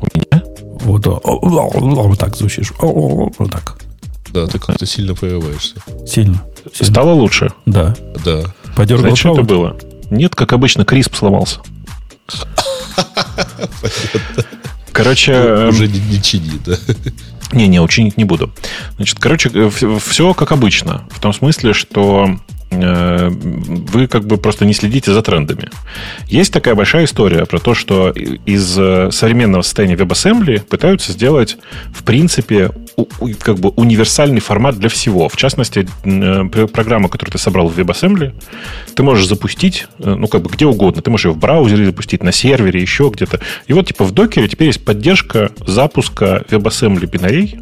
У меня? Вот, вот так звучишь. Вот так. Да, ты как-то сильно прерываешься. Сильно. Стало лучше? Да. Да. Подергал Знаете, что это было? Нет, как обычно, Крисп сломался. (laughs) Короче... Ну, уже не, не чини, да? Не-не, учинить не буду. Значит, короче, э, все как обычно. В том смысле, что вы как бы просто не следите за трендами. Есть такая большая история про то, что из э, современного состояния WebAssembly пытаются сделать, в принципе, как бы универсальный формат для всего. В частности, э, программа, которую ты собрал в WebAssembly, ты можешь запустить, ну, как бы где угодно. Ты можешь ее в браузере запустить, на сервере, еще где-то. И вот, типа, в докере теперь есть поддержка запуска WebAssembly бинарей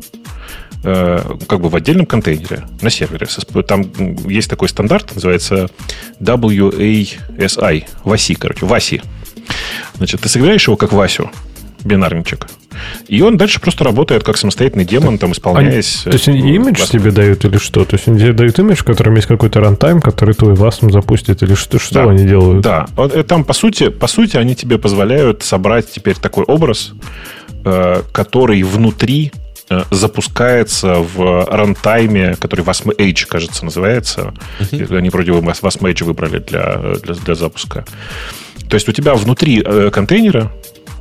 Э, как бы в отдельном контейнере на сервере. Там есть такой стандарт, называется WASI, WASI, короче, WASI. Значит, ты собираешь его как Васю, бинарничек, и он дальше просто работает как самостоятельный демон, там, исполняясь... Они, то есть они имидж вас... тебе дают или что? То есть они тебе дают имидж, в котором есть какой-то рантайм, который твой васм запустит, или что, что да, они делают? Да, э, там, по сути, по сути, они тебе позволяют собрать теперь такой образ, э, который внутри Э, запускается в рантайме, который Wasm кажется, называется. Uh-huh. Они вроде бы Wasm выбрали для, для, для запуска. То есть у тебя внутри э, контейнера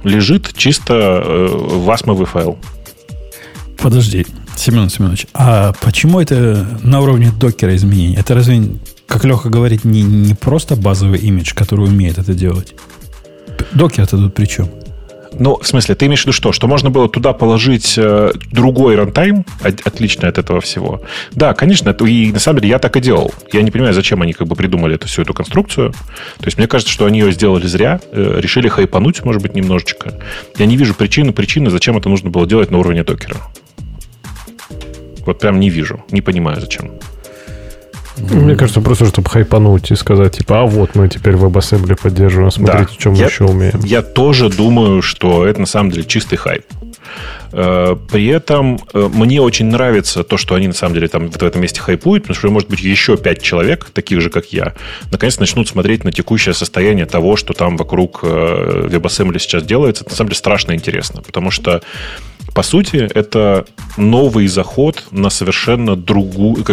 лежит чисто э, васмовый файл. Подожди, Семен Семенович, а почему это на уровне докера изменения? Это разве, как Леха говорит, не, не просто базовый имидж, который умеет это делать? Докер-то тут при чем? Ну, в смысле, ты имеешь в виду что? Что можно было туда положить э, другой рантайм, от, отличный от этого всего? Да, конечно, это, и на самом деле я так и делал. Я не понимаю, зачем они как бы придумали эту, всю эту конструкцию. То есть мне кажется, что они ее сделали зря, э, решили хайпануть, может быть, немножечко. Я не вижу причины, причины, зачем это нужно было делать на уровне докера. Вот прям не вижу, не понимаю, зачем. Мне кажется, просто чтобы хайпануть и сказать, типа, а вот мы теперь WebAssembly поддерживаем, смотрите, да. чем мы еще умеем. Я тоже думаю, что это на самом деле чистый хайп. Э, при этом э, мне очень нравится то, что они на самом деле там вот в этом месте хайпуют, потому что, может быть, еще пять человек, таких же, как я, наконец начнут смотреть на текущее состояние того, что там вокруг э, WebAssembly сейчас делается. Это на самом деле страшно интересно, потому что по сути, это новый заход на совершенно другую...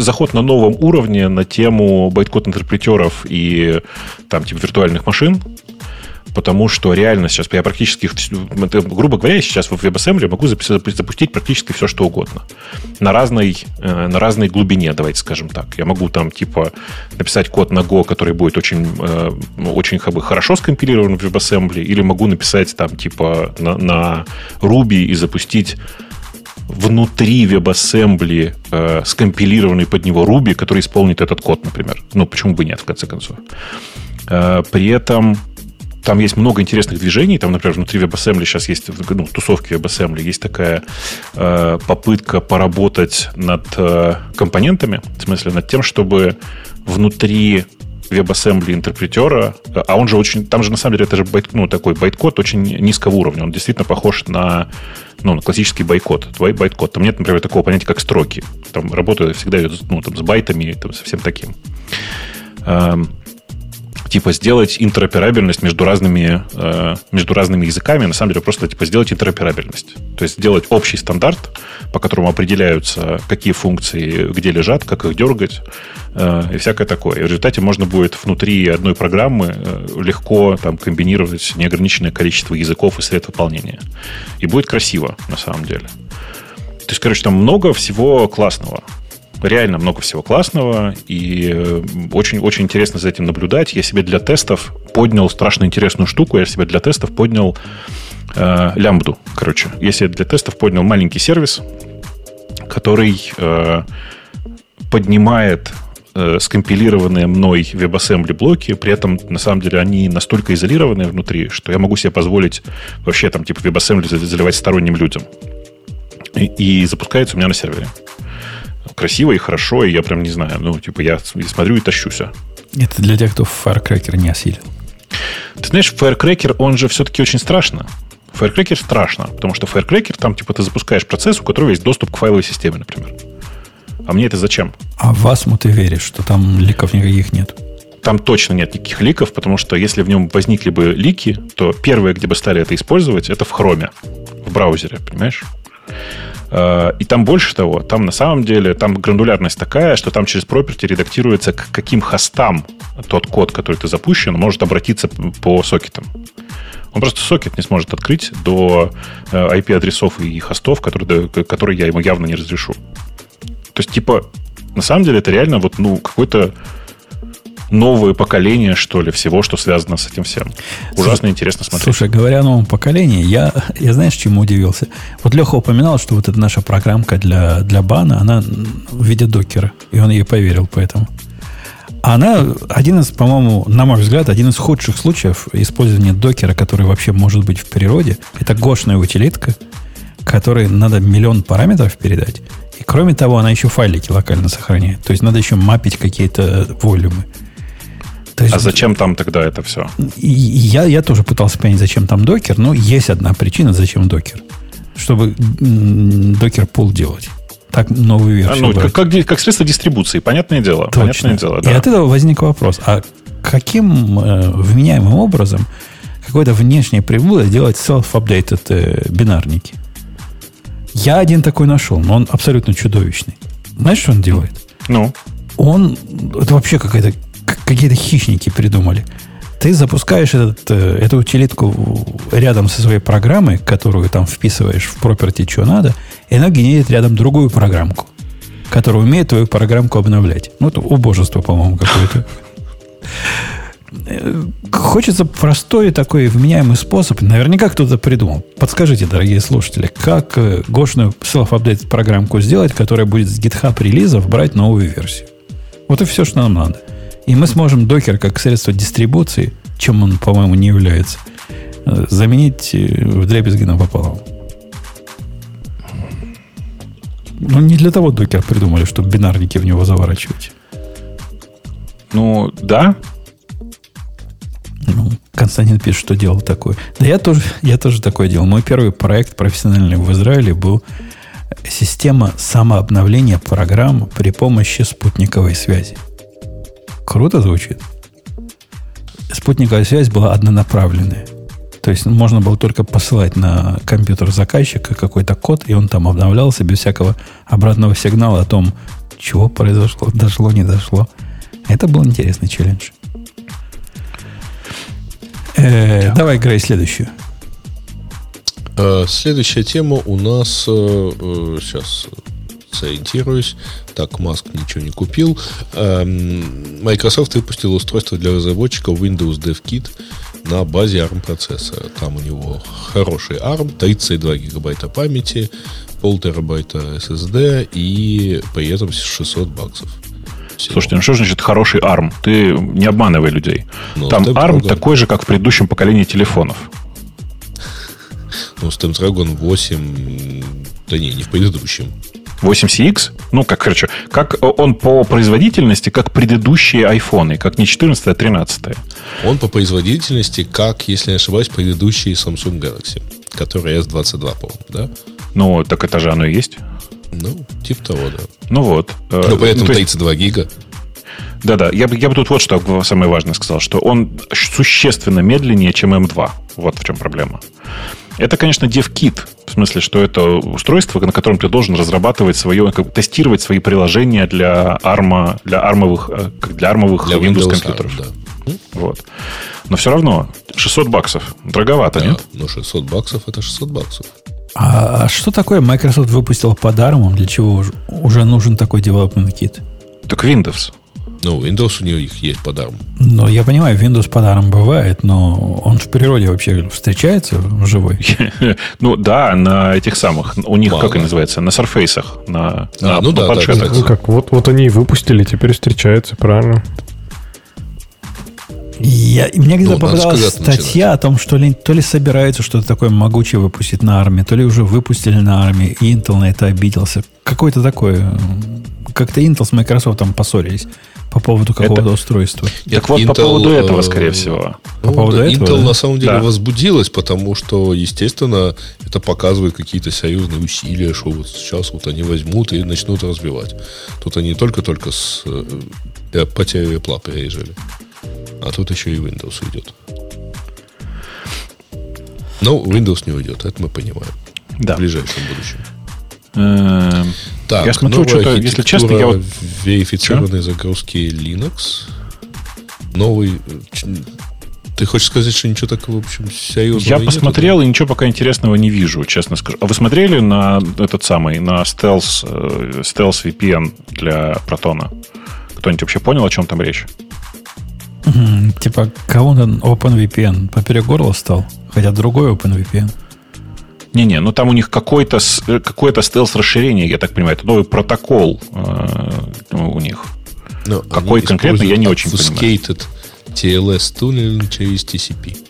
Заход на новом уровне на тему байткод-интерпретеров и там типа виртуальных машин, потому что реально сейчас я практически, грубо говоря, я сейчас в WebAssembly могу запустить практически все, что угодно. На разной, э, на разной глубине, давайте скажем так. Я могу там, типа, написать код на Go, который будет очень, э, очень как бы, хорошо скомпилирован в WebAssembly, или могу написать там, типа, на, на Ruby и запустить внутри WebAssembly э, скомпилированный под него Ruby, который исполнит этот код, например. Ну, почему бы нет, в конце концов. Э, при этом там есть много интересных движений. Там, например, внутри WebAssembly сейчас есть, ну, тусовки WebAssembly, есть такая э, попытка поработать над э, компонентами, в смысле над тем, чтобы внутри WebAssembly интерпретера, а он же очень, там же на самом деле это же байт, ну, такой байткод очень низкого уровня, он действительно похож на, ну, на классический байткод, твой байткод. Там нет, например, такого понятия, как строки. Там работа всегда ну, там, с байтами, там, со всем таким. Типа сделать интероперабельность между разными, э, между разными языками, на самом деле просто типа сделать интероперабельность. То есть сделать общий стандарт, по которому определяются, какие функции где лежат, как их дергать э, и всякое такое. И в результате можно будет внутри одной программы э, легко там, комбинировать неограниченное количество языков и средств выполнения. И будет красиво, на самом деле. То есть, короче, там много всего классного реально много всего классного, и очень-очень интересно за этим наблюдать. Я себе для тестов поднял страшно интересную штуку, я себе для тестов поднял э, лямбду, короче. Я себе для тестов поднял маленький сервис, который э, поднимает э, скомпилированные мной WebAssembly блоки, при этом, на самом деле, они настолько изолированные внутри, что я могу себе позволить вообще там типа WebAssembly заливать сторонним людям. И, и запускается у меня на сервере красиво и хорошо, и я прям не знаю, ну, типа, я смотрю и тащусь. Это для тех, кто Firecracker не осилил. Ты знаешь, Firecracker, он же все-таки очень страшно. Firecracker страшно, потому что Firecracker, там, типа, ты запускаешь процесс, у которого есть доступ к файловой системе, например. А мне это зачем? А в Asmo ты веришь, что там ликов никаких нет? Там точно нет никаких ликов, потому что если в нем возникли бы лики, то первое, где бы стали это использовать, это в хроме, в браузере, понимаешь? Э, и там больше того, там на самом деле, там гранулярность такая, что там через property редактируется, к каким хостам тот код, который ты запущен, может обратиться по сокетам. Он просто сокет не сможет открыть до IP-адресов и хостов, которые, которые я ему явно не разрешу. То есть, типа, на самом деле это реально вот, ну, какой-то новое поколение, что ли, всего, что связано с этим всем. Ужасно слушай, интересно смотреть. Слушай, говоря о новом поколении, я, я знаешь, чему удивился? Вот Леха упоминал, что вот эта наша программка для, для бана, она в виде докера, и он ей поверил поэтому. Она один из, по-моему, на мой взгляд, один из худших случаев использования докера, который вообще может быть в природе. Это гошная утилитка, которой надо миллион параметров передать. И кроме того, она еще файлики локально сохраняет. То есть надо еще мапить какие-то волюмы. То есть, а зачем там тогда это все? Я, я тоже пытался понять, зачем там докер, но есть одна причина, зачем докер. Чтобы докер пул делать. Так новую версию. А, ну, как, как, как средство дистрибуции, понятное дело. Точно. Понятное дело да. И от этого возник вопрос. А каким э, вменяемым образом какое-то внешнее приблуда делать self-updated э, бинарники? Я один такой нашел, но он абсолютно чудовищный. Знаешь, что он делает? Ну? Он... Это вообще какая-то какие-то хищники придумали. Ты запускаешь этот, э, эту утилитку рядом со своей программой, которую там вписываешь в property, что надо, и она генерит рядом другую программку, которая умеет твою программку обновлять. Ну, это убожество, по-моему, какое-то. Э, хочется простой такой вменяемый способ. Наверняка кто-то придумал. Подскажите, дорогие слушатели, как э, гошную self-update программку сделать, которая будет с GitHub релизов брать новую версию. Вот и все, что нам надо. И мы сможем докер как средство дистрибуции, чем он, по-моему, не является, э, заменить э, в дребезги напополам. Ну, не для того докер придумали, чтобы бинарники в него заворачивать. Ну, да. Ну, Константин пишет, что делал такое. Да я тоже, я тоже такое делал. Мой первый проект профессиональный в Израиле был система самообновления программ при помощи спутниковой связи. Круто звучит. Спутниковая связь была однонаправленная. То есть можно было только посылать на компьютер заказчика какой-то код, и он там обновлялся без всякого обратного сигнала о том, чего произошло, дошло, не дошло. Это был интересный челлендж. Э, давай, играй следующую. Э, следующая тема у нас... Сейчас э, сориентируюсь. Так, Маск ничего не купил. Эм, Microsoft выпустил устройство для разработчиков Windows DevKit на базе ARM процессора. Там у него хороший ARM, 32 гигабайта памяти, пол терабайта SSD и при этом 600 баксов. Всего. Слушайте, ну что значит хороший ARM? Ты не обманывай людей. Ну, Там ARM такой же, как в предыдущем поколении телефонов. Ну, Snapdragon 8... Да не, не в предыдущем. 8CX, ну, как, короче, как он по производительности, как предыдущие айфоны, как не 14, а 13. Он по производительности, как, если не ошибаюсь, предыдущие Samsung Galaxy, которые S22, по-моему, да? Ну, так это же оно и есть. Ну, типа того, да. Ну вот. Но э, при этом ну, 32 гига. Да-да, я бы, я бы тут вот что самое важное сказал, что он существенно медленнее, чем M2. Вот в чем проблема. Это, конечно, DevKit, в смысле, что это устройство, на котором ты должен разрабатывать свое, как, тестировать свои приложения для арма, для армовых, э, для армовых для Windows, Windows компьютеров. ARM, да. Вот. Но все равно 600 баксов. Дороговато, да, нет? Ну, 600 баксов это 600 баксов. А, а что такое Microsoft выпустил под ARM? Для чего уже нужен такой development kit? Так Windows. Ну, Windows у них есть под ARM. Ну, я понимаю, Windows под ARM бывает, но он в природе вообще встречается живой? (laughs) ну, да, на этих самых, у них, как и называется, на Surface, на, а, ну, да, Ну, как, вот, вот они и выпустили, теперь встречаются, правильно. Я, мне где-то ну, попадалась статья о том, что ли, то ли собираются что-то такое могучее выпустить на армии, то ли уже выпустили на армии, и Intel на это обиделся. Какое-то такое. Как-то Intel с Microsoft там поссорились. По поводу какого-то это... устройства. Нет, так вот, Intel, по поводу этого, скорее всего. Ну, по поводу этого, Intel да? на самом деле да. возбудилась, потому что, естественно, это показывает какие-то серьезные усилия, что вот сейчас вот они возьмут и начнут разбивать. Тут они только-только с э, потерей Apple переезжали. А тут еще и Windows уйдет. Но Windows не уйдет, это мы понимаем. Да. В ближайшем будущем. Эм, так, я смотрю, что-то, если честно, я вот... Верифицированной загрузки Linux. Новый... Ты хочешь сказать, что ничего такого, в общем, серьезного Я посмотрел нету, да? и ничего пока интересного не вижу, честно скажу. А вы смотрели на этот самый, на э, Stealth VPN для Протона? Кто-нибудь вообще понял, о чем там речь? Типа, кого-то OpenVPN поперек горла стал? Хотя другой OpenVPN. Не-не, ну там у них какой-то э, какое-то стелс-расширение, я так понимаю. Это новый протокол э, у них. Но ну, Какой конкретно, я не очень понимаю. TLS туннелинг через TCP.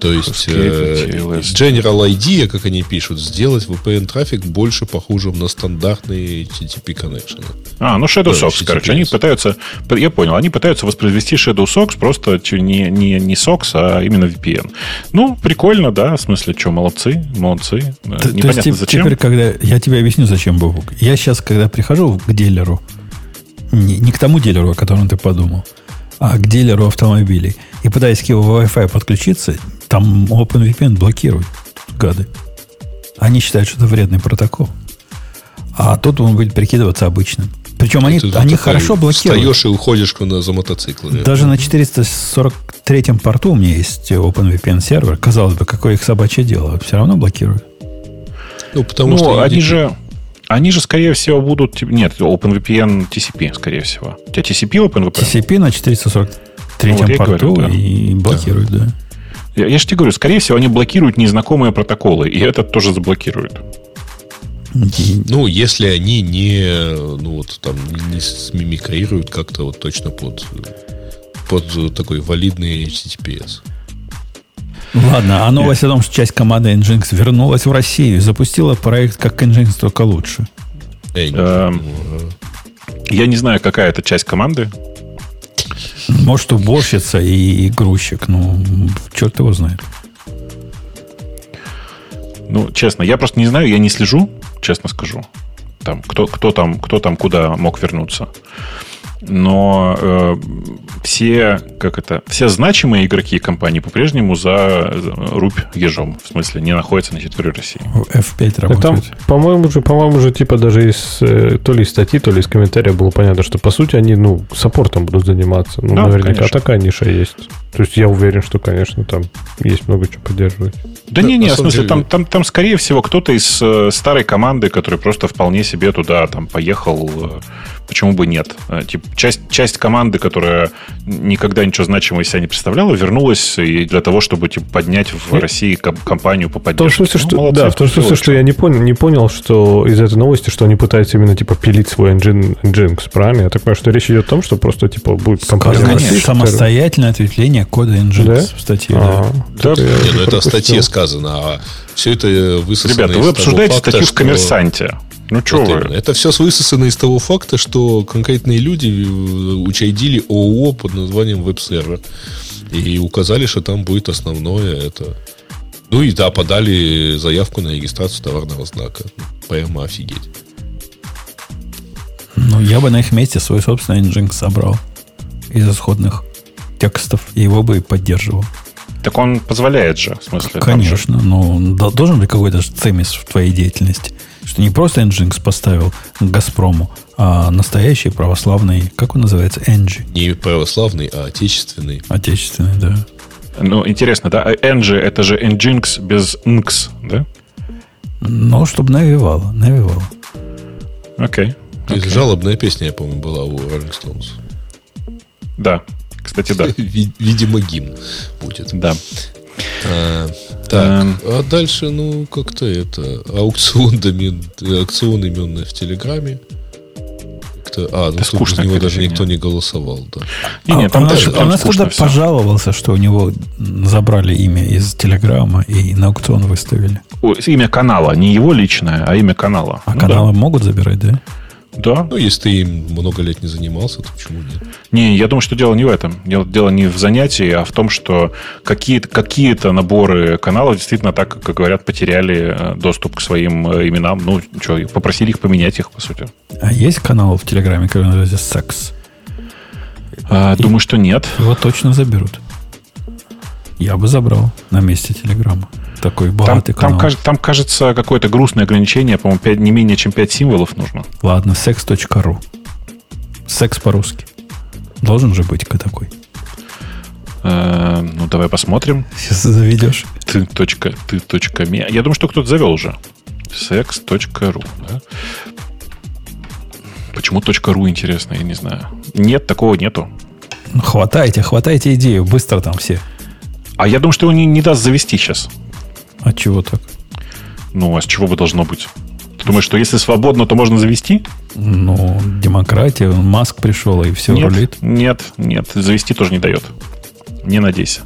То есть э, General Idea, как они пишут, сделать VPN-трафик больше похожим на стандартные TCP connection. А, ну Shadow SOX, короче. Они пытаются, я понял, они пытаются воспроизвести Shadow SOX просто не, не, не SOX, а именно VPN. Ну, прикольно, да, в смысле, что, молодцы, молодцы. Т- Непонятно то есть, зачем. Теперь, когда, я тебе объясню, зачем, Бобук. Я сейчас, когда прихожу к дилеру, не, не к тому дилеру, о котором ты подумал, а к дилеру автомобилей, и пытаюсь к его Wi-Fi подключиться, там OpenVPN блокируют, гады. Они считают, что это вредный протокол. А тут он будет прикидываться обычным. Причем они, они хорошо блокируют. Встаешь и уходишь за мотоциклами. Даже на 443-м порту у меня есть OpenVPN сервер. Казалось бы, какое их собачье дело. Все равно блокируют. Ну, потому ну, что... они же... Они же, скорее всего, будут... Нет, OpenVPN TCP, скорее всего. У тебя TCP OpenVPN? TCP на 443 вот порту говорю, да. и блокируют, да. да. Я, я же тебе говорю, скорее всего, они блокируют незнакомые протоколы, и этот тоже заблокируют. Ну, если они не, ну, вот там, не смимикрируют как-то вот точно под, под такой валидный HTTPS. Ладно, а новость о том, что часть команды Nginx вернулась в Россию и запустила проект как Nginx, только лучше. Эм, я не знаю, какая это часть команды. Может, уборщица и, и грузчик. Ну, черт его знает. Ну, честно, я просто не знаю, я не слежу, честно скажу. Там, кто, кто, там, кто там куда мог вернуться но э, все, как это, все значимые игроки компании по-прежнему за, за рубь ежом. В смысле, не находятся на территории России. F5 работает. Там, по-моему, же, по-моему, же, типа, даже из э, то ли из статьи, то ли из комментариев было понятно, что, по сути, они, ну, саппортом будут заниматься. Ну, да, наверняка конечно. такая ниша есть. То есть я уверен, что, конечно, там есть много чего поддерживать. Да, да не, не, в смысле, деле... там, там, там, скорее всего, кто-то из э, старой команды, который просто вполне себе туда там поехал э, Почему бы нет? Э, типа, часть, часть команды, которая никогда ничего значимого из себя не представляла, вернулась и для того, чтобы типа, поднять в России компанию по поддержке. В том смысле, что, ну, молодцы, да, в том смысле, что я не понял, не понял, что из этой новости, что они пытаются именно типа пилить свой engine, Nginx, правильно? Я так понимаю, что речь идет о том, что просто типа будет компания Конечно, России, самостоятельное ответвление кода Nginx да? в статье. А, да. Да, не, ну это в статье сказано, а все это высосано Ребята, вы обсуждаете факта, статью в «Коммерсанте». Ну, что вот вы? Это все высосано из того факта, что конкретные люди э, учредили ООО под названием веб-сервер. И указали, что там будет основное это. Ну и да, подали заявку на регистрацию товарного знака. Прямо офигеть. Ну, я бы на их месте свой собственный Nginx собрал из исходных текстов, и его бы и поддерживал. Так он позволяет же, в смысле. Конечно, же... но должен быть какой-то цемис в твоей деятельности. Что не просто Nginx поставил Газпрому, а настоящий православный, как он называется, Engie. Не православный, а отечественный. Отечественный, да. Ну, интересно, да? Engie это же Nginx без Nx, да? Ну, чтобы навевало, навевало. Окей. Okay. Okay. Жалобная песня, я помню, была у Rolling Stones. Да, кстати, да. (laughs) Видимо, гимн будет. Да. А, так, эм. а дальше, ну, как-то это, аукцион, домен, аукцион именный в Телеграме. А, ну это тут за него даже никто не голосовал, да. Не, нет, там а, дальше а, у нас когда пожаловался, что у него забрали имя из Телеграма и на аукцион выставили. О, имя канала, не его личное, а имя канала. А ну, каналы да. могут забирать, да? Да. Ну, если ты им много лет не занимался, то почему нет? Не, я думаю, что дело не в этом. Дело не в занятии, а в том, что какие-то какие наборы каналов действительно, так как говорят, потеряли э, доступ к своим э, именам. Ну, что, попросили их поменять их, по сути. А есть канал в Телеграме, который называется «Секс»? А, И думаю, что нет. Его точно заберут. Я бы забрал на месте Телеграма. Такой богатый там, канал. Там, там кажется, какое-то грустное ограничение, по-моему, 5, не менее чем 5 символов нужно. Ладно, секс.ру. Секс по-русски. Должен же быть такой. Э, ну, давай посмотрим. Сейчас заведешь. Ты точка, ты точка ми. Я думаю, что кто-то завел уже. sex.ru. Да? Почему .ру интересно, я не знаю. Нет, такого нету. Ну, хватайте, хватайте идею. Быстро там все. А я думаю, что его не, не даст завести сейчас. А чего так? Ну, а с чего бы должно быть? Ты думаешь, что если свободно, то можно завести? Ну, демократия, Маск пришел и все нет, рулит. Нет, нет, завести тоже не дает. Не надейся.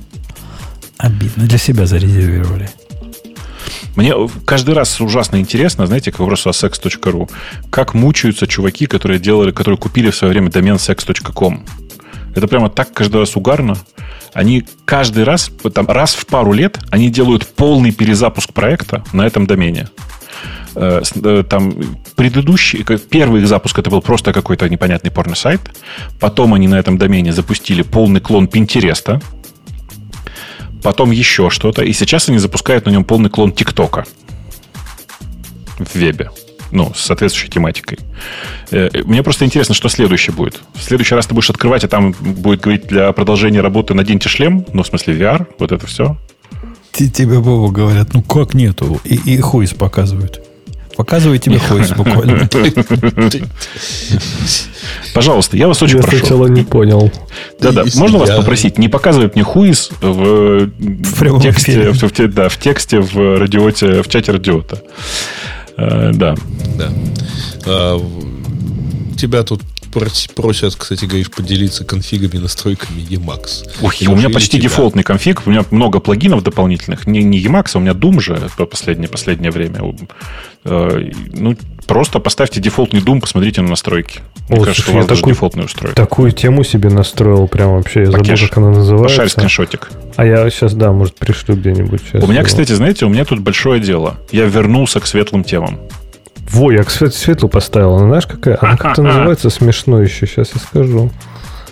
Обидно. Для себя зарезервировали. Мне каждый раз ужасно интересно, знаете, к вопросу о sex.ru, как мучаются чуваки, которые делали, которые купили в свое время домен sex.com. Это прямо так каждый раз угарно. Они каждый раз, там, раз в пару лет, они делают полный перезапуск проекта на этом домене. Э, э, там предыдущий, первый их запуск это был просто какой-то непонятный порно-сайт. Потом они на этом домене запустили полный клон Пинтереста. Потом еще что-то. И сейчас они запускают на нем полный клон ТикТока в вебе ну, с соответствующей тематикой. Э, мне просто интересно, что следующее будет. В следующий раз ты будешь открывать, а там будет говорить для продолжения работы наденьте шлем, ну, в смысле VR, вот это все. Тебе, Бобу, говорят, ну как нету? И, и хуйс показывают. Показываю тебе хуйс буквально. Пожалуйста, я вас очень я прошу. Я сначала не понял. Да-да, можно вас попросить не показывать мне хуйс в, в тексте, в, да, в тексте в радиоте, в чате радиота. Э, да. Да. А, тебя тут просят, кстати, говоришь, поделиться конфигами, настройками Emacs. Ой, у меня почти дефолтный конфиг, у меня много плагинов дополнительных. Не, не Emacs, а у меня Doom же по последнее, последнее время. Э, ну, просто поставьте дефолтный Doom, посмотрите на настройки. Мне О, кажется, слушай, у вас даже такую, дефолтный устроит. Такую тему себе настроил прям вообще. Я Пакеш. забыл, как она называется. Пошарь скриншотик. А я сейчас, да, может, пришлю где-нибудь. Сейчас у меня, его. кстати, знаете, у меня тут большое дело. Я вернулся к светлым темам. Во, я, кстати, светлую поставил. Она знаешь, какая? Она как-то называется смешно еще. Сейчас я скажу.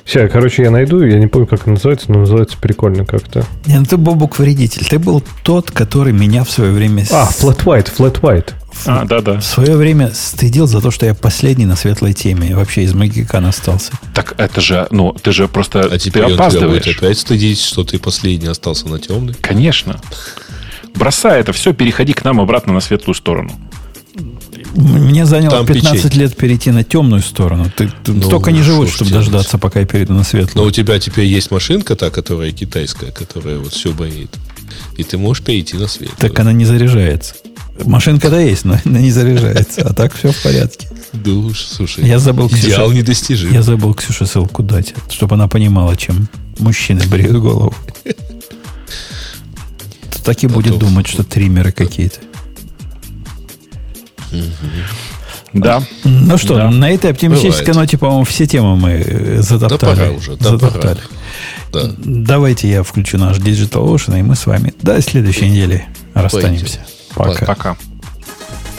Все, короче, я найду, я не помню, как она называется, но называется прикольно как-то. Не, ну ты, Бобук, вредитель. Ты был тот, который меня в свое время... А, Flat White, Flat White. А, да-да. В свое время стыдил за то, что я последний на светлой теме. И вообще из Магикана остался. Так это же, ну, ты же просто а теперь ты опаздываешь. Он опять стыдить, что ты последний остался на темной? Конечно. Бросай это все, переходи к нам обратно на светлую сторону. Мне заняло Там 15 печень. лет перейти на темную сторону. Ты, ты ну, столько не живут, чтобы дождаться, пока я перейду на светлую. Но у тебя теперь есть машинка та, которая китайская, которая вот все боит. И ты можешь перейти на светлую. Так она не заряжается. Машинка-то есть, но (laughs) она не заряжается. А так все в порядке. Да уж, слушай, я забыл, идеал Ксюша, недостижим. Я забыл Ксюше ссылку дать, чтобы она понимала, чем мужчины бреют голову. (laughs) Так и будет думать, что триммеры какие-то. Да. Ну что, да. на этой оптимистической ноте, по-моему, все темы мы затоптали. Да пора уже. Да затоптали. Пора. Да. Давайте я включу наш Digital Ocean, и мы с вами до следующей недели расстанемся. Пока. Пока.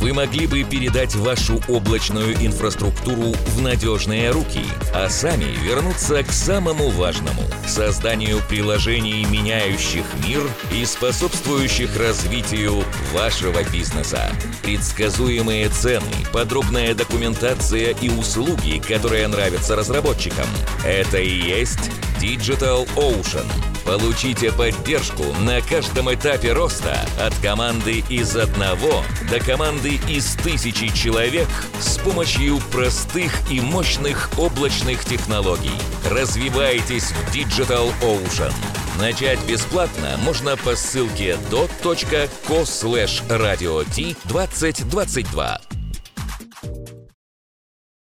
вы могли бы передать вашу облачную инфраструктуру в надежные руки, а сами вернуться к самому важному – созданию приложений, меняющих мир и способствующих развитию вашего бизнеса. Предсказуемые цены, подробная документация и услуги, которые нравятся разработчикам – это и есть Digital Ocean. Получите поддержку на каждом этапе роста от команды из одного до команды из тысячи человек с помощью простых и мощных облачных технологий. Развивайтесь в Digital Ocean. Начать бесплатно можно по ссылке dot.co slash radio 2022.